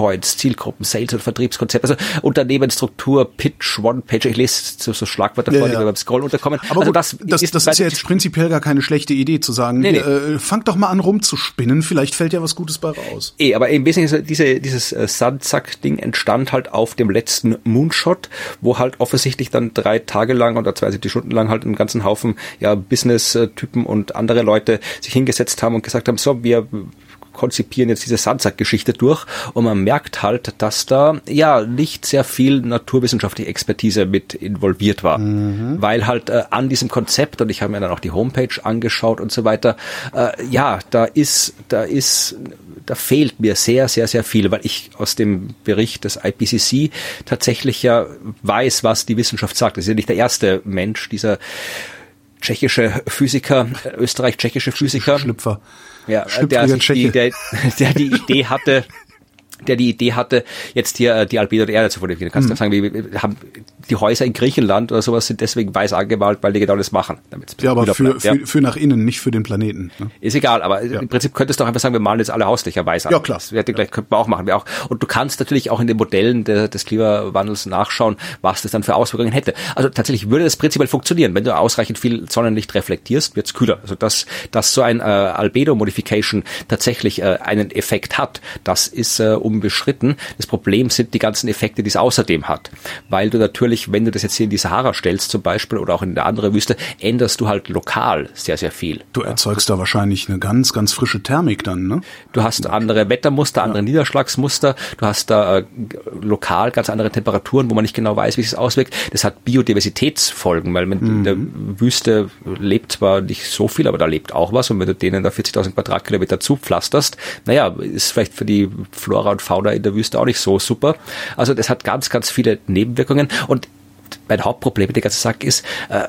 Touchpoints, Zielgruppen, Sales- und Vertriebskonzept, also Unternehmensstruktur, Pitch, One-Page, ich lese so, so Schlagwörter ja, vor, die ja. beim Scroll unterkommen. Aber also gut, das, das, ist, das ist ja jetzt prinzipiell gar keine schlechte Idee zu sagen, nee, nee. Äh, fangt doch mal an rumzuspinnen, vielleicht fällt ja was Gutes bei raus aus. Eh, aber im Wesentlichen diese, dieses äh, Sandsack-Ding entstand halt auf dem letzten Moonshot, wo halt offensichtlich dann drei Tage lang oder 72 Stunden lang halt einen ganzen Haufen ja Business-Typen und andere Leute sich hingesetzt haben und gesagt haben, so, wir konzipieren jetzt diese Sandsack-Geschichte durch und man merkt halt, dass da ja nicht sehr viel naturwissenschaftliche Expertise mit involviert war, mhm. weil halt äh, an diesem Konzept und ich habe mir dann auch die Homepage angeschaut und so weiter, äh, ja, da ist, da ist da fehlt mir sehr, sehr, sehr viel, weil ich aus dem Bericht des IPCC tatsächlich ja weiß, was die Wissenschaft sagt. Das ist ja nicht der erste Mensch, dieser tschechische Physiker, äh, österreich-tschechische Physiker. Schlüpfer. Ja, der, die, der, der die Idee hatte, der die Idee hatte, jetzt hier äh, die Albedo der Erde zu fotografieren. Kannst du mhm. sagen, wir, haben die Häuser in Griechenland oder sowas sind deswegen weiß angemalt, weil die genau das machen. ja, aber für, ja. für nach innen, nicht für den Planeten. Ne? Ist egal, aber ja. im Prinzip könntest du auch einfach sagen, wir malen jetzt alle Hausdächer weiß an. Ja, klar. Das hätte gleich, könnten wir auch machen. Wir auch. Und du kannst natürlich auch in den Modellen de, des Klimawandels nachschauen, was das dann für Auswirkungen hätte. Also tatsächlich würde das prinzipiell funktionieren. Wenn du ausreichend viel Sonnenlicht reflektierst, wird's kühler. Also dass, dass so ein äh, Albedo-Modification tatsächlich äh, einen Effekt hat, das ist äh, um unbeschritten. Das Problem sind die ganzen Effekte, die es außerdem hat. Weil du natürlich, wenn du das jetzt hier in die Sahara stellst zum Beispiel oder auch in der andere Wüste, änderst du halt lokal sehr, sehr viel. Du erzeugst da wahrscheinlich eine ganz, ganz frische Thermik dann, ne? Du hast andere Wettermuster, andere ja. Niederschlagsmuster, du hast da äh, lokal ganz andere Temperaturen, wo man nicht genau weiß, wie das auswirkt. Das hat Biodiversitätsfolgen, weil man mhm. in der mhm. Wüste lebt zwar nicht so viel, aber da lebt auch was und wenn du denen da 40.000 Quadratkilometer zupflasterst, naja, ist vielleicht für die Flora und Fauna in der Wüste auch nicht so super. Also das hat ganz, ganz viele Nebenwirkungen und mein Hauptproblem mit der ganzen Sache ist, äh,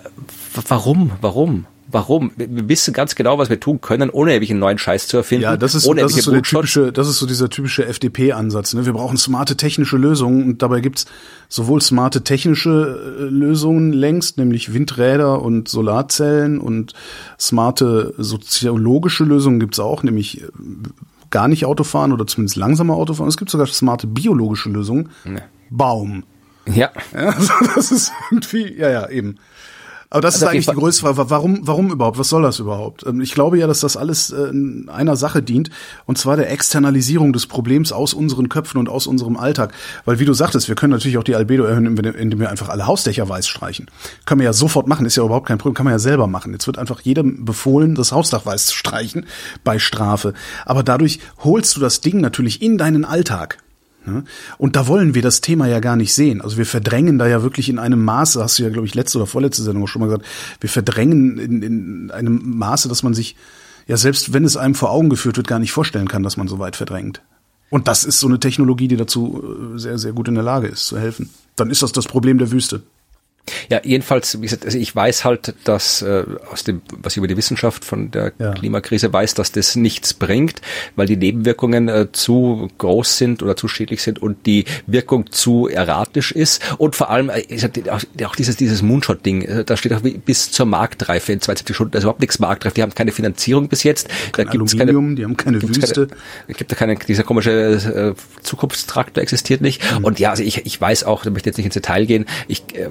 warum, warum? Warum? Wir wissen ganz genau, was wir tun können, ohne ewig einen neuen Scheiß zu erfinden. Ja, das ist, das ist so der typische, das ist so dieser typische FDP-Ansatz. Ne? Wir brauchen smarte technische Lösungen und dabei gibt's sowohl smarte technische äh, Lösungen längst, nämlich Windräder und Solarzellen und smarte soziologische Lösungen gibt's auch, nämlich äh, gar nicht Autofahren oder zumindest langsamer Autofahren. Es gibt sogar smarte biologische Lösungen. Nee. Baum. Ja. ja also das ist irgendwie, ja, ja, eben. Aber das also ist eigentlich die größte Frage. Warum, warum überhaupt? Was soll das überhaupt? Ähm, ich glaube ja, dass das alles äh, einer Sache dient, und zwar der Externalisierung des Problems aus unseren Köpfen und aus unserem Alltag. Weil, wie du sagtest, wir können natürlich auch die Albedo erhöhen, indem wir einfach alle Hausdächer weiß streichen. Können wir ja sofort machen, ist ja überhaupt kein Problem, kann man ja selber machen. Jetzt wird einfach jedem befohlen, das Hausdach weiß zu streichen bei Strafe. Aber dadurch holst du das Ding natürlich in deinen Alltag. Ne? Und da wollen wir das Thema ja gar nicht sehen. Also wir verdrängen da ja wirklich in einem Maße, hast du ja, glaube ich, letzte oder vorletzte Sendung schon mal gesagt, wir verdrängen in, in einem Maße, dass man sich, ja selbst wenn es einem vor Augen geführt wird, gar nicht vorstellen kann, dass man so weit verdrängt. Und das ist so eine Technologie, die dazu äh, sehr, sehr gut in der Lage ist, zu helfen. Dann ist das das Problem der Wüste. Ja, jedenfalls, wie gesagt, also ich weiß halt, dass äh, aus dem, was ich über die Wissenschaft von der ja. Klimakrise weiß, dass das nichts bringt, weil die Nebenwirkungen äh, zu groß sind oder zu schädlich sind und die Wirkung zu erratisch ist. Und vor allem, äh, auch, auch dieses, dieses Moonshot-Ding, äh, da steht auch bis zur Marktreife in 72 Stunden, da ist überhaupt nichts marktreif, die haben keine Finanzierung bis jetzt. Da gibt's keine, die haben keine Wüste. Keine, gibt da keine, dieser komische äh, Zukunftstraktor existiert nicht. Mhm. Und ja, also ich, ich weiß auch, da möchte jetzt nicht ins Detail gehen, ich äh,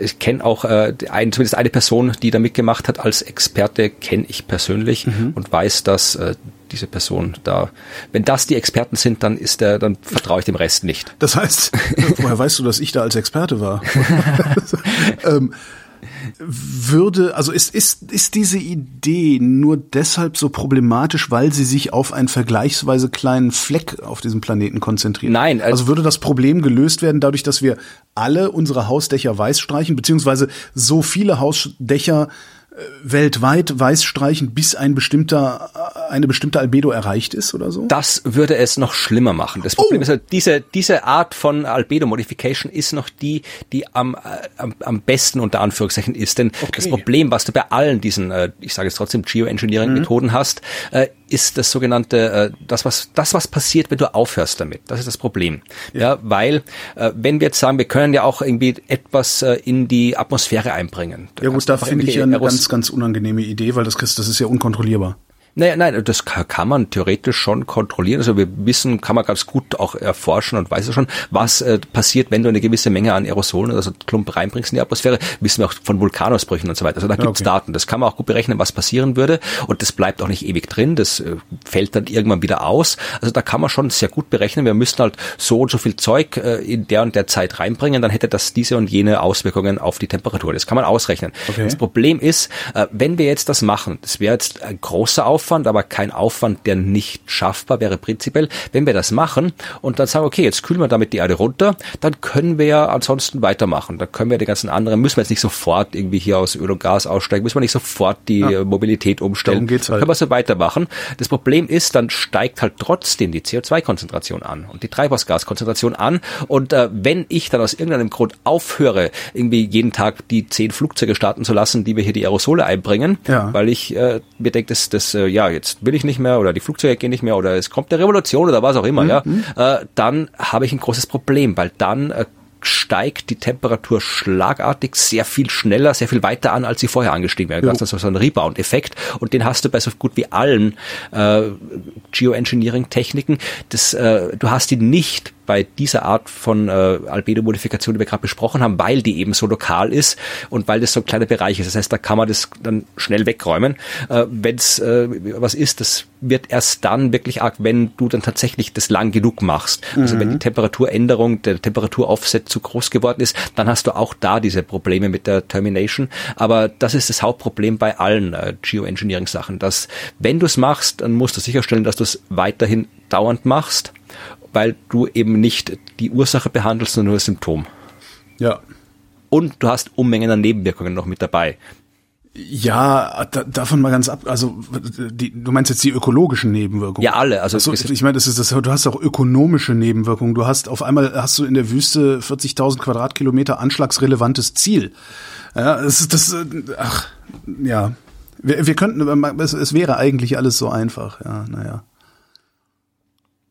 ich kenne auch äh, ein, zumindest eine Person, die da mitgemacht hat als Experte, kenne ich persönlich mhm. und weiß, dass äh, diese Person da, wenn das die Experten sind, dann ist der, dann vertraue ich dem Rest nicht. Das heißt, woher weißt du, dass ich da als Experte war? ähm, würde, also ist, ist, ist diese Idee nur deshalb so problematisch, weil sie sich auf einen vergleichsweise kleinen Fleck auf diesem Planeten konzentriert? Nein. Also, also würde das Problem gelöst werden dadurch, dass wir alle unsere Hausdächer weiß streichen, beziehungsweise so viele Hausdächer weltweit weiß streichen, bis ein bestimmter, eine bestimmte Albedo erreicht ist oder so? Das würde es noch schlimmer machen. Das Problem oh. ist halt, diese, diese Art von Albedo-Modification ist noch die, die am, äh, am, am besten unter Anführungszeichen ist. Denn okay. das Problem, was du bei allen diesen, äh, ich sage jetzt trotzdem Geoengineering-Methoden mhm. hast, äh, ist das sogenannte, das was, das was passiert, wenn du aufhörst damit. Das ist das Problem. Ja, ja weil wenn wir jetzt sagen, wir können ja auch irgendwie etwas in die Atmosphäre einbringen. Ja gut, da finde ich ja eine ganz, unangenehme Idee, weil das, das ist ja unkontrollierbar. Naja, nein, das kann man theoretisch schon kontrollieren. Also wir wissen, kann man ganz gut auch erforschen und weiß ja schon, was äh, passiert, wenn du eine gewisse Menge an Aerosolen, also Klump reinbringst in die Atmosphäre. Wissen wir auch von Vulkanausbrüchen und so weiter. Also da ja, gibt's okay. Daten. Das kann man auch gut berechnen, was passieren würde. Und das bleibt auch nicht ewig drin. Das äh, fällt dann irgendwann wieder aus. Also da kann man schon sehr gut berechnen. Wir müssen halt so und so viel Zeug äh, in der und der Zeit reinbringen. Dann hätte das diese und jene Auswirkungen auf die Temperatur. Das kann man ausrechnen. Okay. Das Problem ist, äh, wenn wir jetzt das machen, das wäre jetzt ein großer Aufwand, Aufwand, aber kein Aufwand, der nicht schaffbar wäre prinzipiell. Wenn wir das machen und dann sagen, okay, jetzt kühlen wir damit die Erde runter, dann können wir ja ansonsten weitermachen. Dann können wir die ganzen anderen, müssen wir jetzt nicht sofort irgendwie hier aus Öl und Gas aussteigen, müssen wir nicht sofort die ja. Mobilität umstellen. Geht's halt. Können wir so weitermachen. Das Problem ist, dann steigt halt trotzdem die CO2-Konzentration an und die Treibhausgaskonzentration an. Und äh, wenn ich dann aus irgendeinem Grund aufhöre, irgendwie jeden Tag die zehn Flugzeuge starten zu lassen, die wir hier die Aerosole einbringen, ja. weil ich äh, mir denke, das, das äh, ja, jetzt will ich nicht mehr oder die Flugzeuge gehen nicht mehr oder es kommt eine Revolution oder was auch immer, mhm. ja, äh, dann habe ich ein großes Problem, weil dann äh, steigt die Temperatur schlagartig sehr viel schneller, sehr viel weiter an, als sie vorher angestiegen wäre. Das ist also so ein Rebound-Effekt und den hast du bei so gut wie allen äh, Geoengineering-Techniken. Das, äh, du hast ihn nicht bei dieser Art von äh, Albedo-Modifikation, die wir gerade besprochen haben, weil die eben so lokal ist und weil das so ein kleiner Bereich ist. Das heißt, da kann man das dann schnell wegräumen. Äh, wenn es äh, was ist, das wird erst dann wirklich arg, wenn du dann tatsächlich das lang genug machst. Also mhm. wenn die Temperaturänderung, der Temperaturaufset zu groß geworden ist, dann hast du auch da diese Probleme mit der Termination. Aber das ist das Hauptproblem bei allen äh, Geoengineering-Sachen, dass wenn du es machst, dann musst du sicherstellen, dass du es weiterhin dauernd machst weil du eben nicht die Ursache behandelst, sondern nur das Symptom. Ja. Und du hast Unmengen an Nebenwirkungen noch mit dabei. Ja, da, davon mal ganz ab. Also die, du meinst jetzt die ökologischen Nebenwirkungen? Ja, alle. Also so, ich meine, das ist das. Du hast auch ökonomische Nebenwirkungen. Du hast auf einmal hast du in der Wüste 40.000 Quadratkilometer anschlagsrelevantes Ziel. Ja, es ist das. Ach, ja. Wir, wir könnten. Es, es wäre eigentlich alles so einfach. Ja, naja.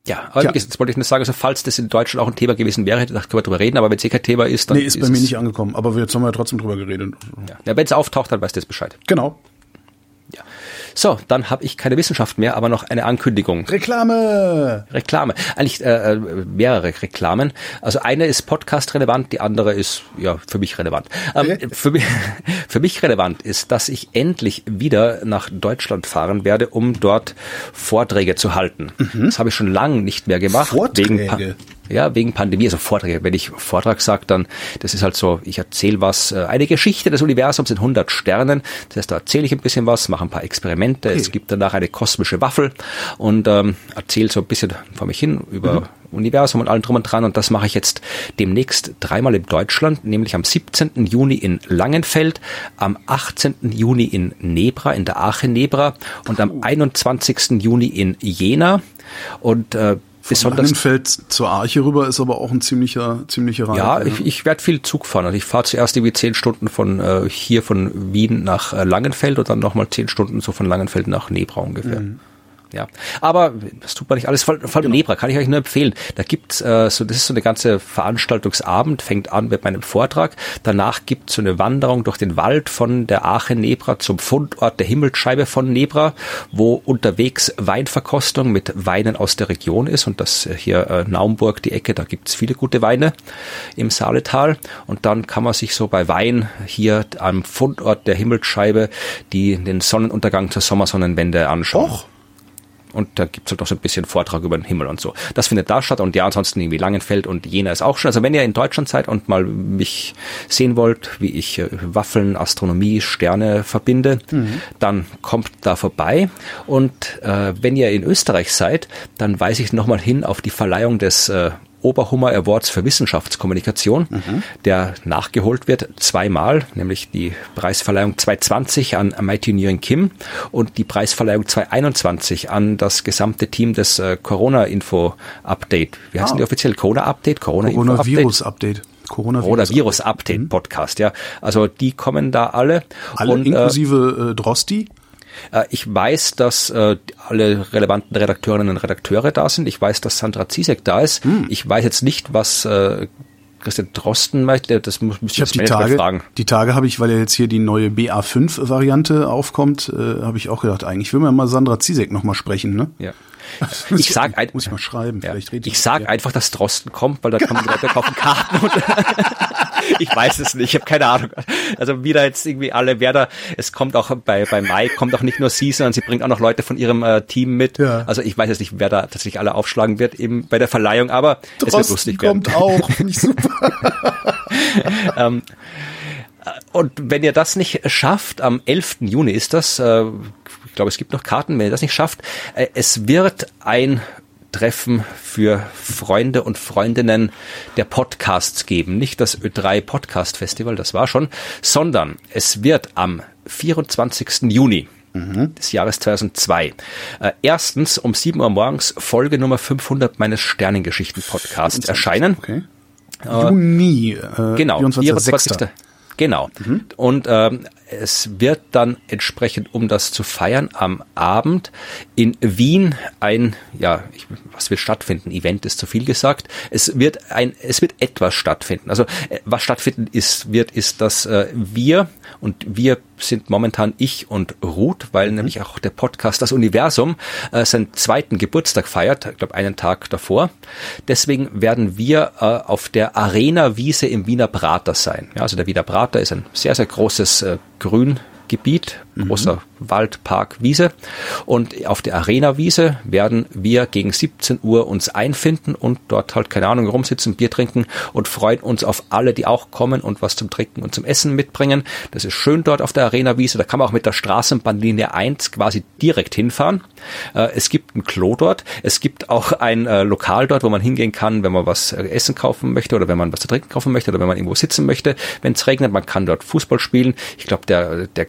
Ja, aber ja. das wollte ich nur sagen, also falls das in Deutschland auch ein Thema gewesen wäre, hätte ich können wir drüber reden, aber wenn es eh kein Thema ist, dann. Nee, ist, ist bei mir nicht angekommen, aber jetzt haben wir ja trotzdem drüber geredet. Ja, ja wenn es auftaucht, dann weißt du jetzt Bescheid. Genau. So, dann habe ich keine Wissenschaft mehr, aber noch eine Ankündigung. Reklame! Reklame. Eigentlich äh, äh, mehrere Reklamen. Also eine ist Podcast relevant, die andere ist ja für mich relevant. Ähm, für, mich, für mich relevant ist, dass ich endlich wieder nach Deutschland fahren werde, um dort Vorträge zu halten. Mhm. Das habe ich schon lange nicht mehr gemacht. Vorträge? Ja, wegen Pandemie, also Vorträge. Wenn ich Vortrag sage, dann, das ist halt so, ich erzähle was, äh, eine Geschichte des Universums in 100 Sternen. Das heißt, da erzähle ich ein bisschen was, mache ein paar Experimente. Okay. Es gibt danach eine kosmische Waffel und ähm, erzähle so ein bisschen vor mich hin über mhm. Universum und allem drum und dran. Und das mache ich jetzt demnächst dreimal in Deutschland, nämlich am 17. Juni in Langenfeld, am 18. Juni in Nebra, in der Aachen Nebra und am 21. Juni in Jena. Und äh, besonders. Langenfeld zur Arche rüber ist aber auch ein ziemlicher, ziemlicher Reise. Ja, ich, ich werde viel Zug fahren. Also ich fahre zuerst irgendwie zehn Stunden von äh, hier von Wien nach äh, Langenfeld und dann nochmal zehn Stunden so von Langenfeld nach Nebra ungefähr. Mhm. Ja, aber das tut man nicht alles. Vor, allem genau. Nebra kann ich euch nur empfehlen. Da gibt's äh, so, das ist so eine ganze Veranstaltungsabend, fängt an mit meinem Vortrag. Danach gibt's so eine Wanderung durch den Wald von der Aachen Nebra zum Fundort der Himmelsscheibe von Nebra, wo unterwegs Weinverkostung mit Weinen aus der Region ist und das hier äh, Naumburg, die Ecke, da gibt's viele gute Weine im Saaletal und dann kann man sich so bei Wein hier am Fundort der Himmelsscheibe die den Sonnenuntergang zur Sommersonnenwende anschauen. Och und da gibt's halt auch so ein bisschen Vortrag über den Himmel und so. Das findet da statt und ja, ansonsten irgendwie Langenfeld und Jena ist auch schon. Also wenn ihr in Deutschland seid und mal mich sehen wollt, wie ich äh, Waffeln, Astronomie, Sterne verbinde, mhm. dann kommt da vorbei. Und äh, wenn ihr in Österreich seid, dann weise ich nochmal hin auf die Verleihung des äh, Oberhummer Awards für Wissenschaftskommunikation, mhm. der nachgeholt wird zweimal, nämlich die Preisverleihung 2020 an Mighty Nguyen Kim und die Preisverleihung 2021 an das gesamte Team des äh, Corona-Info-Update. Wie heißt ah. die offiziell? Corona-Update? Corona-Virus-Update. Corona-Virus-Update. Podcast, ja. Also die kommen da alle. Alle und, äh, inklusive äh, Drosti? Äh, ich weiß, dass äh, alle relevanten Redakteurinnen und Redakteure da sind. Ich weiß, dass Sandra Zizek da ist. Hm. Ich weiß jetzt nicht, was äh, Christian Drosten möchte. Das muss, ich das die Tage, fragen. Die Tage habe ich, weil ja jetzt hier die neue BA5-Variante aufkommt, äh, habe ich auch gedacht, eigentlich will man mal Sandra Zizek nochmal sprechen. Ne? Ja. ich sag ein, muss ich mal schreiben. Ja, ich ich sag ja. einfach, dass Drosten kommt, weil da kommen die Leute kaufen Karten. Und ich weiß es nicht, ich habe keine Ahnung. Also wieder jetzt irgendwie alle, wer da, es kommt auch bei bei Mai kommt auch nicht nur sie, sondern sie bringt auch noch Leute von ihrem äh, Team mit. Ja. Also ich weiß jetzt nicht, wer da tatsächlich alle aufschlagen wird eben bei der Verleihung, aber Drosten es wird lustig werden. kommt auch, finde ich super. ähm, und wenn ihr das nicht schafft, am 11. Juni ist das, äh, ich glaube, es gibt noch Karten, wenn ihr das nicht schafft, äh, es wird ein Treffen für Freunde und Freundinnen der Podcasts geben. Nicht das Ö3 Podcast Festival, das war schon, sondern es wird am 24. Juni mhm. des Jahres 2002. Äh, erstens um 7 Uhr morgens Folge Nummer 500 meines Sternengeschichten Podcasts erscheinen. Okay. Juni. Äh, genau, 24. 24. Genau. Mhm. Und ähm, es wird dann entsprechend, um das zu feiern, am Abend in Wien ein, ja, ich, was wird stattfinden? Event ist zu viel gesagt. Es wird ein, es wird etwas stattfinden. Also äh, was stattfinden ist, wird, ist, dass äh, wir und wir sind momentan ich und Ruth, weil mhm. nämlich auch der Podcast Das Universum äh, seinen zweiten Geburtstag feiert, ich glaube einen Tag davor. Deswegen werden wir äh, auf der Arena Wiese im Wiener Prater sein. Ja, also der Wiener Prater ist ein sehr, sehr großes äh, Grüngebiet, großer mhm. Wald, Park, Wiese. Und auf der Arena-Wiese werden wir gegen 17 Uhr uns einfinden und dort halt, keine Ahnung, rumsitzen, Bier trinken und freuen uns auf alle, die auch kommen und was zum Trinken und zum Essen mitbringen. Das ist schön dort auf der Arena-Wiese. Da kann man auch mit der Straßenbahnlinie 1 quasi direkt hinfahren. Äh, es gibt ein Klo dort. Es gibt auch ein äh, Lokal dort, wo man hingehen kann, wenn man was äh, essen kaufen möchte oder wenn man was zu trinken kaufen möchte oder wenn man irgendwo sitzen möchte. Wenn es regnet, man kann dort Fußball spielen. Ich glaube, der, der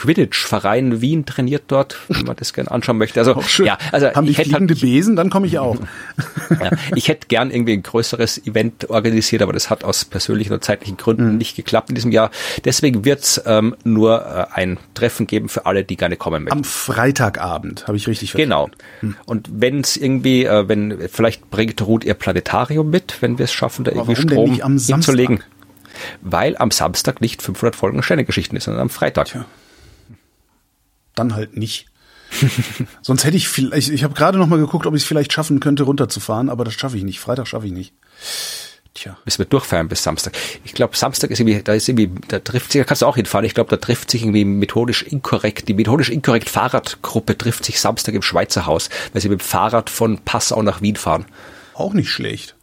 Quidditch-Verein Wien trainiert dort, wenn man das gerne anschauen möchte. Also, ja, also haben die fliegende halt, Besen, dann komme ich auch. ja, ich hätte gern irgendwie ein größeres Event organisiert, aber das hat aus persönlichen oder zeitlichen Gründen mhm. nicht geklappt in diesem Jahr. Deswegen wird es ähm, nur äh, ein Treffen geben für alle, die gerne kommen möchten. Am Freitagabend, habe ich richtig verstanden. Genau. Hm. Und wenn es irgendwie, äh, wenn vielleicht bringt Ruth ihr Planetarium mit, wenn wir es schaffen, da aber irgendwie Strom hinzulegen weil am Samstag nicht 500 Folgen Steinegeschichten ist, sondern am Freitag. Tja. Dann halt nicht. Sonst hätte ich vielleicht, ich, ich habe gerade noch mal geguckt, ob ich es vielleicht schaffen könnte, runterzufahren, aber das schaffe ich nicht. Freitag schaffe ich nicht. Tja. Müssen wir durchfeiern bis Samstag. Ich glaube, Samstag ist irgendwie, da ist irgendwie, da trifft sich, da kannst du auch hinfahren. Ich glaube, da trifft sich irgendwie methodisch inkorrekt, die methodisch inkorrekt Fahrradgruppe trifft sich Samstag im Schweizer Haus, weil sie mit dem Fahrrad von Passau nach Wien fahren. Auch nicht schlecht.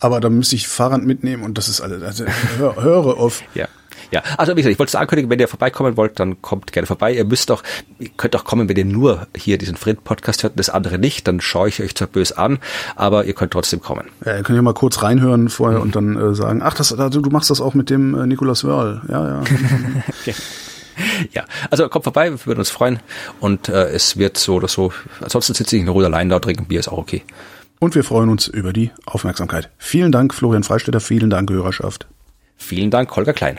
Aber dann müsste ich Fahrrad mitnehmen und das ist alles. Also hör, höre auf. ja. Ja, also wie gesagt, ich wollte es ankündigen, wenn ihr vorbeikommen wollt, dann kommt gerne vorbei. Ihr müsst doch, ihr könnt auch kommen, wenn ihr nur hier diesen Friend-Podcast hört und das andere nicht, dann schaue ich euch zwar böse an, aber ihr könnt trotzdem kommen. Ja, ihr könnt ja mal kurz reinhören vorher mhm. und dann äh, sagen, ach, das, also, du machst das auch mit dem äh, Nicolas Wörl. Ja, ja. okay. Ja, also kommt vorbei, wir würden uns freuen und äh, es wird so oder so, ansonsten sitze ich in Ruhe allein da, trinken Bier, ist auch okay. Und wir freuen uns über die Aufmerksamkeit. Vielen Dank, Florian Freistetter. Vielen Dank, Hörerschaft. Vielen Dank, Holger Klein.